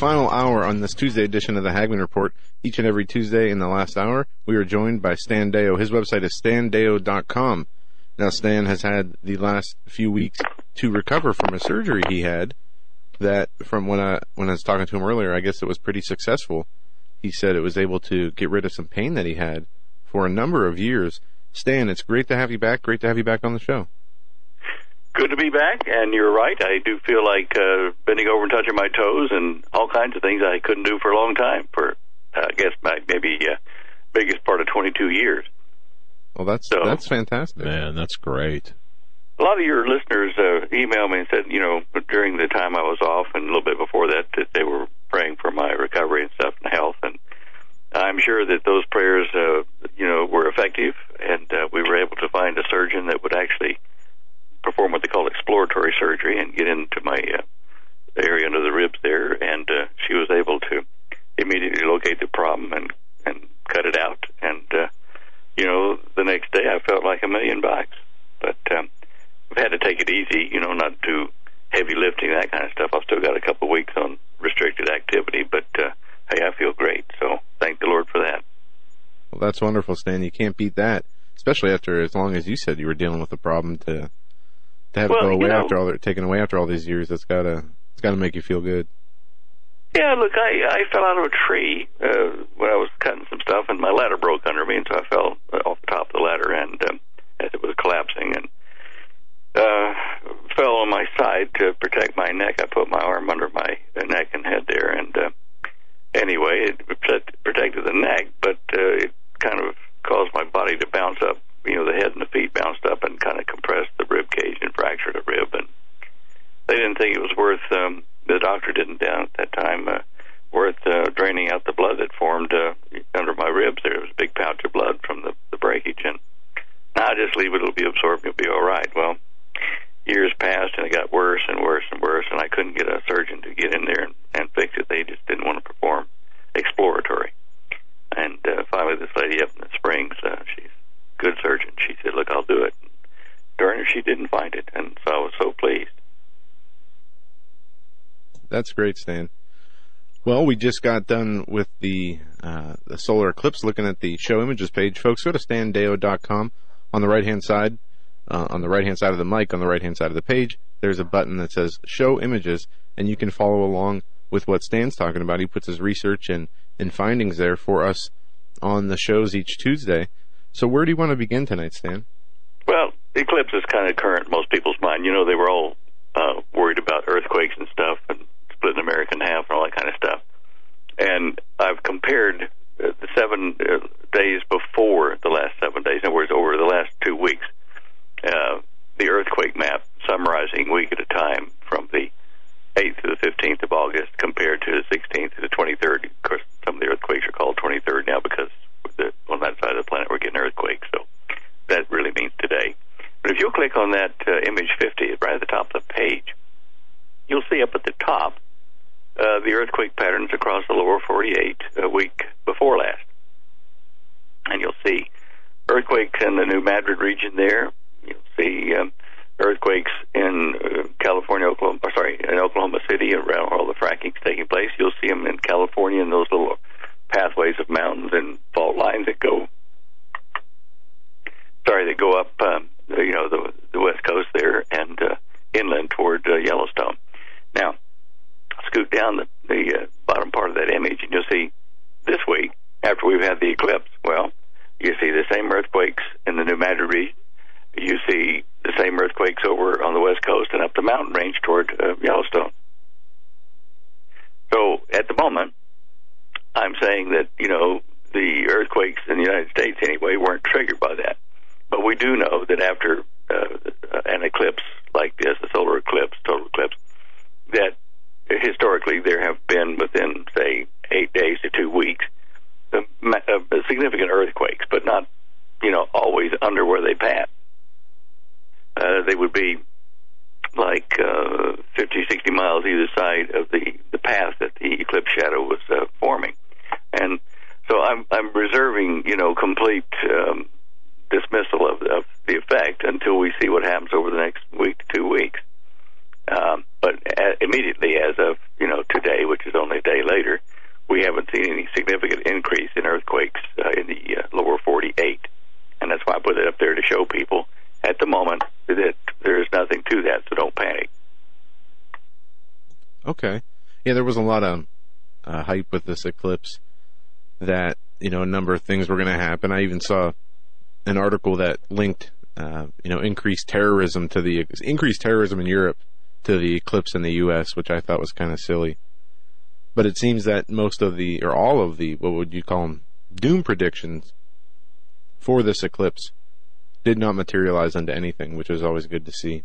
Final hour on this Tuesday edition of the Hagmann Report. Each and every Tuesday in the last hour, we are joined by Stan Deyo. His website is standeyo.com. Now, Stan has had the last few weeks to recover from a surgery he had that from when I, when I was talking to him earlier, I guess it was pretty successful. He said it was able to get rid of some pain that he had for a number of years. Stan, it's great to have you back. Great to have you back on the show. Good to be back, and you're right. I do feel like uh, bending over and touching my toes and all kinds of things I couldn't do for a long time. For uh, I guess my, maybe uh, biggest part of 22 years. Well, that's So- that's fantastic. Man, that's great. A lot of your listeners uh, emailed me and said, you know, during the time I was off and a little bit before that, that they were praying for my recovery and stuff and health. And I'm sure that those prayers, uh, you know, were effective, and uh, we were able to find a surgeon that would actually perform what they call exploratory surgery and get into my uh, area under the ribs there. And uh, she was able to immediately locate the problem and and cut it out. And uh, you know, the next day I felt like a million bucks. But um, I've had to take it easy, you know, not do heavy lifting, that kind of stuff. I've still got a couple of weeks on restricted activity, but uh, hey, I feel great. So thank the Lord for that. Well, that's wonderful, Stan. You can't beat that, especially after as long as you said you were dealing with the problem to to have Well, it go you know- after all taken away after all these years. That's gotta it's gotta make you feel good. Yeah, look, I I fell out of a tree uh, when I was cutting some stuff, and my ladder broke under me, and so I fell off the top of the ladder, and um, as it was collapsing, and uh, fell on my side to protect my neck. I put my arm under my neck and head there, and uh, anyway, it protected the neck, but uh, it kind of caused my body to bounce up. You know, the head and the feet bounced up and kind of compressed the rib cage and fractured a rib, and they didn't think it was worth. Um, the doctor didn't down at that time. Uh, worth uh, draining out the blood that formed uh, under my ribs. There was a big pouch of blood from the, the breakage, and now just leave it; it'll be absorbed. You'll be all right. Well, years passed, and it got worse and worse and worse, and I couldn't get a surgeon to get in there and, and fix it. They just didn't want to perform exploratory. And uh, finally, this lady up in the Springs, uh, she's a good surgeon. She said, "Look, I'll do it." Darn her, she didn't find it, and so I was so pleased. That's great, Stan. Well, we just got done with the uh, the solar eclipse. Looking at the show images page, folks, go to standeyo.com. On the right hand side, uh, on the right hand side of the mic, on the right hand side of the page, there's a button that says Show Images, and you can follow along with what Stan's talking about. He puts his research and, and findings there for us on the shows each Tuesday. So, where do you want to begin tonight, Stan? Well, eclipse is kind of current in most people's mind. You know, they were all uh, worried about earthquakes and stuff and splitting America in half and all that kind of stuff. And I've compared uh, the seven uh, days before the last seven days, in other words, over the last two weeks, uh, the earthquake map summarizing week at a time from the 8th to the 15th of August compared to the 16th to the 23rd. Of course, some of the earthquakes are called 23rd now because the, on that side of the planet we're getting earthquakes. So that really means today. But if you'll click on that uh, image 50 right at the top of the page, you'll see up at the top uh, the earthquake patterns across the lower 48 a week before last. And you'll see earthquakes in the New Madrid region there. You'll see um, earthquakes in uh, California, Oklahoma, sorry, in Oklahoma City around all the fracking's taking place. You'll see them in California in those little pathways of mountains and fault lines that go, sorry, that go up, um, you know, the, the west coast there and uh, inland toward uh, Yellowstone. Now, scoot down the, the uh, bottom part of that image and you'll see this week, after we've had the eclipse, well, you see the same earthquakes in the New Madrid region. You see the same earthquakes over on the west coast and up the mountain range toward uh, Yellowstone. So at the moment, I'm saying that, you know, the earthquakes in the United States anyway weren't triggered by that. But we do know that after uh, an eclipse like this, a solar eclipse, total eclipse, that historically there have been within, say, eight days to two weeks, uh, uh, significant earthquakes, but not, you know, always under where they pass. Uh, they would be like uh, 50, 60 miles either side of the, the path that the eclipse shadow was uh, forming. And so I'm, I'm reserving, you know, complete um, dismissal of, of the effect until we see what happens over the next week to two weeks. Um, but a- immediately, as of you know today, which is only a day later, we haven't seen any significant increase in earthquakes uh, in the uh, lower 48, and that's why I put it up there to show people at the moment that there is nothing to that, so don't panic. Okay. Yeah, there was a lot of uh, hype with this eclipse that, you know, a number of things were going to happen. I even saw an article that linked, uh, you know, increased terrorism to the, increased terrorism in Europe to the eclipse in the U.S., which I thought was kind of silly. But it seems that most of the, or all of the, what would you call them, doom predictions for this eclipse did not materialize into anything, which was always good to see.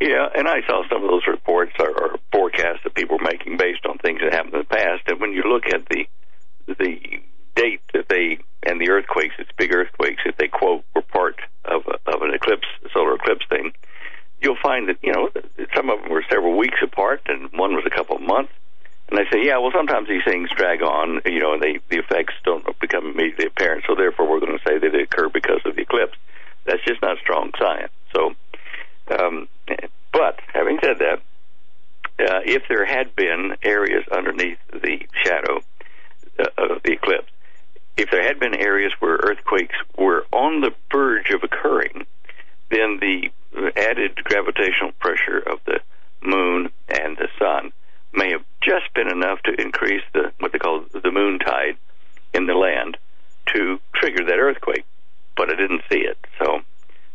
Yeah, and I saw some of those reports or, or forecasts that people were making based on things that happened in the past. And when you look at the the date that they and the earthquakes, it's big earthquakes that they quote were part of a, of an eclipse, solar eclipse thing. You'll find that you know some of them were several weeks apart, and one was a couple of months. And they say, yeah, well, sometimes these things drag on, you know, and they the effects don't become immediately apparent. So therefore, we're going to say that they occur because of the eclipse. That's just not strong science. So, um, but having said that, uh, if there had been areas underneath the shadow uh, of the eclipse, if there had been areas where earthquakes were on the verge of occurring, then the added gravitational pressure of the moon and the sun may have just been enough to increase the what they call the moon tide in the land to trigger that earthquake. But I didn't see it. So,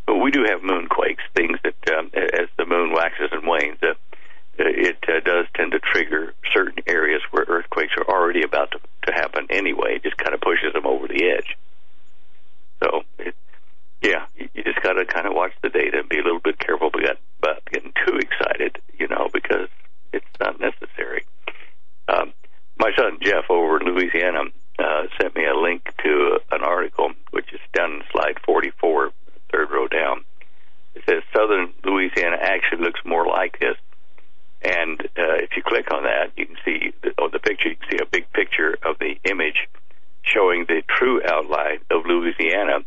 but we do have moonquakes, things that um, as the moon waxes and wanes, uh, it uh, does tend to trigger certain areas where earthquakes are already about to, to happen anyway. It just kind of pushes them over the edge. So, it, yeah, you, just got to kind of watch the data and be a little bit careful about getting too excited, you know, because it's not necessary. Um, my son Jeff over in Louisiana uh, sent me a link to an article, which is down in slide 44, third row down. It says southern Louisiana actually looks more like this. And uh, if you click on that, you can see on the picture, you can see a big picture of the image showing the true outline of Louisiana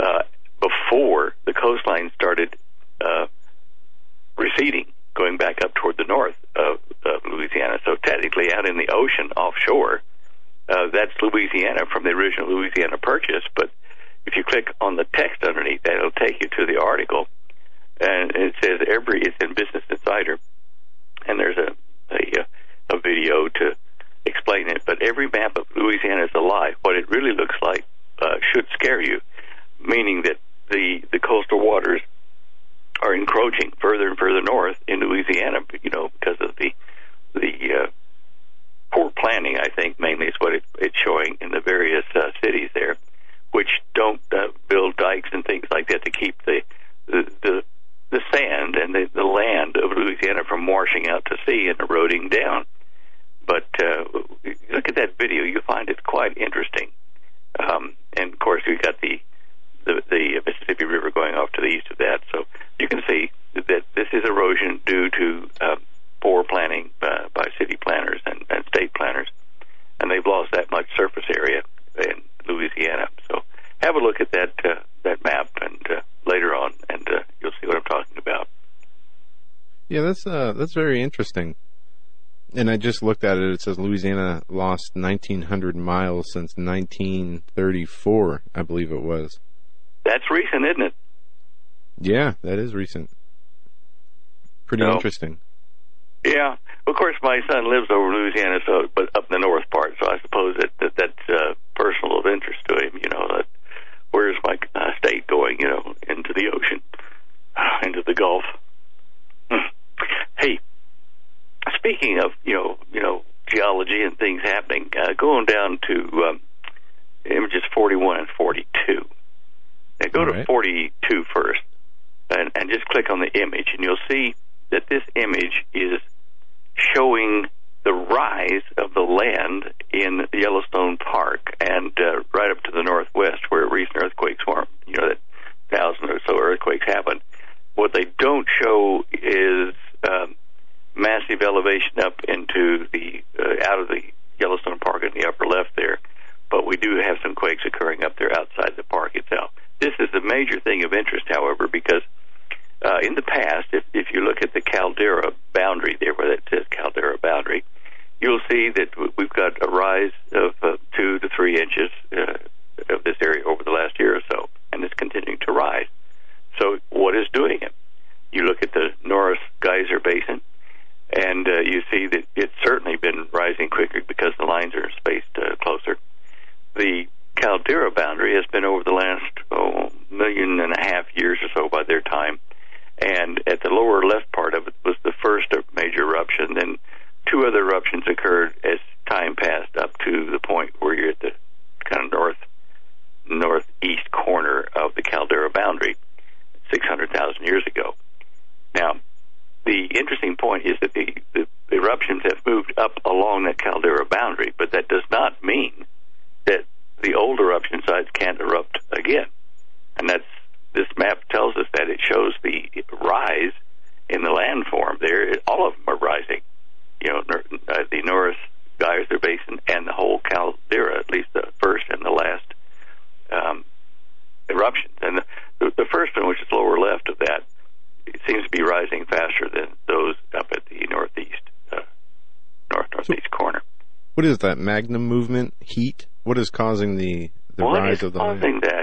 uh, before the coastline started uh, receding, going back up toward the north of, of Louisiana. So technically, out in the ocean offshore, uh, that's Louisiana from the original Louisiana Purchase. But if you click on the text underneath that, it'll take you to the article, and it says every it's in Business Insider, and there's a a, a video to explain it. But every map of Louisiana is a lie. What it really looks like uh, should scare you, meaning that the the coastal waters are encroaching further and further north in Louisiana. You know, because of the the uh, poor planning, I think, mainly is what it, it's showing in the various uh, cities there, which don't uh, build dikes and things like that to keep the the the, the sand and the, the land of Louisiana from washing out to sea and eroding down. But uh, look at that video; you find it quite interesting. Um, and of course, we've got the, the the Mississippi River going off to the east of that, so you can see that this is erosion due to uh, poor planning by, by city planners that's uh, that's very interesting. And I just looked at it. It says Louisiana lost 1,900 miles since 1934, I believe it was. That's recent, isn't it? Yeah, that is recent. Pretty interesting. Yeah, of course, my son lives over Louisiana, so but up in the north part, so I suppose that, that that's uh, personal of interest to him. is that magma movement? Heat? What is causing the the rise of the? What is causing that?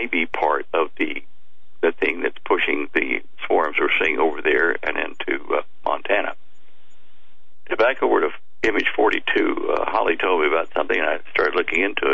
may be part of the the thing that's pushing the swarms we're seeing over there and into uh, Montana. Tobacco word of image 42. Uh, Holly told me about something, and I started looking into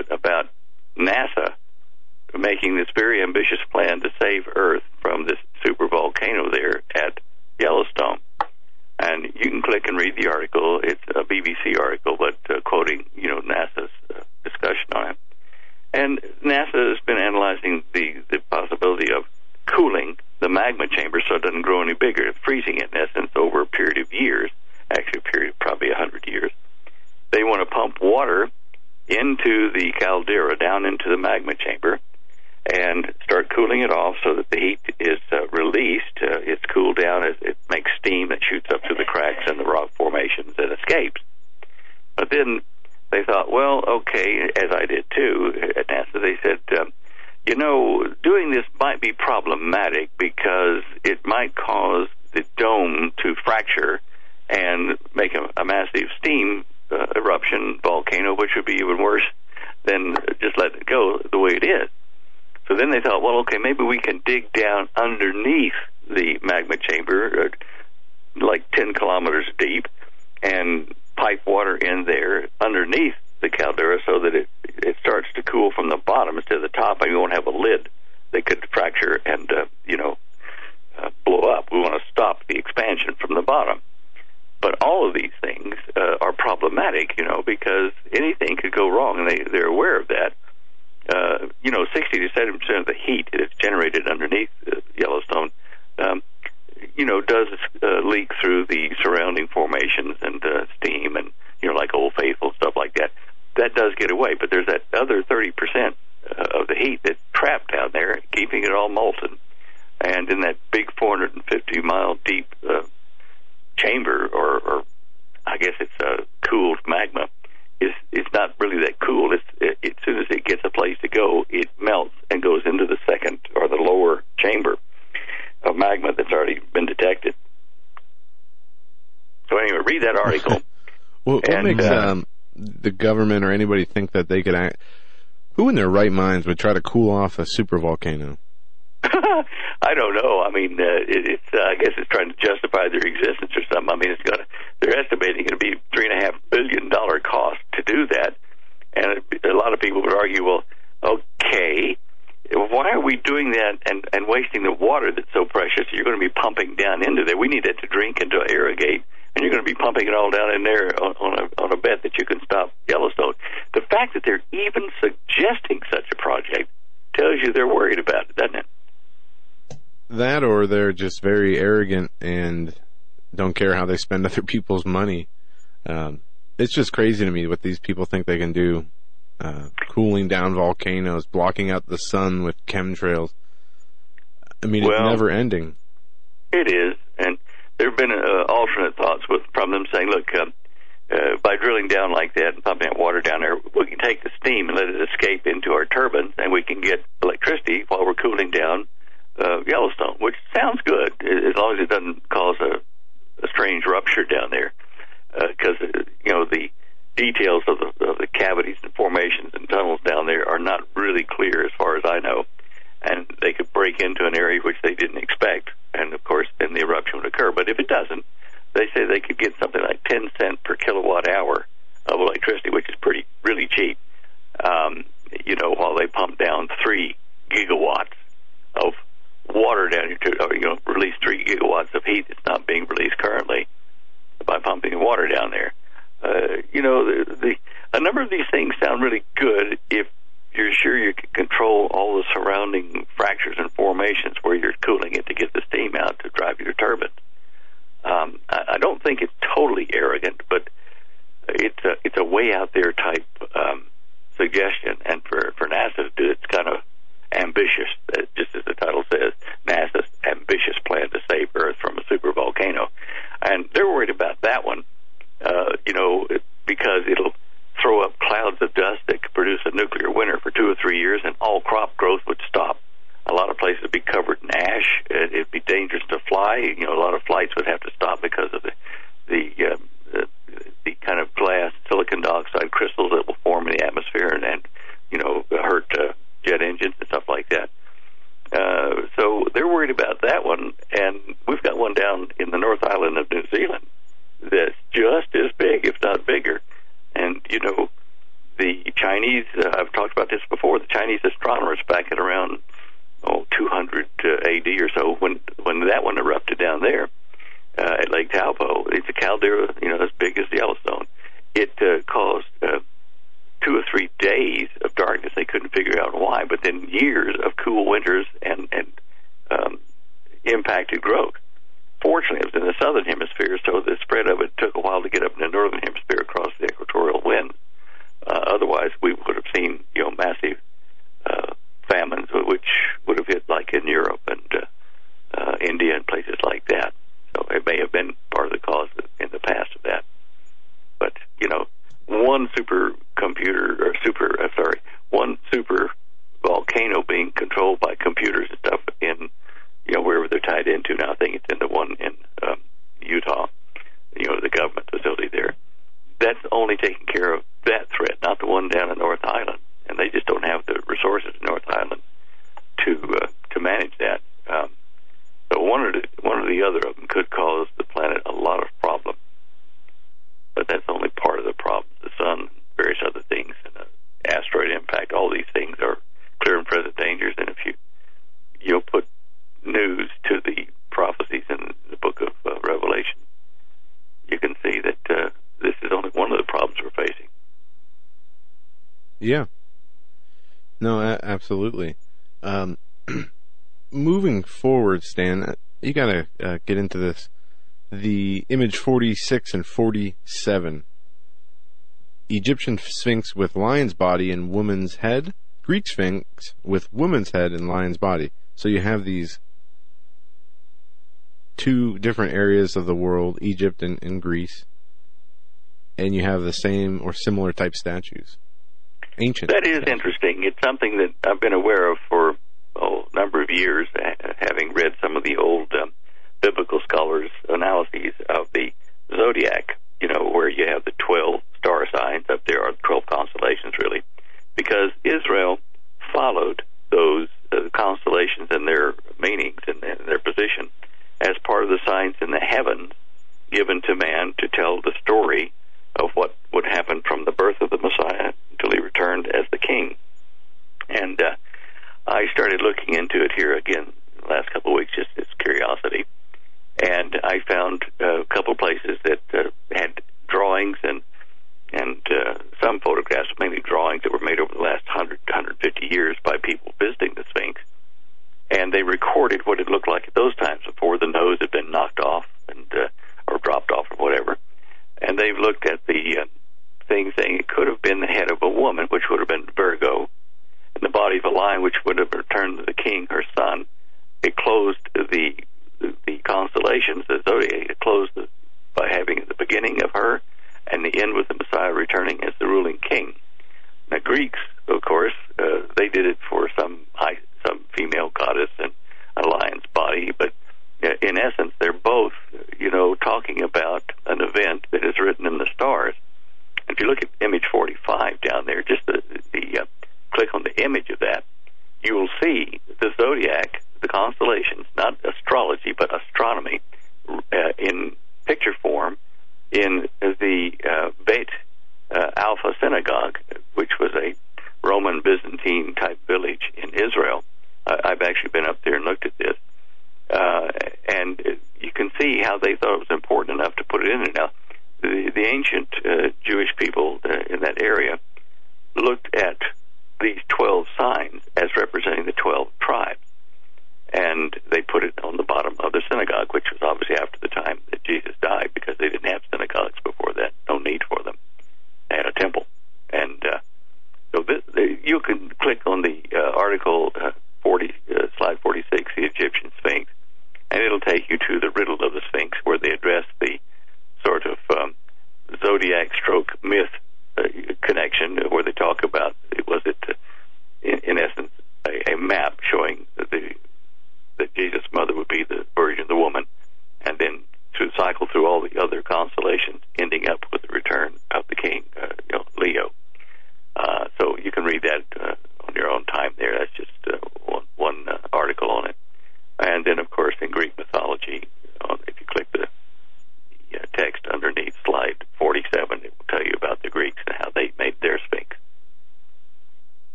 would try to cool off a super volcano? I don't know. I mean, uh, it, care how they spend other people's money. Um, it's just crazy to me what these people think they can do. Uh, cooling down volcanoes, blocking out the sun with chemtrails. I mean, well, it's never ending. It is, southern hemisphere, so the spread of it took a while to get up in the northern hemisphere across the equatorial wind. Uh, otherwise, we would have seen you know massive uh, famines, which would have hit like in Europe. absolutely. Um, moving forward, Stan, uh, you gotta uh, get into this. The image 46 and 47. Egyptian Sphinx with lion's body and woman's head. Greek Sphinx with woman's head and lion's body. So you have these two different areas of the world, Egypt and, and Greece, and you have the same or similar type statues ancient. That is interesting. It's something that I've been aware of for oh, a number of years, having read some of the old uh, biblical scholars' analyses of the zodiac.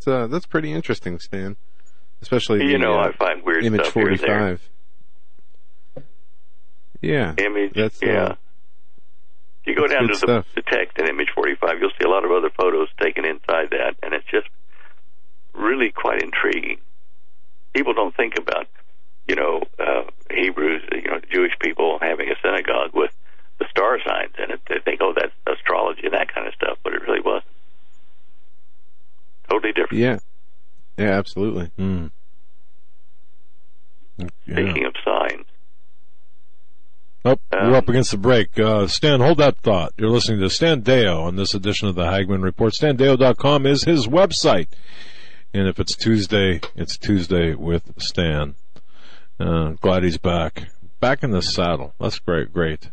That's uh that's pretty interesting, Stan. Especially you the, know, uh, I find weird image there. forty-five. Yeah, Image, that's uh, yeah. If you go down to the, the text in image 45, you'll see a lot of other photos taken inside that, and it's just really quite intriguing. People don't think about, you know, uh, Hebrews, you know, Jewish people having a synagogue with the star signs in it. They think, oh, that's astrology and that kind of stuff, but it really wasn't. Totally different. Yeah, yeah, absolutely. Hmm. Speaking of signs, Oh, Um, we're up against the break. Uh, Stan, hold that thought. You're listening to Stan Deyo on this edition of the Hagmann Report. StanDeyo.com is his website. And if it's Tuesday, it's Tuesday with Stan. Uh, glad he's back. Back in the saddle. That's great, great.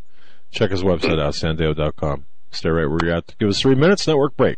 Check his website out, StanDeyo.com. Stay right where you're at. Give us three minutes, network break.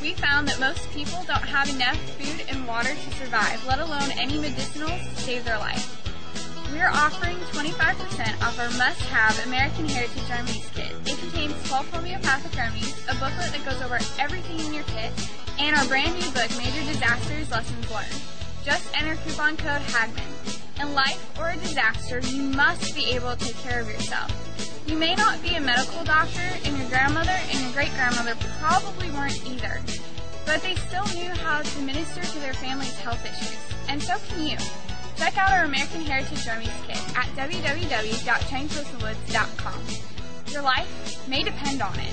We found that most people don't have enough food and water to survive, let alone any medicinals to save their life. We are offering 25% off our must-have American Heritage Remedies kit. It contains 12 homeopathic remedies, a booklet that goes over everything in your kit, and our brand new book, Major Disasters Lessons Learned. Just enter coupon code HAGMAN. In life or a disaster, you must be able to take care of yourself. You may not be a medical doctor, and your grandmother and your great grandmother probably weren't either, but they still knew how to minister to their family's health issues, and so can you. Check out our American Heritage Remedies Kit at www.trainedcloseinwoods.com. Your life may depend on it.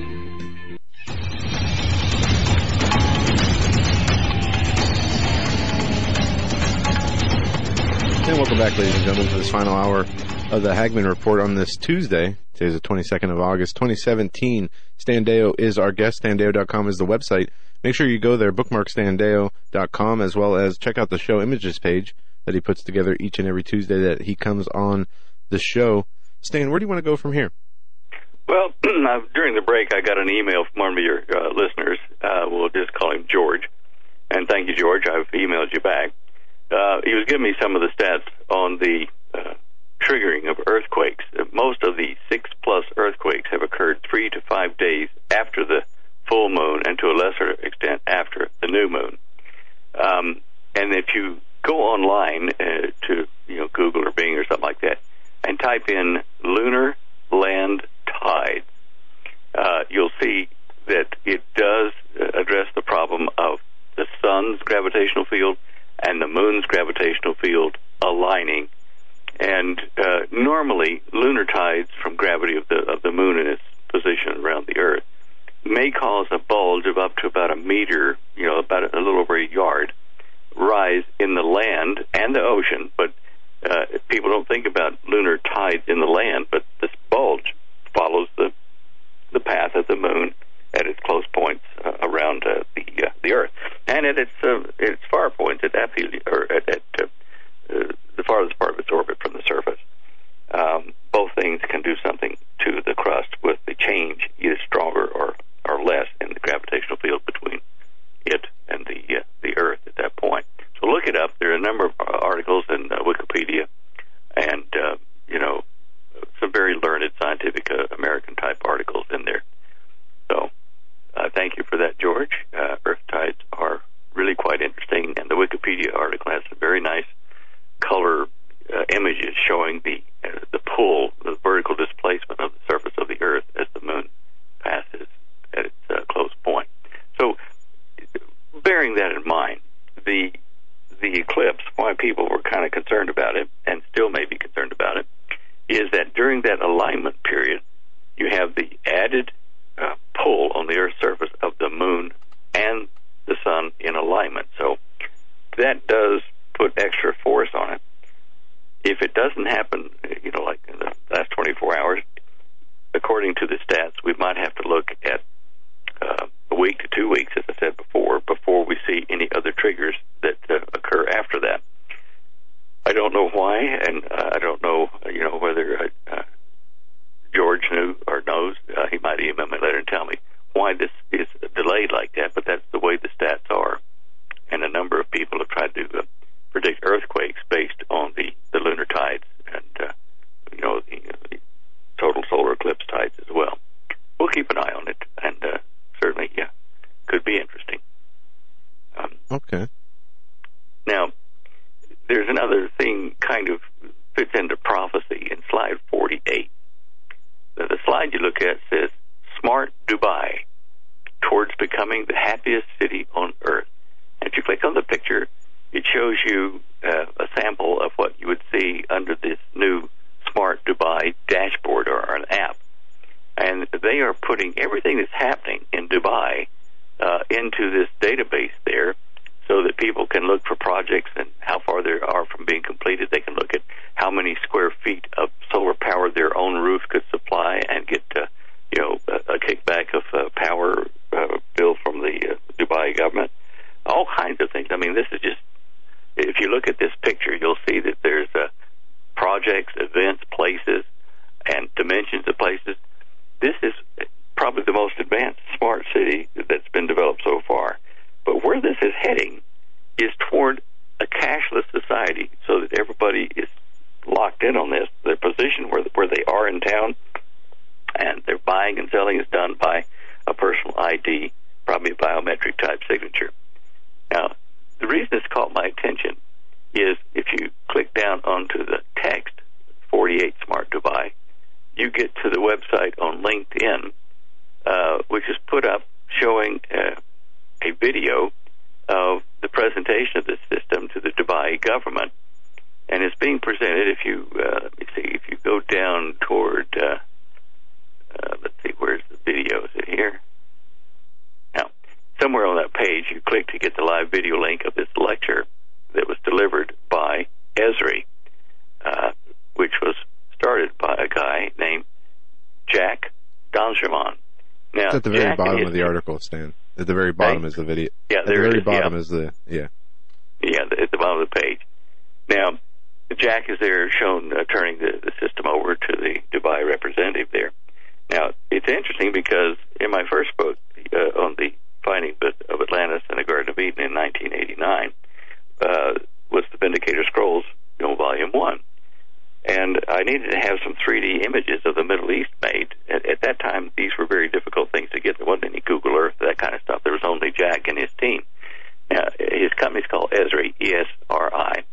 And welcome back, ladies and gentlemen, to this final hour of the Hagmann Report on this Tuesday. Today's the 22nd of August, 2017. Stan Deyo is our guest. Standeyo.com is the website. Make sure you go there, bookmark standeyo.com, as well as check out the show images page that he puts together each and every Tuesday that he comes on the show. Stan, where do you want to go from here? Well, during the break, I got an email from one of your uh, listeners. Uh, we'll just call him George. And thank you, George. I've emailed you back. Uh, he was giving me some of the stats on the uh, triggering of earthquakes. Most of the six plus earthquakes have occurred three to five days after the full moon, and to a lesser extent after the new moon. Um, and if you go online uh, to you know Google or Bing or something like that, and type in lunar land tides, uh, you'll see that it does uh, address the problem of the sun's gravitational field and the moon's gravitational field aligning. And uh, normally, lunar tides from gravity of the of the moon and its position around the Earth may cause a bulge of up to about a meter, you know, about a little over a yard, rise in the land and the ocean. But uh, people don't think about lunar tides in the land, but this bulge follows the the path of the moon at its close points uh, around uh, the uh, the Earth, and at its uh, its far points at aphelion, or at, at uh, uh, the farthest part of its orbit from the surface. Um, both things can do something to the crust with the change, either stronger or or less, in the gravitational field between it and the uh, the Earth at that point. So look it up. There are a number of articles in uh, Wikipedia, and uh, you know some very learned scientific uh, American type articles in there. So uh, thank you for that, George. Uh, Earth tides are really quite interesting, and the Wikipedia article has some very nice color uh, images showing the uh, the pull, the vertical displacement of the surface of the Earth as the Moon passes at its uh, close point. So, bearing that in mind, the the eclipse, why people were kind of concerned about it, and still may be concerned about it, is that during that alignment period, you have the added pull on the Earth's surface of the moon and the sun in alignment. So that does put extra force on it. If it doesn't happen, you know, like in the last 24 hours, according to the stats, we might have to look at uh, a week to two weeks, as I said before, before we see any other triggers that uh, occur after that. I don't know why, and uh, I don't know, you know, whether uh, George knew or knows. Uh, he might email me later and tell me why this is delayed like that, but that's the way the stats are. And a number of people have tried to uh, predict earthquakes based on the, the lunar tides and, uh, you know, the, uh, the total solar eclipse tides as well. We'll keep an eye on it, and uh, certainly, yeah, could be interesting. Um, Okay. now, there's another thing kind of fits into prophecy in slide 48. The, slide you look at says, Smart Dubai, towards becoming the happiest city on earth. if you click on the picture, it shows you uh, a sample of what you would see under this new Smart Dubai dashboard or, or an app. And they are putting everything that's happening in Dubai uh, into this database there so that people can look for projects and how far they are from being completed. They can look at how many square feet of solar power their own roof could supply and get, uh, you know, a, a kickback of uh, power uh, bill from the uh, Dubai government. All kinds of things. I mean, this is just. If you look at this picture, you'll see that there's uh, projects, events, places, and dimensions of places. This is probably the most advanced smart city that's been developed so far. But where this is heading is toward a cashless society so that everybody is locked in on this. Their position where, where they are in town and their buying and selling is done by a personal ID, probably a biometric type signature. Now, the reason this caught my attention is if you click down onto the text, 48 Smart Dubai, you get to the website on LinkedIn, uh, which is put up showing uh, a video of the presentation of this system to the Dubai government. And it's being presented, if you, uh, let me see, if you go down toward, uh, uh, let's see, where's the video? Is it here? Now, somewhere on that page, you click to get the live video link of this lecture that was delivered by Esri, uh, which was started by a guy named Jack Dangermond. Now, It's at the very Jack bottom of the article, Stan. At the very bottom is the video. Yeah, At there the very is, bottom yeah. is the yeah. Yeah, at the bottom of the page. Now, Jack is there shown uh, turning the, the system over to the Dubai representative there. Now, it's interesting because in my first book uh, on the finding of of Atlantis and the Garden of Eden in 1989 uh, was the Vindicator Scrolls, you know, Volume 1. And I needed to have some 3D images of the Middle East made. At, at that time, these were very difficult things to get. There wasn't any Google Earth, that kind of stuff. There was only Jack and his team. Now, his company's called Esri, E-S-R-I.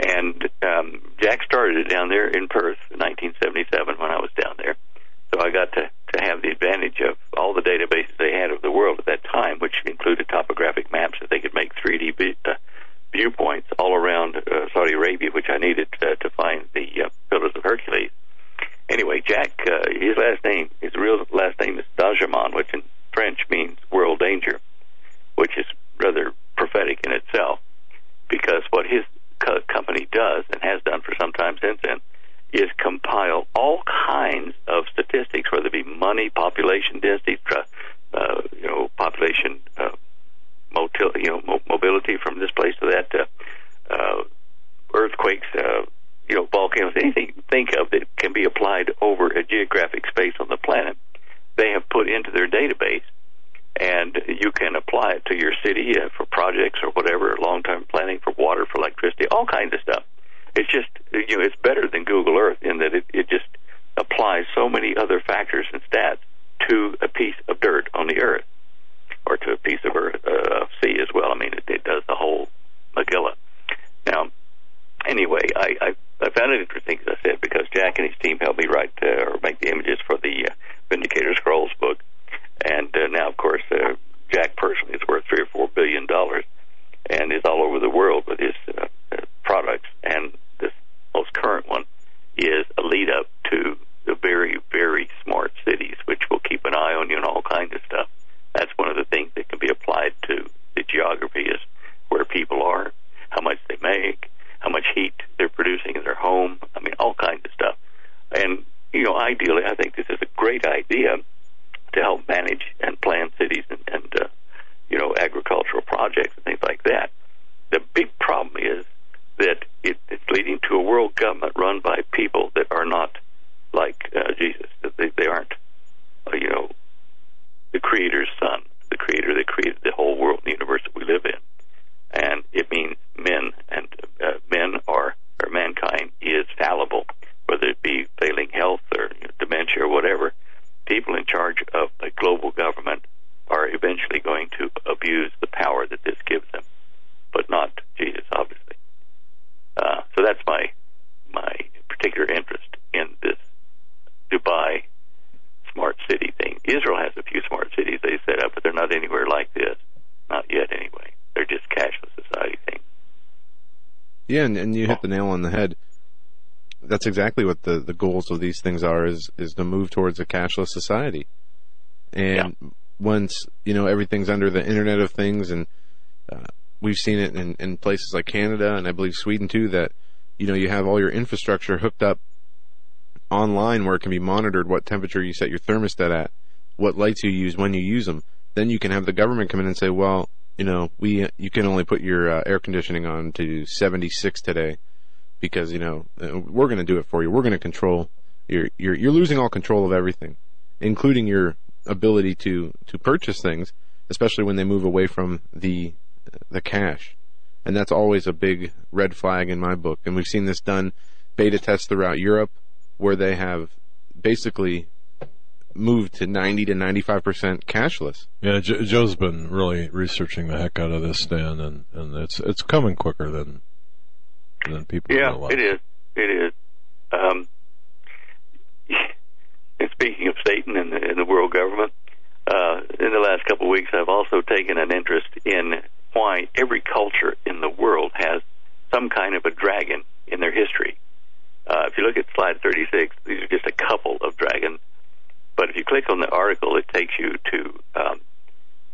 And um, Jack started it down there in Perth in 1977 when I was down there. So I got to, to have the advantage of all the databases they had of the world at that time, which included topographic maps that they could make 3D uh, viewpoints all around uh, Saudi Arabia, which I needed uh, to find the uh, Pillars of Hercules. Anyway, Jack, uh, his last name, his real last name is Dajaman, which in French means world danger, which is rather prophetic in itself, because what his co- company does and has done for some time since then is compile all kinds of statistics, whether it be money, population density, uh, you know, population uh, motil- you know, mo- mobility from this place to that, uh, uh, earthquakes, uh, you know, volcanoes, anything you think of that can be applied over a geographic space on the planet, they have put into their database, and you can apply it to your city uh, for projects or whatever, long-term planning for water, for electricity, all kinds of stuff. It's just, you know, it's better than Google Earth in that it, it just applies so many other factors and stats to a piece of dirt on the earth or to a piece of earth, uh, sea as well. I mean, it, it does the whole Megillah. Now, anyway, I, I, I found it interesting, as I said, because Jack and his team helped me write uh, or make the images for the uh, Vindicator Scrolls book. And uh, now, of course, uh, Jack personally is worth three or four billion dollars and is all over the world with his uh, uh, products. And this most current one is a lead up to the very, very smart cities, which will keep an eye on you and all kinds of stuff. That's one of the things that can be applied to the geography is where people are, how much they make, how much heat they're producing in their home. I mean, all kinds of stuff. And, you know, ideally, I think this is a great idea to help manage and plan cities and, and uh, you know, agricultural projects and things like that. The big problem is that it, it's leading to a world government run by people that are not like uh, Jesus. That they, they aren't, uh, you know, the Creator's Son, the Creator that created the whole world and universe that we live in. And it means men, and uh, men are, or mankind is fallible, whether it be failing health or you know, dementia or whatever. People in charge of a global government are eventually going to abuse the power that this gives them, but not Jesus, obviously. Uh, so that's my my particular interest in this Dubai smart city thing. Israel has a few smart cities they set up, but they're not anywhere like this. Not yet, anyway. They're just cashless. Society thing. Yeah, and, and you hit the nail on the head. That's exactly what the, the goals of these things are is is to move towards a cashless society. And once you know everything's under the Internet of Things, and uh, we've seen it in, in places like Canada and I believe Sweden too, that you know you have all your infrastructure hooked up online where it can be monitored what temperature you set your thermostat at, what lights you use when you use them. Then you can have the government come in and say, well, you know, we you can only put your uh, air conditioning on to 76 today because you know uh, we're going to do it for you. We're going to control. You're you're you're losing all control of everything, including your ability to to purchase things, especially when they move away from the the cash, and that's always a big red flag in my book. And we've seen this done beta tests throughout Europe, where they have basically moved to 90 to 95 percent cashless. Yeah, jo- Joe's been really researching the heck out of this, Dan, and and it's it's coming quicker than than people Yeah, realize. it is. It is. Um, and speaking of Satan and the, and the world government, uh, in the last couple of weeks, I've also taken an interest in why every culture in the world has some kind of a dragon in their history. Uh, if you look at slide 36, these are just a couple of dragons. But if you click on the article, it takes you to um,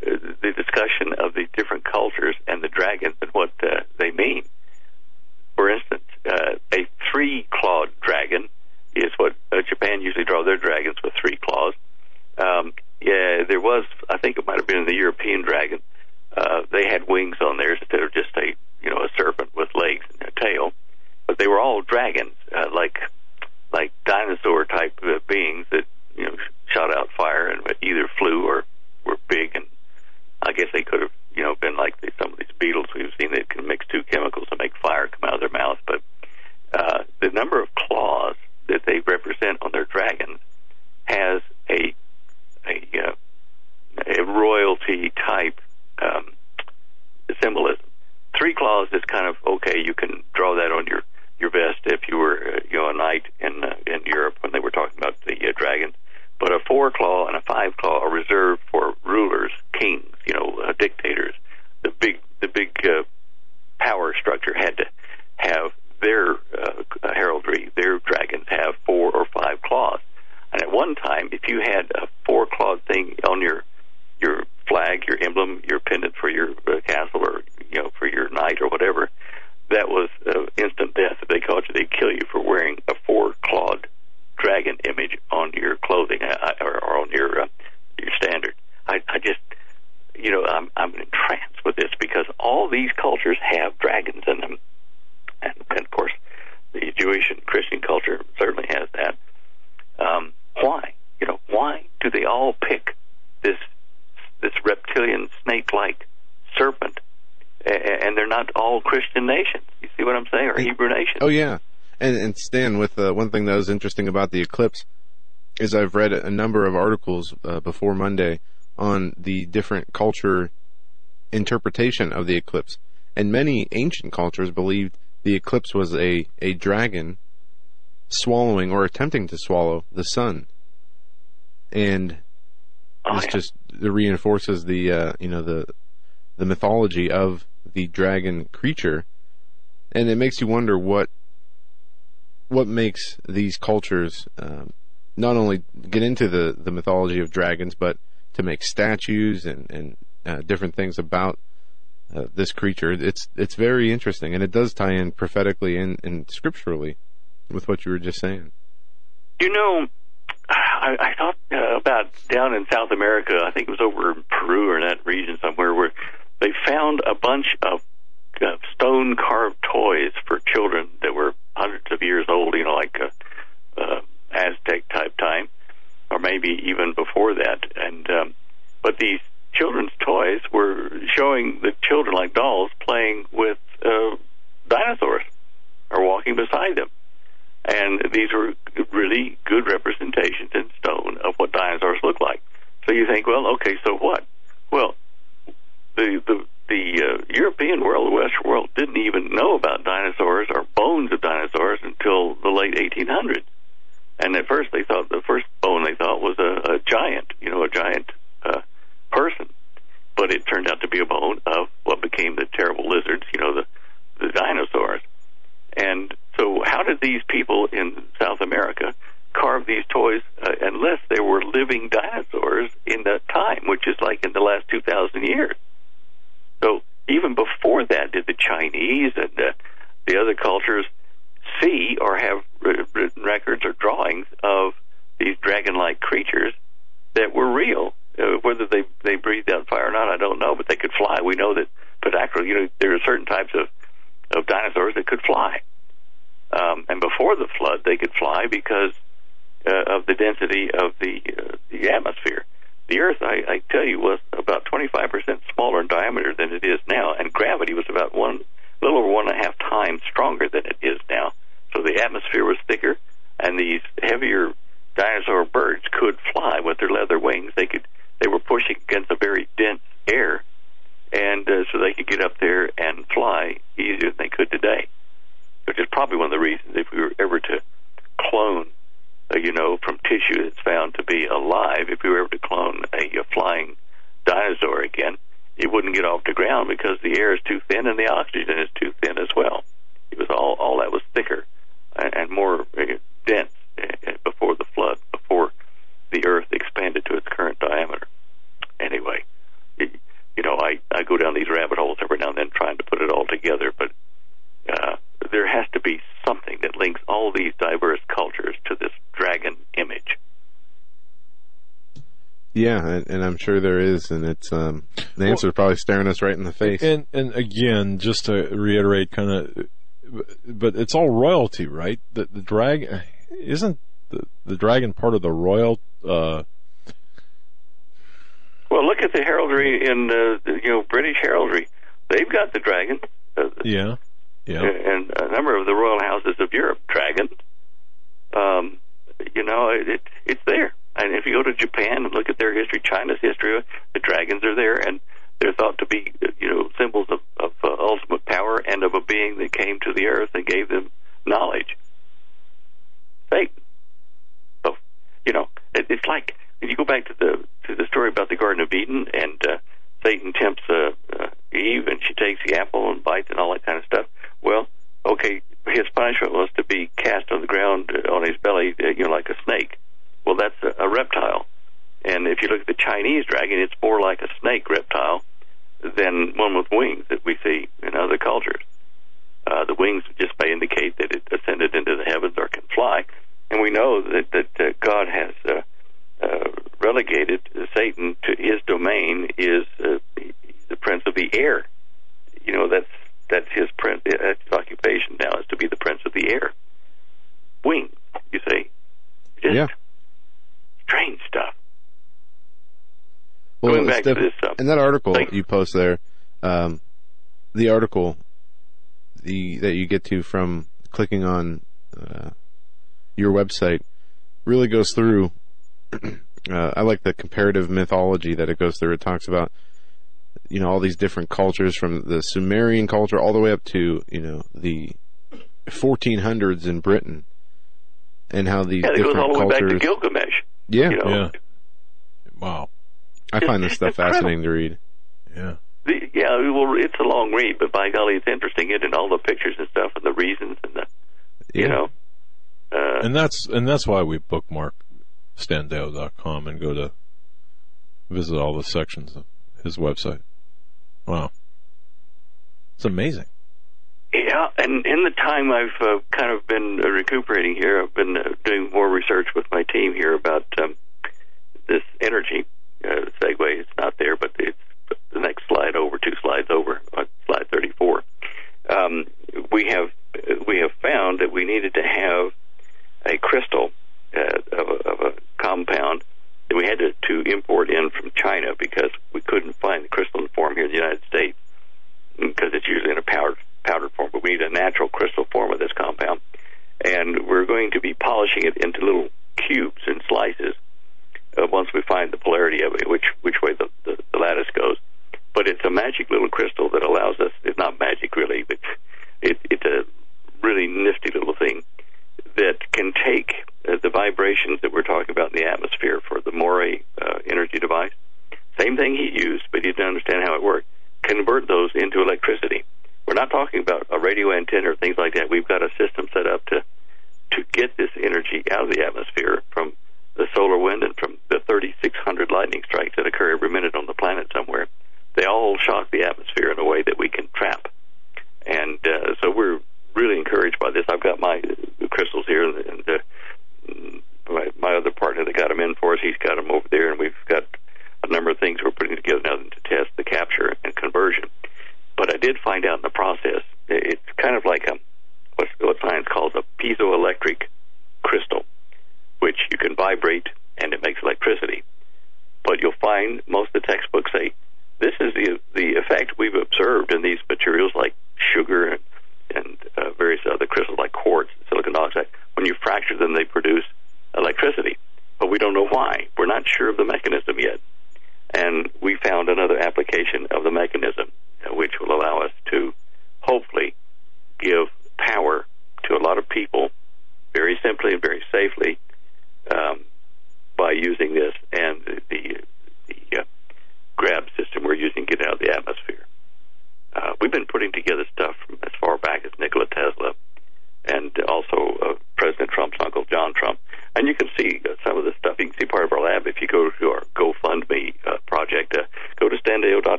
the discussion of the different cultures and the dragons and what uh, they mean. For instance, uh, a three-clawed dragon is what uh, Japan usually draw their dragons with three claws. Um, yeah, there was, I think it might have been the European dragon. Uh, they had wings on theirs instead of just a, you know, a serpent with legs and a tail. But they were all dragons, uh, like, like dinosaur type uh, beings that, you know, shot out fire and either flew or were big. And I guess they could have, you know, been like the, some of these beetles we've seen that can mix two chemicals and make fire come out of their mouth. But uh, the number of claws that they represent on their dragons has a a, uh, a royalty type um, symbolism. Three claws is kind of okay. You can draw that on your your vest if you were uh, you know a knight in uh, in Europe when they were talking about the uh, dragons. But a four claw and a five claw are reserved for rulers, kings, you know, uh, dictators. The big the big uh, power structure had to have their uh, heraldry, their dragons have four or five claws. And at one time, if you had a four clawed thing on your your flag, your emblem, your pendant for your uh, castle, or you know for your knight or whatever, that was uh, instant death. If they caught you, they'd kill you for wearing a four clawed dragon image on your clothing uh, or, or on your uh, your standard. I, I just you know I'm I'm entranced with this because all these cultures have dragons in them, and, and of course the Jewish and Christian culture certainly has that. Um, why? You know, why do they all pick this this reptilian snake-like serpent, and they're not all Christian nations? You see what I'm saying, or Hebrew nations? Oh yeah, and and Stan, with uh, one thing that was interesting about the eclipse is I've read a number of articles uh, before Monday on the different culture interpretation of the eclipse, and many ancient cultures believed the eclipse was a a dragon swallowing or attempting to swallow the sun, and this just reinforces the uh, you know the the mythology of the dragon creature, and it makes you wonder what what makes these cultures um, not only get into the, the mythology of dragons, but to make statues and and uh, different things about uh, this creature. It's it's very interesting, and it does tie in prophetically and, and scripturally with what you were just saying. You know, I, I thought uh, about down in South America. I think it was over in Peru or in that region somewhere where they found a bunch of uh, stone carved toys for children that were hundreds of years old. You know, like uh, uh, Aztec type time, or maybe even before that. And um, but these children's toys were showing the children like dolls playing with uh, dinosaurs or walking beside them. And these were really good representations in stone of what dinosaurs look like. So you think, well, okay, so what? Well, the the the uh, European world, the Western world, didn't even know about dinosaurs or bones of dinosaurs until the late 1800s. And at first, they thought the first bone they thought was a, a giant, you know, a giant uh, person. But it turned out to be a bone of what became the terrible lizards, you know, the the dinosaurs. And so, how did these people in South America carve these toys uh, unless they were living dinosaurs in that time, which is like in the last 2,000 years? So even before that, did the Chinese and uh, the other cultures see or have written records or drawings of these dragon-like creatures that were real? Uh, whether they they breathed out fire or not, I don't know, but they could fly. We know that pterodactyl. You know, there are certain types of of dinosaurs that could fly. Um, and before the flood, they could fly because uh, of the density of the uh, the atmosphere. The Earth, I, I tell you, was about 25% smaller in diameter than it is now, and gravity was about one, little over one and a half times stronger than it is now. So the atmosphere was thicker, and these heavier dinosaur birds could fly with their leather wings. They could, they were pushing against a very dense air, and uh, so they could get up there and fly easier than they could today. Which is probably one of the reasons if we were ever to clone you know, from tissue that's found to be alive, if we were able to clone a, a flying dinosaur again, it wouldn't get off the ground because the air is too thin and the oxygen is too thin as well. It was all all that was thicker and, and more uh, dense uh, before the flood, before the Earth expanded to its current diameter. Anyway, you know, I I go down these rabbit holes every now and then trying to put it all together, but uh, there has to be something that links all these diverse cultures to this dragon image. Yeah, and, and I'm sure there is, and it's um, the answer is probably staring us right in the face. And and again, just to reiterate, kind of, but it's all royalty, right? The the drag isn't the, the dragon part of the royal. Uh, well, look at the heraldry in uh, you know British heraldry. They've got the dragon. Uh, yeah, yeah. And a number of the royal houses of Europe, dragons. Um, you know, it, it, it's there. And if you go to Japan and look at their history, China's history, the dragons are there, and they're thought to be, you know, symbols of, of uh, ultimate power and of a being that came to the earth and gave them knowledge. Satan. So, you know, it, it's like if you go back to the to the story about the Garden of Eden, and uh, Satan tempts uh, uh, Eve, and she takes the apple and bites and all that kind of stuff. Well, okay, his punishment was to be cast on the ground uh, on his belly, uh, you know, like a snake. Well, that's a, a reptile. And if you look at the Chinese dragon, it's more like a snake reptile than one with wings that we see in other cultures. Uh, the wings just may indicate that it ascended into the heavens or can fly. And we know that, that uh, God has uh, uh, relegated Satan to his domain is uh, the prince of the air. You know, that's that's his prince. That's his occupation now is to be the prince of the air. Wing, you see, just yeah. strange stuff. Well, Going back to this, uh, in that article thing. you post there, um, the article the that you get to from clicking on uh, your website really goes through. uh, I like the comparative mythology that it goes through. It talks about you know all these different cultures from the Sumerian culture all the way up to you know the 1400s in Britain, and how these yeah, it goes all the way back to. Gilgamesh. yeah, you know. yeah. Wow. I find this stuff fascinating to read. Yeah. The, yeah, well, it's a long read, but by golly, it's interesting. It and all the pictures and stuff, and the reasons, and the you know. Uh, And that's and that's why we bookmark standeyo.com and go to visit all the sections of his website. Wow. It's amazing. Yeah, and in the time I've uh, kind of been uh, recuperating here, I've been uh, doing more research with my team here about um, this energy. Uh, segue, it's not there, but it's the next slide over, two slides over, uh, slide 34. Um, we have we have found that we needed to have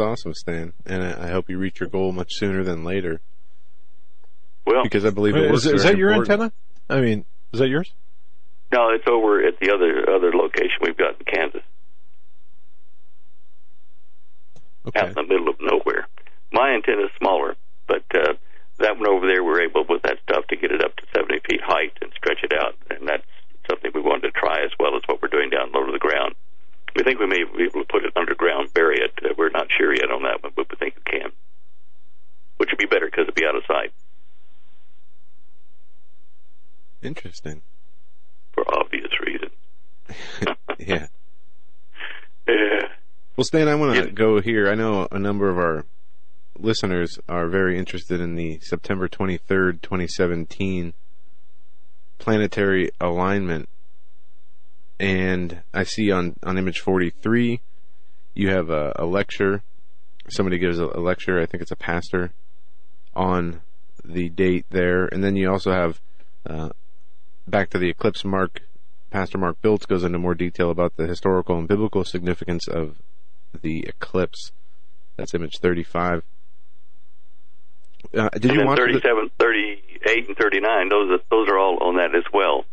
awesome, Stan, and I, I hope you reach your goal much sooner than later. Well, because I believe it was. Is, is that your important. antenna? I mean, is that yours? No, it's over at the other other location. We've Stan, I want to yeah. go here. I know a number of our listeners are very interested in the September 23rd, 2017 planetary alignment. And I see on, on image 43, you have a, a lecture. Somebody gives a, a lecture, I think it's a pastor, on the date there. And then you also have, uh, back to the eclipse, Mark, Pastor Mark Biltz goes into more detail about the historical and biblical significance of the eclipse. That's image 35. Uh, did and you watch 37, the... 38, and 39? Those are, those are all on that as well.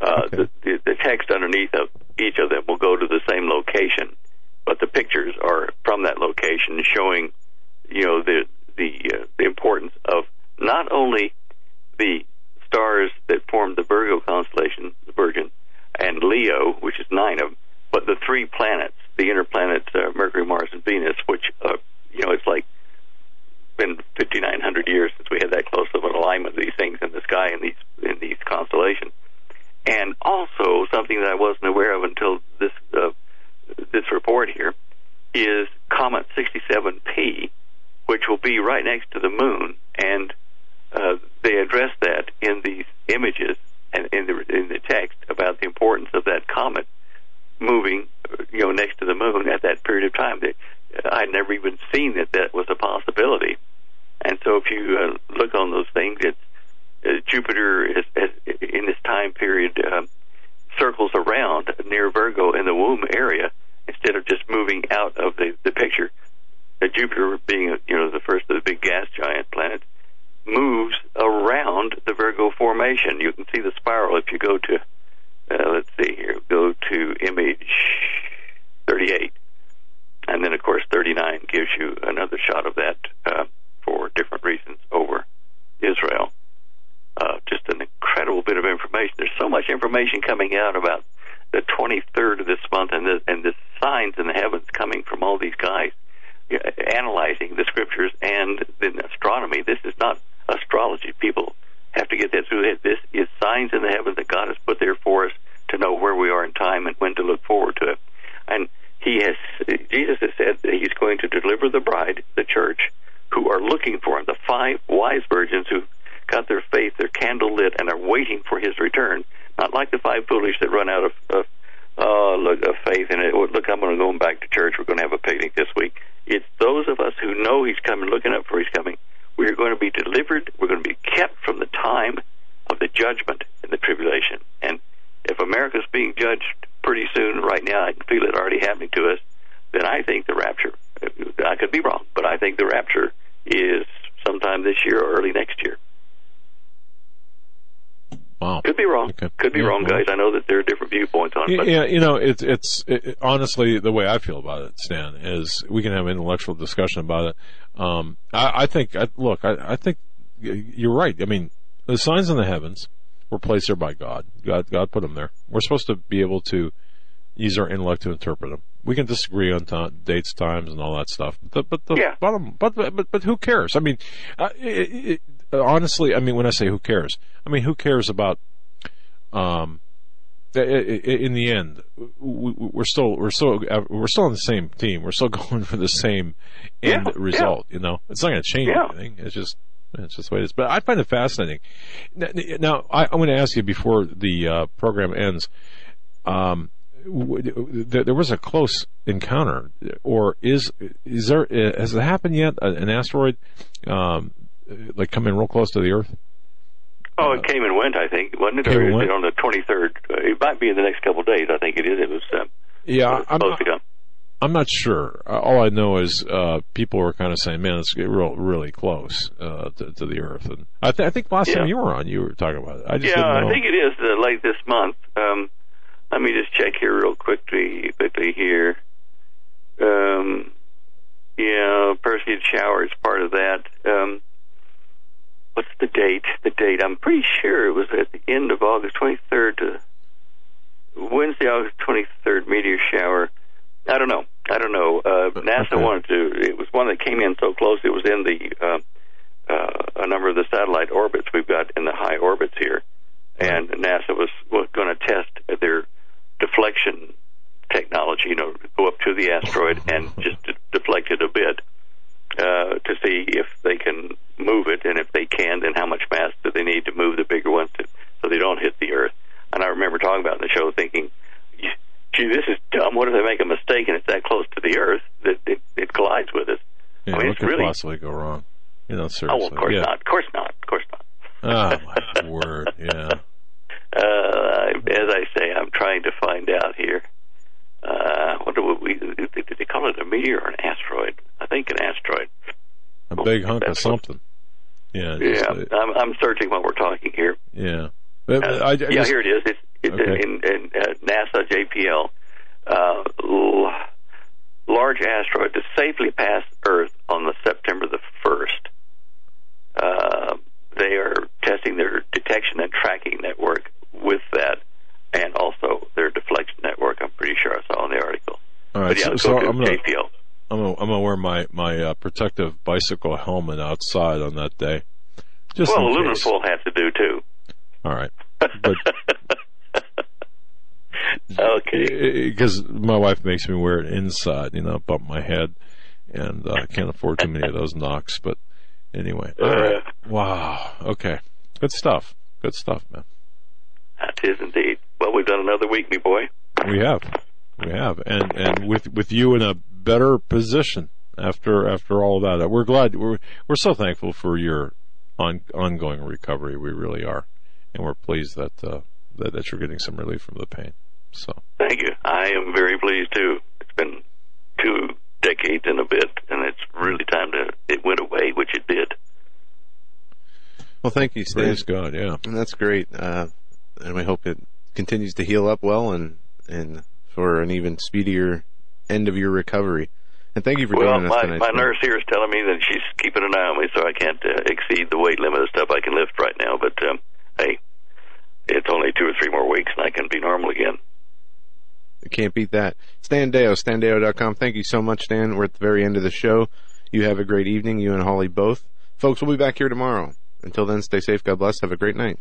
Uh, okay. the, the, the, text underneath of each of them will go to the same location, but the pictures are from that location showing, you know, the the 23rd of this month, and the, and the signs in the heavens coming from all these guys analyzing the scriptures and in astronomy. This is not astrology. People have to get that through. This is signs in the heavens that God has put there for us to know where we are in time and when to look forward to it. And He has, Jesus has said that He's going to deliver the bride, the church, who are looking for Him. The five wise virgins who got their faith, their candle lit, and are waiting for His return. Not like the five foolish that run out of, of uh, look, of faith and it, look, I'm going to go back to church. We're going to have a picnic this week. It's those of us who know he's coming, looking up for his coming. We are going to be delivered. We're going to be kept from the time of the judgment and the tribulation. And if America's being judged pretty soon, right now, I can feel it already happening to us. Then I think the rapture. I could be wrong, but I think the rapture is sometime this year or early next year. Wow. Could be wrong. Okay. Could be Yeah, wrong, guys. I know that there are different viewpoints on it. But Yeah, you know, it's it's it, honestly the way I feel about it, Stan, is we can have an intellectual discussion about it. Um, I, I think, I, look, I, I think you're right. I mean, the signs in the heavens were placed there by God. God, God put them there. We're supposed to be able to use our intellect to interpret them. We can disagree on ti dates, times, and all that stuff. But, but the Yeah. bottom, but, but but who cares? I mean, uh, it, it, honestly, I mean, when I say who cares, I mean who cares about um, in the end, we- we're still we're still we're still on the same team. We're still going for the same end Yeah, result. You know, it's not going to change Yeah. anything. It's just it's just the way it is. But I find it fascinating. Now, I, I'm going to ask you before the uh, program ends. Um, there there was a close encounter, or is is there has it happened yet? An asteroid, um, like coming real close to the Earth? Oh, it came and went. I think wasn't it? Came Or went? it on the 23rd? Uh, It might be in the next couple of days. I think it is. It was uh, Yeah, I'm, supposed to come. I'm not sure. Uh, all I know is uh, people were kind of saying, "Man, it's real, really close uh, to, to the Earth." And I, th- I think last time you were on, you were talking about it. I just yeah. I think it is uh, late this month. Um, let me just check here real quickly. Quickly here. Um, yeah, Perseid shower is part of that. Um, what's the date? The date? I'm pretty sure it was at the end of August 23rd to Wednesday, August 23rd meteor shower. I don't know. I don't know. Uh, NASA okay. wanted to. It was one that came in so close. It was in the uh, uh, a number of the satellite orbits we've got in the high orbits here, and NASA was, was going to test their deflection technology. You know, go up to the asteroid and just de- deflect it a bit uh, to see if they can move it, and if they can, then how much mass do they need to move the bigger ones to, so they don't hit the Earth. And I remember talking about in the show, thinking, "Gee, this is dumb. What if they make a mistake and it's that close to the Earth that it, it collides with us?" yeah, I mean, what could really possibly go wrong? You know, oh, seriously. of course yeah. not. Of course not. Of course not. Oh my word! Yeah. Uh, as I say, I'm trying to find out here. Uh, what do we? Did they call it a meteor or an asteroid? I think an asteroid. A big hunk of something. Yeah. just, Yeah, uh, I'm, I'm searching while we're talking here. yeah. Uh, I, I yeah, just- here it is. It's, it's Okay. in, in uh, NASA JPL. Uh, l- large asteroid to safely pass Earth on the September the first. Uh, they are testing their detection and tracking network with that, and also their deflection network. I'm pretty sure I saw in the article. All right. But yeah, so, so I'm gonna JPL. I'm gonna, I'm gonna wear my my uh, protective bicycle helmet outside on that day. Just well, in aluminum case. foil has to do too. All right. But Okay. because my wife makes me wear it inside, you know, bump my head, and uh, I can't afford too many of those knocks. But anyway, all right. Wow. Okay. Good stuff. Good stuff, man. That is indeed. Well, we've done another week, me boy. We have, we have, and and with with you in a better position after after all that. We're glad. We're we're so thankful for your on, ongoing recovery. We really are, and we're pleased that uh, that that you're getting some relief from the pain. So. Thank you. I am very pleased too. It's been two decades and a bit, and it's really time to. It went away, which it did. Well, thank you, Stan. Praise God, yeah. And that's great. Uh, and we hope it continues to heal up well and, and for an even speedier end of your recovery. And thank you for well, joining us my tonight. my nurse here is telling me that she's keeping an eye on me, so I can't uh, exceed the weight limit of stuff I can lift right now. But um, hey, it's only two or three more weeks, and I can be normal again. You can't beat that. Stan Deyo, standeyo.com. Thank you so much, Stan. We're at the very end of the show. You have a great evening, you and Holly both. Folks, we'll be back here tomorrow. Until then, stay safe. God bless. Have a great night.